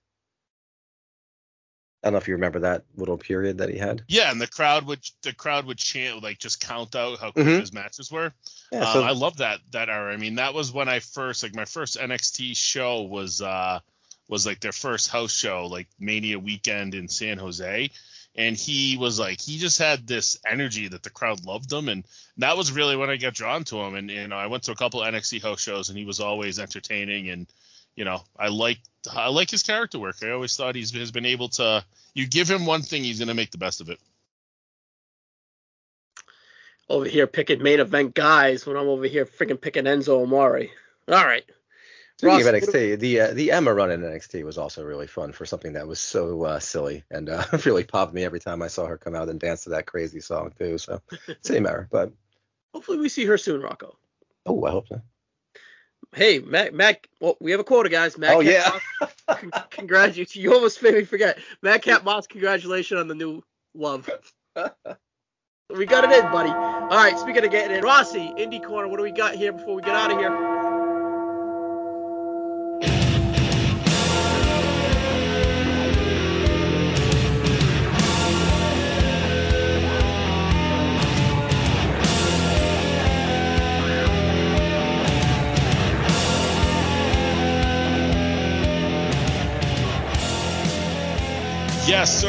I don't know if you remember that little period that he had.
Yeah, and the crowd would the crowd would chant like just count out how quick
Mhm.
his matches were.
Yeah,
Um,
so
I love that that era. I mean, that was when I first like my first NXT show was uh was like their first house show, like Mania weekend in San Jose. And he was like he just had this energy that the crowd loved him and that was really when I got drawn to him. And you know, I went to a couple NXT house shows and he was always entertaining and you know, I like I like his character work. I always thought he's has been able to you give him one thing, he's gonna make the best of it.
Over here picking main event guys when I'm over here freaking picking Enzo Amore. All right.
Speaking
Ross,
of NXT, the uh, the Emma run in NXT was also really fun for something that was so uh, silly and uh, [LAUGHS] really popped me every time I saw her come out and dance to that crazy song too. So [LAUGHS] same error, but
Hopefully we see her soon, Rocco.
oh, I hope so.
Hey, Mac, Matt. Well, we have a quota, guys. Matt
Oh
Cat
yeah,
Moss, con- [LAUGHS] congratulations. You almost made me forget. Matt Cat Moss, congratulations on the new love. [LAUGHS] we got it in, buddy. All right. Speaking of getting in, Rossi, Indie Corner. What do we got here before we get out of here?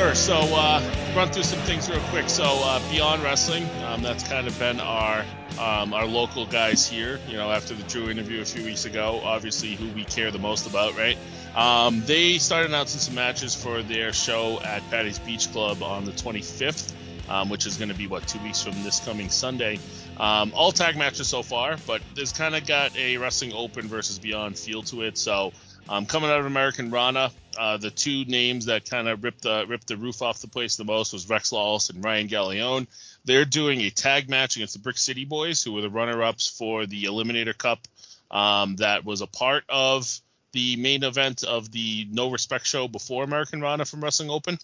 Sir. So uh, run through some things real quick. So uh, Beyond Wrestling, um, that's kind of been our um, our local guys here. You know, after the Drew interview a few weeks ago, obviously who we care the most about, right? Um, they started announcing some matches for their show at Patty's Beach Club on the 25th, um, which is going to be what two weeks from this coming Sunday. Um, all tag matches so far, but there's kind of got a Wrestling Open versus Beyond feel to it. So um, coming out of American Rana, uh, the two names that kind of ripped the ripped the roof off the place the most was Rex Lawless and Ryan Galeone. They're doing a tag match against the Brick City Boys, who were the runner-ups for the Eliminator Cup um, that was a part of the main event of the No Respect show before American Rana from Wrestling Open.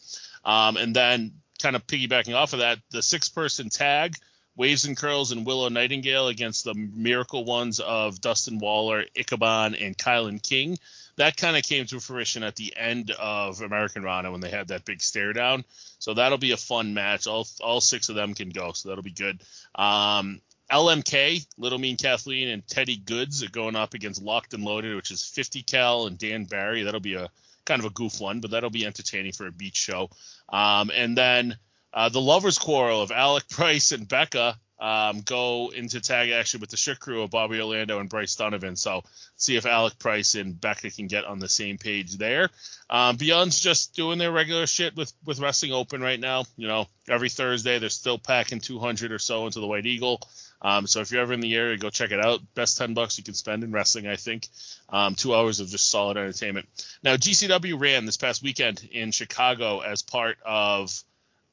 Um, and then kind of piggybacking off of that, the six-person tag, Waves and Curls and Willow Nightingale against the miracle ones of Dustin Waller, Ichabod, and Kylon King that kind of came to fruition at the end of American Rana when they had that big stare down. So that'll be a fun match. All all six of them can go, so that'll be good. Um, LMK, Little Mean Kathleen, and Teddy Goodz are going up against Locked and Loaded, which is 50 Cal and Dan Barry. That'll be a kind of a goof one, but that'll be entertaining for a beach show. Um, and then uh, the lovers quarrel of Alec Price and Becca um, go into tag action with the shit crew of Bobby Orlando and Bryce Donovan. So see if Alec Price and Becca can get on the same page there. Um, Beyond's just doing their regular shit with with Wrestling Open right now. You know, every Thursday they're still packing 200 or so into the White Eagle. Um, so if you're ever in the area, go check it out. Best 10 bucks you can spend in wrestling, I think. Um, two hours of just solid entertainment. Now GCW ran this past weekend in Chicago as part of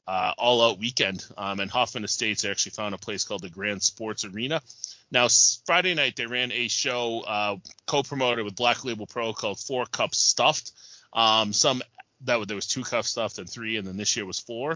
uh, All Out Weekend, um, and Hoffman Estates actually found a place called the Grand Sports Arena. Now, Friday night they ran a show uh, co-promoted with Black Label Pro called Four Cups Stuffed. Um, some that there was two cups stuffed and three, and then this year was four.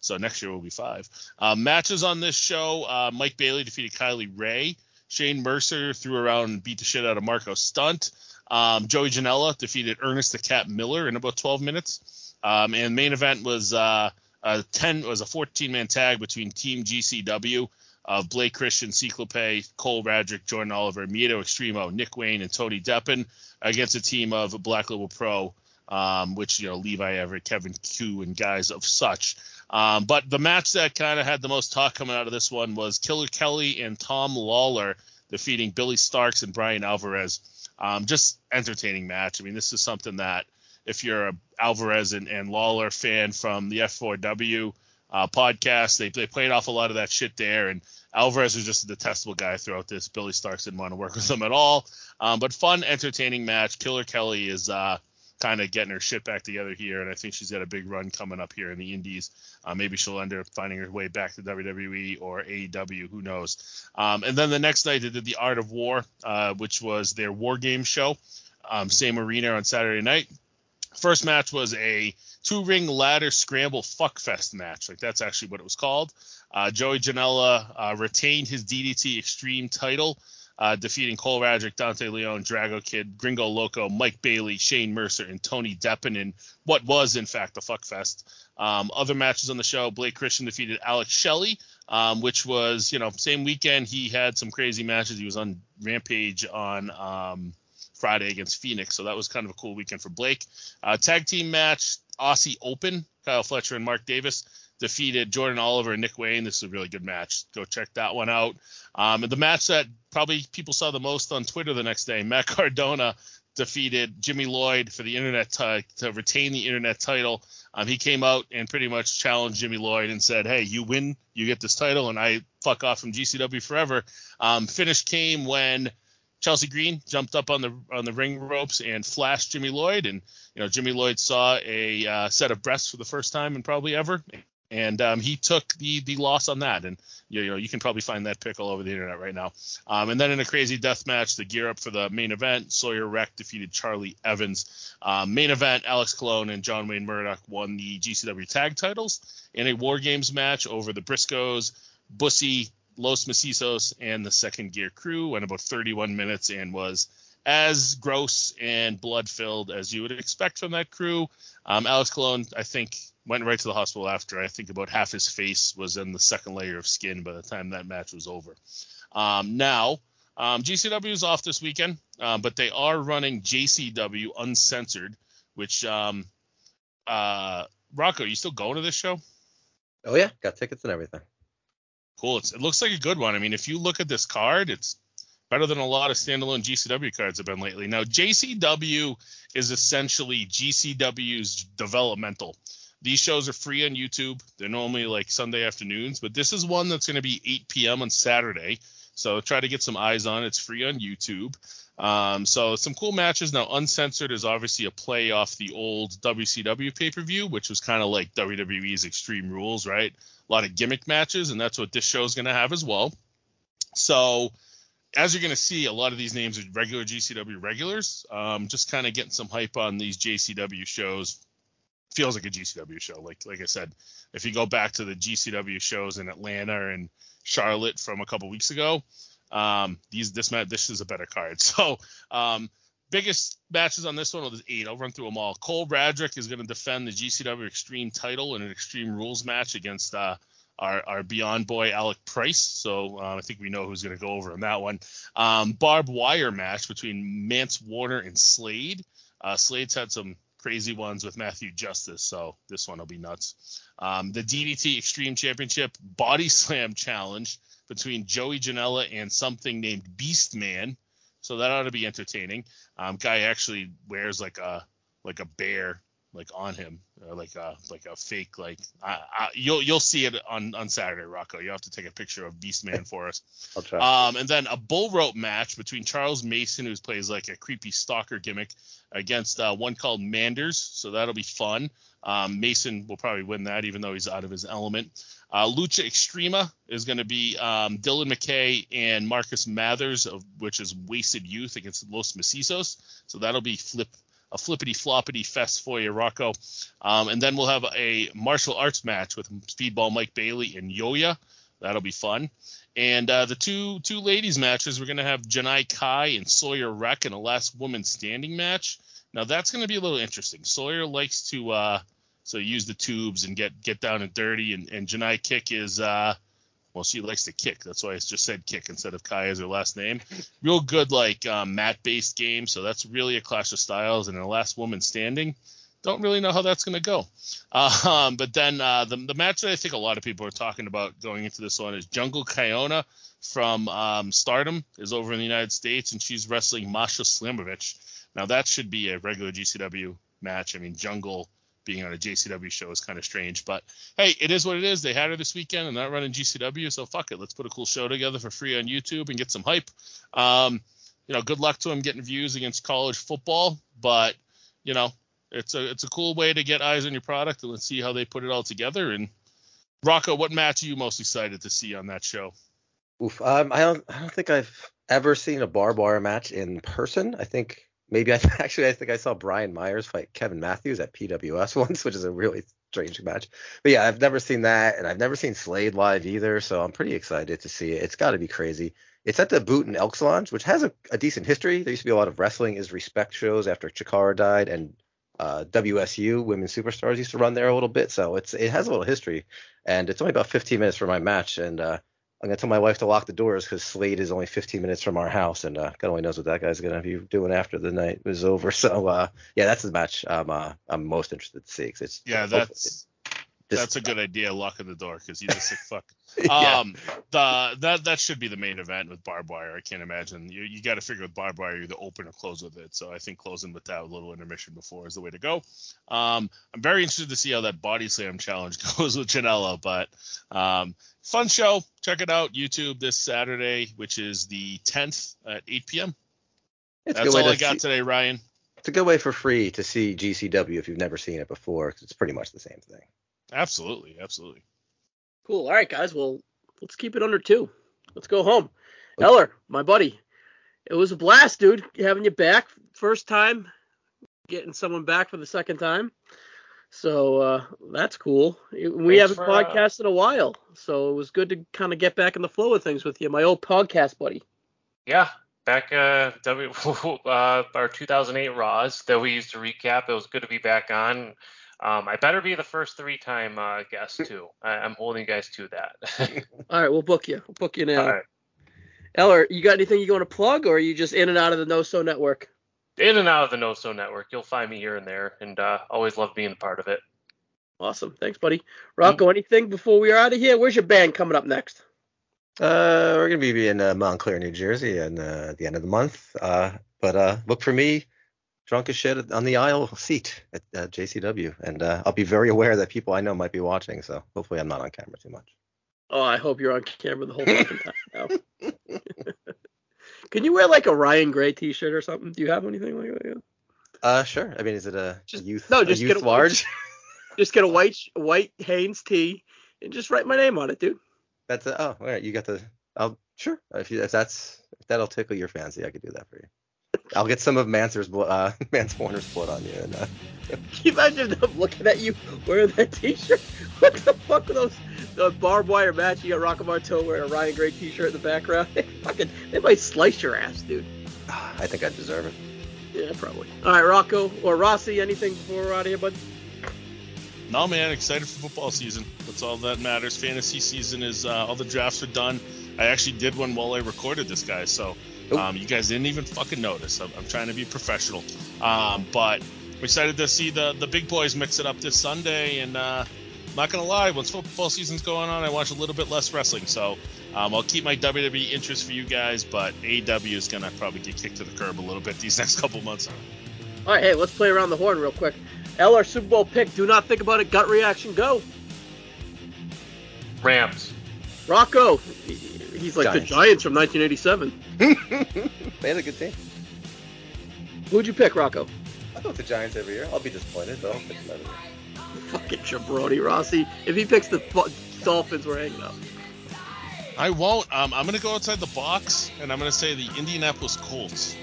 So next year will be five. Uh, matches on this show: uh, Mike Bailey defeated Kylie Rae. Shane Mercer threw around and beat the shit out of Marco Stunt. Um, Joey Janela defeated Ernest the Cat Miller in about 12 minutes. Um, and main event was uh, a 10 was a 14 man tag between Team GCW of Blake Christian, Cyclope, Cole Radrick, Jordan Oliver, Miedo Extremo, Nick Wayne, and Tony Deppen against a team of Black Label Pro, um, which you know Levi Everett, Kevin Q, and guys of such. Um, but the match that kind of had the most talk coming out of this one was Killer Kelly and Tom Lawlor defeating Billie Starkz and Brian Alvarez. Um, just entertaining match. I mean, this is something that if you're a Alvarez and, and Lawlor fan from the F4W uh, podcast, they, they played off a lot of that shit there. And Alvarez was just a detestable guy throughout this. Billie Starkz didn't want to work [LAUGHS] with him at all. Um, but fun, entertaining match. Killer Kelly is uh, kind of getting her shit back together here, and I think she's got a big run coming up here in the Indies. Uh, maybe she'll end up finding her way back to WWE or AEW, who knows. Um, and then the next night they did the Art of War, uh, which was their War Game show, um, same arena on Saturday night. First match was a two ring ladder scramble fuckfest match. Like that's actually what it was called. Uh, Joey Janela uh, retained his DDT Extreme title uh, defeating Cole Radrick, Dante Leon, Drago Kid, Gringo Loco, Mike Bailey, Shane Mercer, and Tony Deppen in what was, in fact, the fuckfest. Um, other matches on the show, Blake Christian defeated Alex Shelley, um, which was, you know, same weekend. He had some crazy matches. He was on Rampage on um, Friday against Phoenix, so that was kind of a cool weekend for Blake. Uh, tag team match, Aussie Open, Kyle Fletcher and Mark Davis defeated Jordan Oliver and Nick Wayne. This is a really good match. Go check that one out. Um, and the match that probably people saw the most on Twitter the next day, Matt [LAUGHS] Cardona defeated Jimmy Lloyd for the internet t- to retain the internet title. Um, he came out and pretty much challenged Jimmy Lloyd and said, "Hey, you win, you get this title, and I fuck off from GCW forever." Um, finish came when Chelsea Green jumped up on the on the ring ropes and flashed Jimmy Lloyd, and you know Jimmy Lloyd saw a uh, set of breasts for the first time and probably ever, and um, he took the the loss on that. And you know you can probably find that pick all over the internet right now. Um, and then in a crazy death match, the gear up for the main event, Sawyer Wreck defeated Charlie Evans. Um, main event, Alex Colon and John Wayne Murdoch won the GCW tag titles in a War Games match over the Briscoes, Bussy, Los Macizos, and the Second Gear crew. Went about 31 minutes and was as gross and blood filled as you would expect from that crew. Um, Alex Colon, I think, went right to the hospital after. I think about half his face was in the second layer of skin by the time that match was over. Um, now, um, GCW is off this weekend, uh, but they are running JCW Uncensored, which, um, uh, Rocco, you still going to this show?
Oh yeah, got tickets and everything.
Cool. It's, it looks like a good one. I mean, if you look at this card, it's better than a lot of standalone GCW cards have been lately. Now, JCW is essentially GCW's developmental. These shows are free on YouTube. They're normally like Sunday afternoons, but this is one that's going to be 8 p.m. on Saturday. So try to get some eyes on. It's free on YouTube. Um, so some cool matches. Now, Uncensored is obviously a play off the old WCW pay per view, which was kind of like WWE's Extreme Rules, right? A lot of gimmick matches, and that's what this show is going to have as well. So, as you're going to see, a lot of these names are regular GCW regulars. Um, just kind of getting some hype on these JCW shows. Feels like a GCW show. Like like I said, if you go back to the GCW shows in Atlanta and Charlotte from a couple weeks ago, um, these this match this is a better card. [LAUGHS] So um, biggest matches on this one was eight. I'll run through them all. Cole Radrick is going to defend the GCW Extreme title in an Extreme Rules match against uh, our, our Beyond Boy Alec Price. So uh, I think we know who's going to go over in that one. Um, barbed wire match between Mance Warner and Slade. Uh, Slade's had some crazy ones with Matthew Justice, so this one will be nuts. Um, the DDT Extreme Championship Body Slam Challenge between Joey Janela and something named Beastman. So that ought to be entertaining. Um, guy actually wears like a like a bear like on him, or like a like a fake like I, I, you'll you'll see it on on Saturday, Rocco. You have to take a picture of Beastman for us. [LAUGHS]
I'll try.
Um, and then a bull rope match between Charles Mason, who plays like a creepy stalker gimmick, against uh, one called Manders. So that'll be fun. Um, Mason will probably win that, even though he's out of his element. Uh, Lucha Extrema is going to be um, Dylan McKay and Marcus Mathers, of, which is Wasted Youth against Los Macizos. So that'll be flip a flippity floppity fest for you, Rocco. Um, and then we'll have a martial arts match with Speedball Mike Bailey and Yoya. That'll be fun. And uh, the two two ladies matches, we're gonna have Janai Kai and Sawyer Wreck in a last woman standing match. Now that's gonna be a little interesting. Sawyer likes to uh, so use the tubes and get get down and dirty, and, and Janai Kick is uh, well, she likes to kick. That's why I just said kick instead of Kai as her last name. Real good, like um, mat-based game. So that's really a clash of styles. And the last woman standing, don't really know how that's going to go. [LAUGHS] Um, but then uh, the, the match that I think a lot of people are talking about going into this one is Jungle Kyona from um, Stardom is over in the United States, and she's wrestling Masha Slamovich. Now that should be a regular GCW match. I mean, Jungle being on a JCW show is kind of strange. But hey, it is what it is. They had her this weekend and not running GCW, so fuck it. Let's put a cool show together for free on YouTube and get some hype. Um, you know, good luck to him getting views against college football, but you know, it's a it's a cool way to get eyes on your product and let's see how they put it all together. And Rocco, what match are you most excited to see on that show?
Oof. Um, I don't. I don't think I've ever seen a barbed wire match in person. I think maybe I [LAUGHS] actually I think I saw Brian Myers fight Kevin Matthews at PWS [LAUGHS] once, which is a really strange match. But yeah, I've never seen that, and I've never seen Slade live either, so I'm pretty excited to see it. It's got to be crazy. It's at the Boot and Elks Lounge, which has a, a decent history. There used to be a lot of wrestling is respect shows after Chikara died, and uh, WSU Women Superstars used to run there a little bit. So it's it has a little history, and it's only about 15 minutes for my match. And uh, I'm gonna tell my wife to lock the doors because Slade is only 15 minutes from our house, and uh, God only knows what that guy's gonna be doing after the night is over. [LAUGHS] So uh, yeah, that's the match I'm uh, I'm most interested to see. it's
Yeah, that's
just-
that's a good idea. Locking the door because he's a sick fuck. [LAUGHS]
Yeah.
Um, the that that should be the main event with barbed wire. I can't imagine you you got to figure with barbed wire you either open or close with it. So I think closing with that little intermission before is the way to go. Um, I'm very interested to see how that body slam challenge [LAUGHS] goes with Janela, but um, fun show. Check it out YouTube this Saturday, which is the 10th at 8 p.m.
It's
That's all I got
see-
today, Ryan.
It's a good way for free to see GCW if you've never seen it before, 'cause it's pretty much the same thing.
Absolutely, absolutely.
Cool. All right, guys. Well, let's keep it under two. Let's go home. Eller, my buddy, it was a blast, dude, having you back. First time getting someone back for the second time. So uh, that's cool. We
Thanks
haven't
for, uh,
podcasted in a while, so it was good to kind of get back in the flow of things with you, my old podcast buddy.
Yeah, back uh, w, [LAUGHS] uh, our 2008 Raws that we used to recap. It was good to be back on. Um, I better be the first three-time uh, guest too. I, I'm holding you guys to that. [LAUGHS]
All right, we'll book you. We'll book you now.
All right.
Eller, you got anything you want to plug, or are you just in and out of the NoSo Network?
In and out of the NoSo Network, you'll find me here and there, and uh, always love being a part of it.
Awesome. Thanks, buddy. Rocco, anything before we are out of here? Where's your band coming up next?
Uh, we're gonna be in uh, Montclair, New Jersey, and uh, at the end of the month. Uh, but uh, look for me, drunk as shit on the aisle seat at uh, JCW, and uh, I'll be very aware that people I know might be watching. So hopefully, I'm not on camera too much.
Oh, I hope you're on camera the whole fucking time now. [LAUGHS] Can you wear like a Ryan Gray T-shirt or something? Do you have anything like that?
Uh, sure. I mean, is it a
Just-
youth?
no, just
youth
get a-
large.
Just get a white [LAUGHS] white Hanes tee and just write my name on it, dude.
That's a, oh, all right. You got the. I'll sure if you if that's if that'll tickle your fancy, I could do that for you. I'll get some of Manser's blood, uh, [LAUGHS] Mance Warner's blood on you, and uh, [LAUGHS]
Can you imagine them looking at you wearing that T-shirt? [LAUGHS] What the fuck are those? The barbed wire match. You got Rocco Martone wearing a Ryan Gray T-shirt in the background. They fucking, they might slice your ass, dude. [SIGHS]
I think I deserve it.
Yeah, probably. All right, Rocco or Rossi, anything before we're out of here, bud?
No, man, excited for football season. That's all that matters. Fantasy season is uh, all the drafts are done. I actually did one while I recorded this, guy, So um, you guys didn't even fucking notice. I'm, I'm trying to be professional. Um, but I'm excited to see the the big boys mix it up this Sunday. And uh, I'm not gonna lie, once football season's going on, I watch a little bit less wrestling. So um, I'll keep my WWE interest for you guys, but AEW is gonna probably get kicked to the curb a little bit these [LAUGHS] next couple months.
All right, hey, let's play around the horn real quick. L, our Super Bowl pick. Do not think about it. Gut reaction. Go.
Rams.
Rocco. He- He's like
Giants.
the Giants from 1987.
they had a good team.
Who'd you pick, Rocco?
I thought the Giants every year. I'll be disappointed, but I'll pick them every year.
Fucking jabroni, Rossi. If he picks the fu- Dolphins, we're hanging up.
I won't. Um, I'm gonna go outside the box, and I'm gonna say the Indianapolis Colts.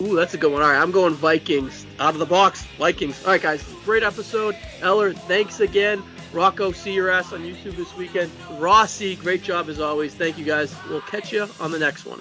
Ooh, that's a good one. All right, I'm going Vikings. Out of the box, Vikings. All right, guys, great episode. Eller, thanks again. Rocco, see your ass on YouTube this weekend. Rossi, great job as always. Thank you, guys. We'll catch you on the next one.